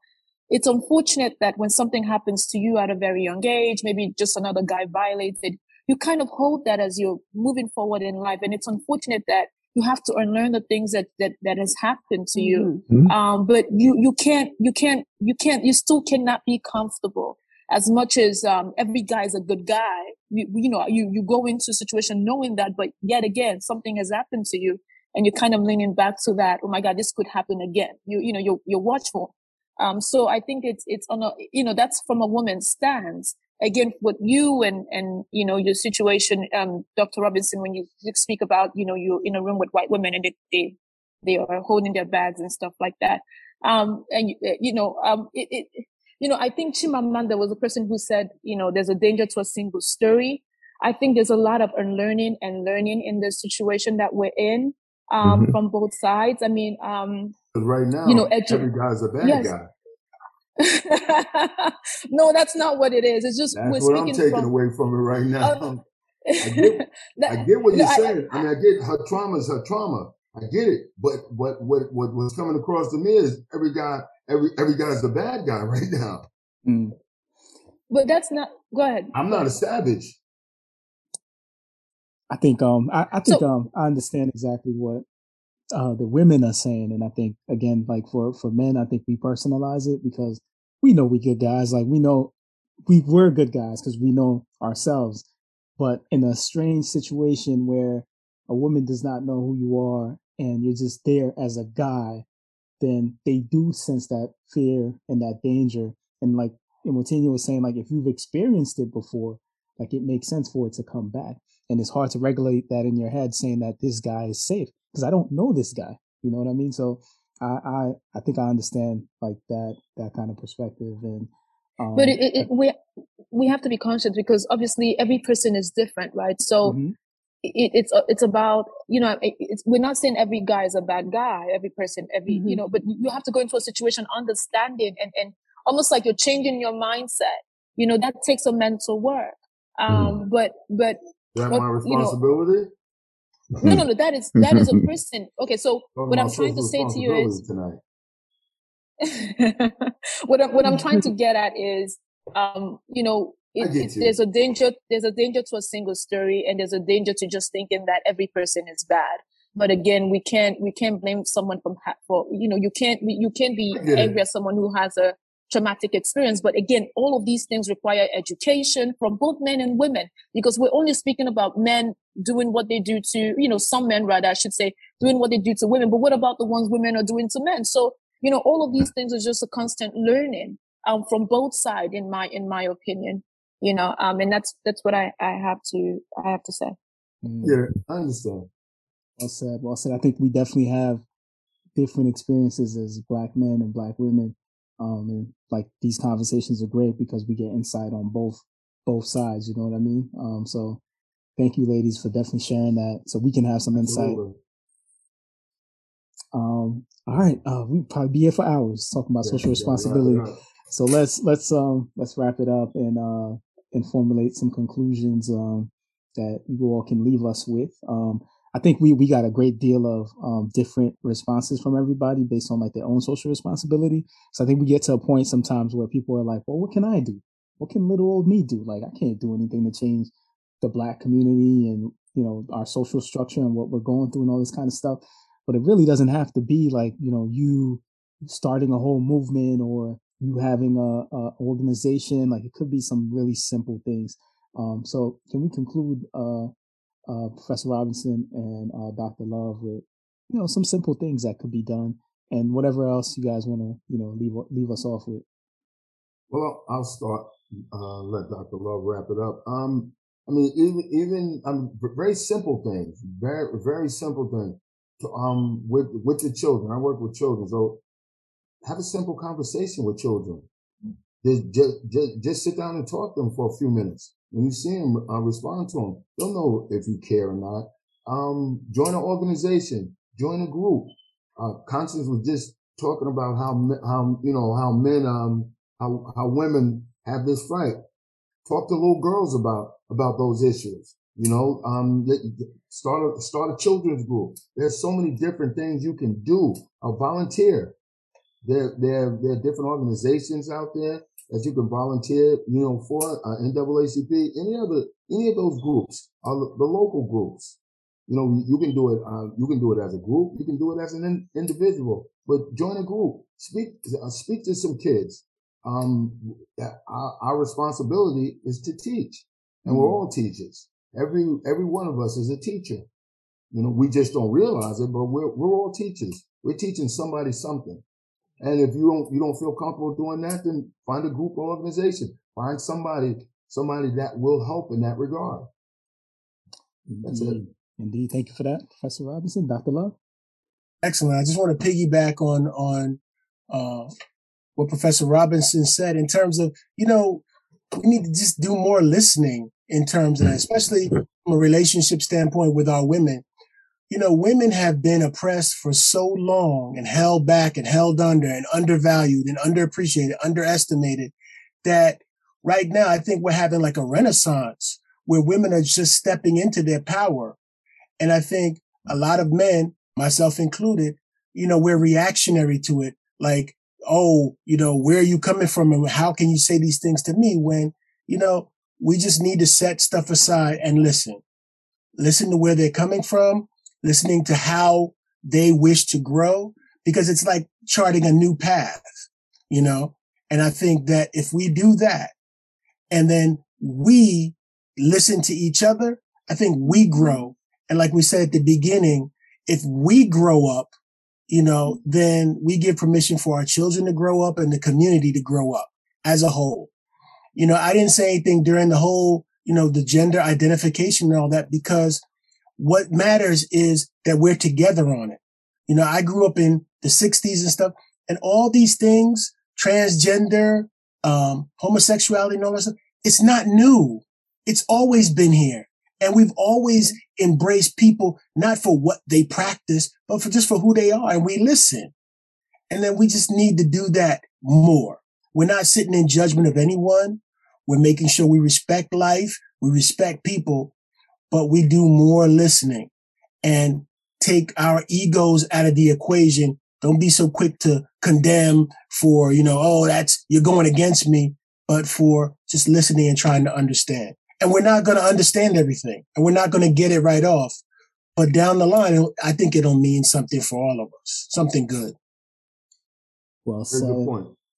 it's unfortunate that when something happens to you at a very young age, maybe just another guy violated, you kind of hold that as you're moving forward in life. And it's unfortunate that you have to unlearn the things that that that has happened to you. Mm-hmm. mm-hmm. um but you you can't you can't you can't you still cannot be comfortable. As much as um every guy is a good guy you, you know you you go into a situation knowing that but yet again something has happened to you and you're kind of leaning back to that oh my god this could happen again. You you know you're you're watchful. Um so i think it's it's on a you know that's from a woman's stance again what you and and you know your situation um dr robinson when you speak about you know you're in a room with white women and they they, they are holding their bags and stuff like that um and uh, you know um it, it you know i think chimamanda was a person who said you know there's a danger to a single story i think there's a lot of unlearning and learning in the situation that we're in um mm-hmm. from both sides i mean um right now you know edu- every guy's a bad yes. guy no, that's not what it is. It's just that's what I'm taking from, away from it right now. Uh, I, get, that, I get what you're no, saying. I, I, mean, I get her trauma is her trauma. I get it, but what what what what's coming across to me is every guy every every guy's the bad guy right now. Mm. But that's not. Go ahead. I'm not a savage. I think um I, I think so, um I understand exactly what uh, the women are saying, and I think again, like for for men, I think we personalize it because we know we good guys. Like we know we were good guys because we know ourselves. But in a strange situation where a woman does not know who you are and you're just there as a guy, then they do sense that fear and that danger. And like Imotini was saying, like if you've experienced it before, like it makes sense for it to come back. And it's hard to regulate that in your head saying that this guy is safe because I don't know this guy. You know what I mean? So I, I, I think I understand like that that kind of perspective and. Um, but it, it, we we have to be conscious because obviously every person is different, right? So mm-hmm. it, it's it's about you know we're not saying every guy is a bad guy, every person, every mm-hmm. you know, but you have to go into a situation understanding and and almost like you're changing your mindset. You know that takes a mental work. Um, mm-hmm. but but that my responsibility. You know, no, no, no. That is that is a person. Okay, so what I'm trying to say to you is what I'm, what I'm trying to get at is, um, you know, it, it, there's a danger. There's a danger to a single story, and there's a danger to just thinking that every person is bad. But again, we can't we can't blame someone from for you know you can't you can't be angry at someone who has a traumatic experience. But again, all of these things require education from both men and women because we're only speaking about men doing what they do to, you know, some men rather, I should say, doing what they do to women, but what about the ones women are doing to men? So, you know, all of these things are just a constant learning um, from both sides, in my in my opinion. You know, um, and that's that's what I, I have to I have to say. Mm. Yeah, I understand. Well said. Well said. I think we definitely have different experiences as black men and black women. Um, and like these conversations are great because we get insight on both both sides. You know what I mean? Um, so thank you, ladies, for definitely sharing that, so we can have some insight. Um, all right, uh, we probably be here for hours talking about yeah, social responsibility. Yeah, so let's let's um let's wrap it up and uh and formulate some conclusions um that you all can leave us with. Um, I think we we got a great deal of um, different responses from everybody based on like their own social responsibility. So I think we get to a point sometimes where people are like, "Well, what can I do? What can little old me do? Like, I can't do anything to change the black community and you know our social structure and what we're going through and all this kind of stuff." But it really doesn't have to be like you know you starting a whole movement or you having a, a organization. Like it could be some really simple things. Um, so can we conclude? Uh, uh, Professor Robinson and uh, Dr. Love with you know some simple things that could be done, and whatever else you guys want to you know leave leave us off with. Well, I'll start. Uh, let Dr. Love wrap it up. Um, I mean, even even um, very simple things, very very simple things. Um, with with the children, I work with children, so have a simple conversation with children. Just, just, just, just sit down and talk to them for a few minutes. When you see them, uh, respond to them. They'll know if you care or not. Um, join an organization, join a group. Uh, Constance was just talking about how, how, you know, how men, um, how, how women have this fight. Talk to little girls about, about those issues. You know, um, start a, start a children's group. There's so many different things you can do. A volunteer. There, there, there are different organizations out there that you can volunteer, you know, for uh, NAACP, any other, any of those groups, uh, the local groups. You know, you can do it. Uh, you can do it as a group. You can do it as an in, individual. But join a group. Speak. Uh, speak to some kids. Um, our, our, responsibility is to teach, and mm-hmm. we're all teachers. Every every one of us is a teacher. You know, we just don't realize it, but we're we're all teachers. We're teaching somebody something. And if you don't you don't feel comfortable doing that, then find a group or organization. Find somebody somebody that will help in that regard. That's Indeed. it. Indeed. Thank you for that, Professor Robinson. Dr. Love. Excellent. I just want to piggyback on on uh, what Professor Robinson said in terms of, you know, we need to just do more listening in terms of that, mm-hmm. especially from a relationship standpoint with our women you know, women have been oppressed for so long and held back and held under and undervalued and underappreciated, underestimated that right now I think we're having like a renaissance where women are just stepping into their power. And I think a lot of men, myself included, you know, we're reactionary to it. Like, oh, you know, where are you coming from? And how can you say these things to me when, you know, we just need to set stuff aside and listen. Listen to where they're coming from listening to how they wish to grow, because it's like charting a new path, you know? And I think that if we do that and then we listen to each other, I think we grow. And like we said at the beginning, if we grow up, you know, then we give permission for our children to grow up and the community to grow up as a whole. You know, I didn't say anything during the whole, you know, the gender identification and all that because what matters is that we're together on it. You know, I grew up in the 60s and stuff, and all these things, transgender, um, homosexuality, and all that stuff, it's not new. It's always been here. And we've always embraced people, not for what they practice, but for just for who they are. And we listen. And then we just need to do that more. We're not sitting in judgment of anyone. We're making sure we respect life. We respect people but we do more listening and take our egos out of the equation. Don't be so quick to condemn for, you know, oh, that's, you're going against me, but for just listening and trying to understand. And we're not going to understand everything and we're not going to get it right off. But down the line, I think it'll mean something for all of us, something good. Well said.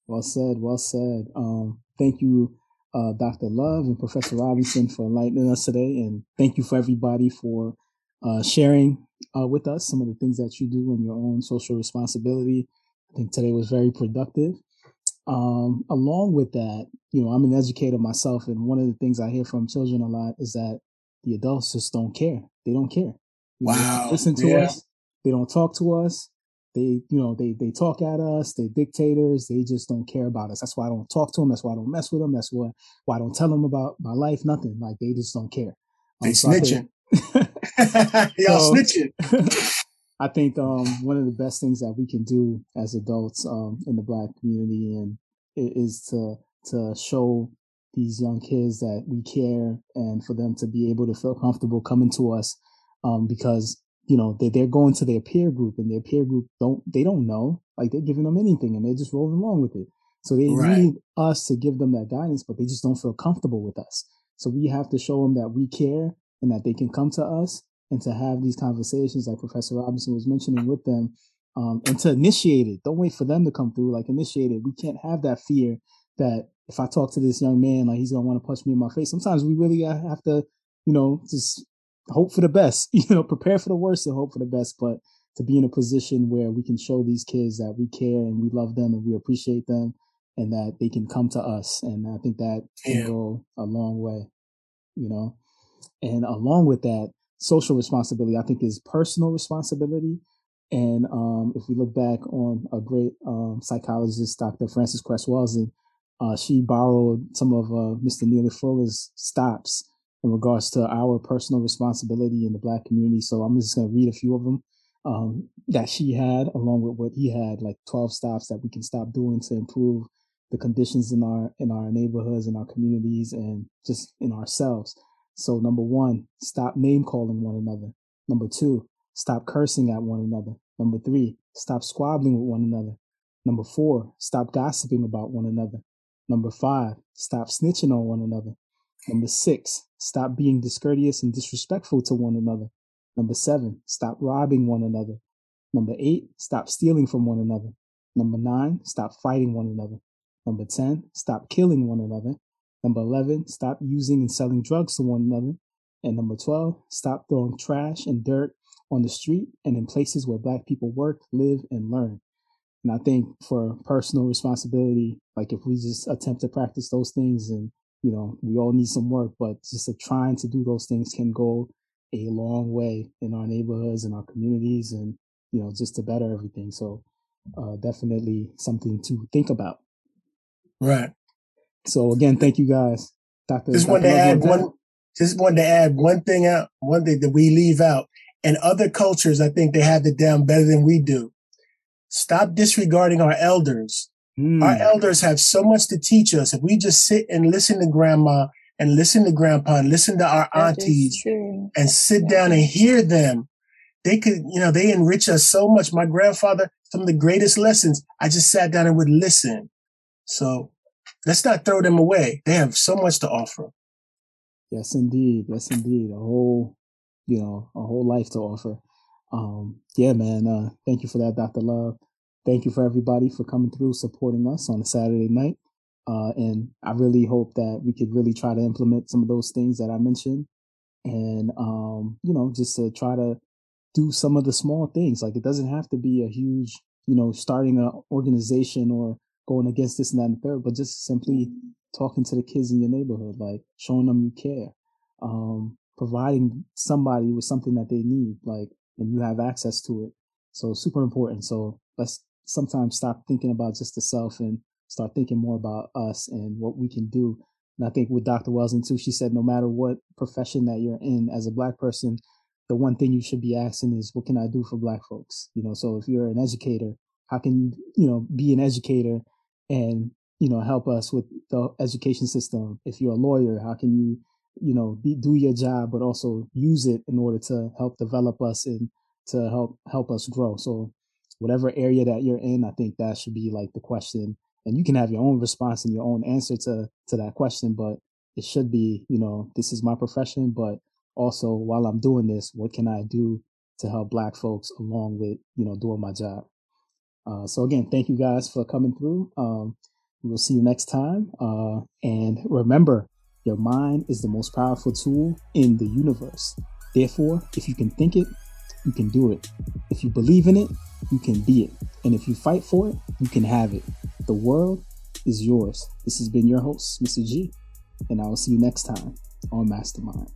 Well said. Well said. Um, thank you uh, Dr. Love and Professor Robinson for enlightening us today. And thank you for everybody for uh, sharing uh, with us some of the things that you do in your own social responsibility. I think today was very productive. Um, along with that, you know, I'm an educator myself, and one of the things I hear from children a lot is that the adults just don't care. They don't care. You wow. listen to yeah. us. They don't talk to us. They, you know, they they talk at us. They're dictators. They just don't care about us. That's why I don't talk to them. That's why I don't mess with them. That's why why I don't tell them about my life. Nothing. Like they just don't care. Um, they so snitching. Y'all so, snitching. I think um, one of the best things that we can do as adults um, in the Black community and is to to show these young kids that we care and for them to be able to feel comfortable coming to us um, because you know they, they're going to their peer group and their peer group don't they don't know like they're giving them anything and they're just rolling along with it so they right. need us to give them that guidance but they just don't feel comfortable with us so we have to show them that we care and that they can come to us and to have these conversations like Professor Robinson was mentioning with them um, and to initiate it. Don't wait for them to come through. Like initiate it. We can't have that fear that if I talk to this young man, like he's gonna want to punch me in my face. Sometimes we really have to, you know, just hope for the best. You know, prepare for the worst and hope for the best. But to be in a position where we can show these kids that we care and we love them and we appreciate them and that they can come to us. And I think that can go a long way, you know. And along with that, social responsibility, I think, is personal responsibility. And um, if we look back on a great um, psychologist, Dr. Frances Cress uh, she borrowed some of uh, Mr. Neely Fuller's stops in regards to our personal responsibility in the Black community. So I'm just going to read a few of them um, that she had, along with what he had, like 12 stops that we can stop doing to improve the conditions in our in our neighborhoods, in our communities, and just in ourselves. So number one, stop name calling one another. Number two, stop cursing at one another. Number three, stop squabbling with one another. Number four, stop gossiping about one another. Number five, stop snitching on one another. Number six, stop being discourteous and disrespectful to one another. Number seven, stop robbing one another. Number eight, stop stealing from one another. Number nine, stop fighting one another. Number 10, stop killing one another. Number 11, stop using and selling drugs to one another. And number 12, stop throwing trash and dirt on the street and in places where black people work, live, and learn. And I think for personal responsibility, like if we just attempt to practice those things and, you know, we all need some work, but just trying to do those things can go a long way in our neighborhoods and our communities and, you know, just to better everything. So uh, definitely something to think about. Right. So again, thank you guys, Doctor. Just wanted to add one. Just wanted to add one thing out, one thing that we leave out. And other cultures, I think they have it down better than we do. Stop disregarding our elders. Mm. Our elders have so much to teach us. If we just sit and listen to grandma and listen to grandpa and listen to our aunties and sit down and hear them, they could, you know, they enrich us so much. My grandfather, some of the greatest lessons, I just sat down and would listen. So let's not throw them away. They have so much to offer. Yes, indeed. Yes, indeed. A whole, you know, a whole life to offer. Um, yeah, man. Uh, thank you for that, Dr. Love. Thank you for everybody for coming through, supporting us on a Saturday night. Uh, and I really hope that we could really try to implement some of those things that I mentioned and, um, you know, just to try to do some of the small things. Like it doesn't have to be a huge, you know, starting an organization or going against this and that and third, but just simply talking to the kids in your neighborhood, like showing them you care, um, providing somebody with something that they need, like, and you have access to it. So super important. So let's sometimes stop thinking about just the self and start thinking more about us and what we can do. And I think with Dr. Welsing too, she said no matter what profession that you're in as a black person, the one thing you should be asking is what can I do for black folks? You know, so if you're an educator, how can you, you know, be an educator and you know help us with the education system. If you're a lawyer how can you you know be, do your job but also use it in order to help develop us and to help help us grow. So whatever area that you're in i think that should be like the question. And you can have your own response and your own answer to to that question but it should be you know this is my profession but also while i'm doing this what can i do to help black folks along with you know doing my job uh, so again, thank you guys for coming through. Um, we'll see you next time. Uh, and remember, your mind is the most powerful tool in the universe. Therefore, if you can think it, you can do it. If you believe in it, you can be it. And if you fight for it, you can have it. The world is yours. This has been your host, Mr. G, and I will see you next time on Mastermind.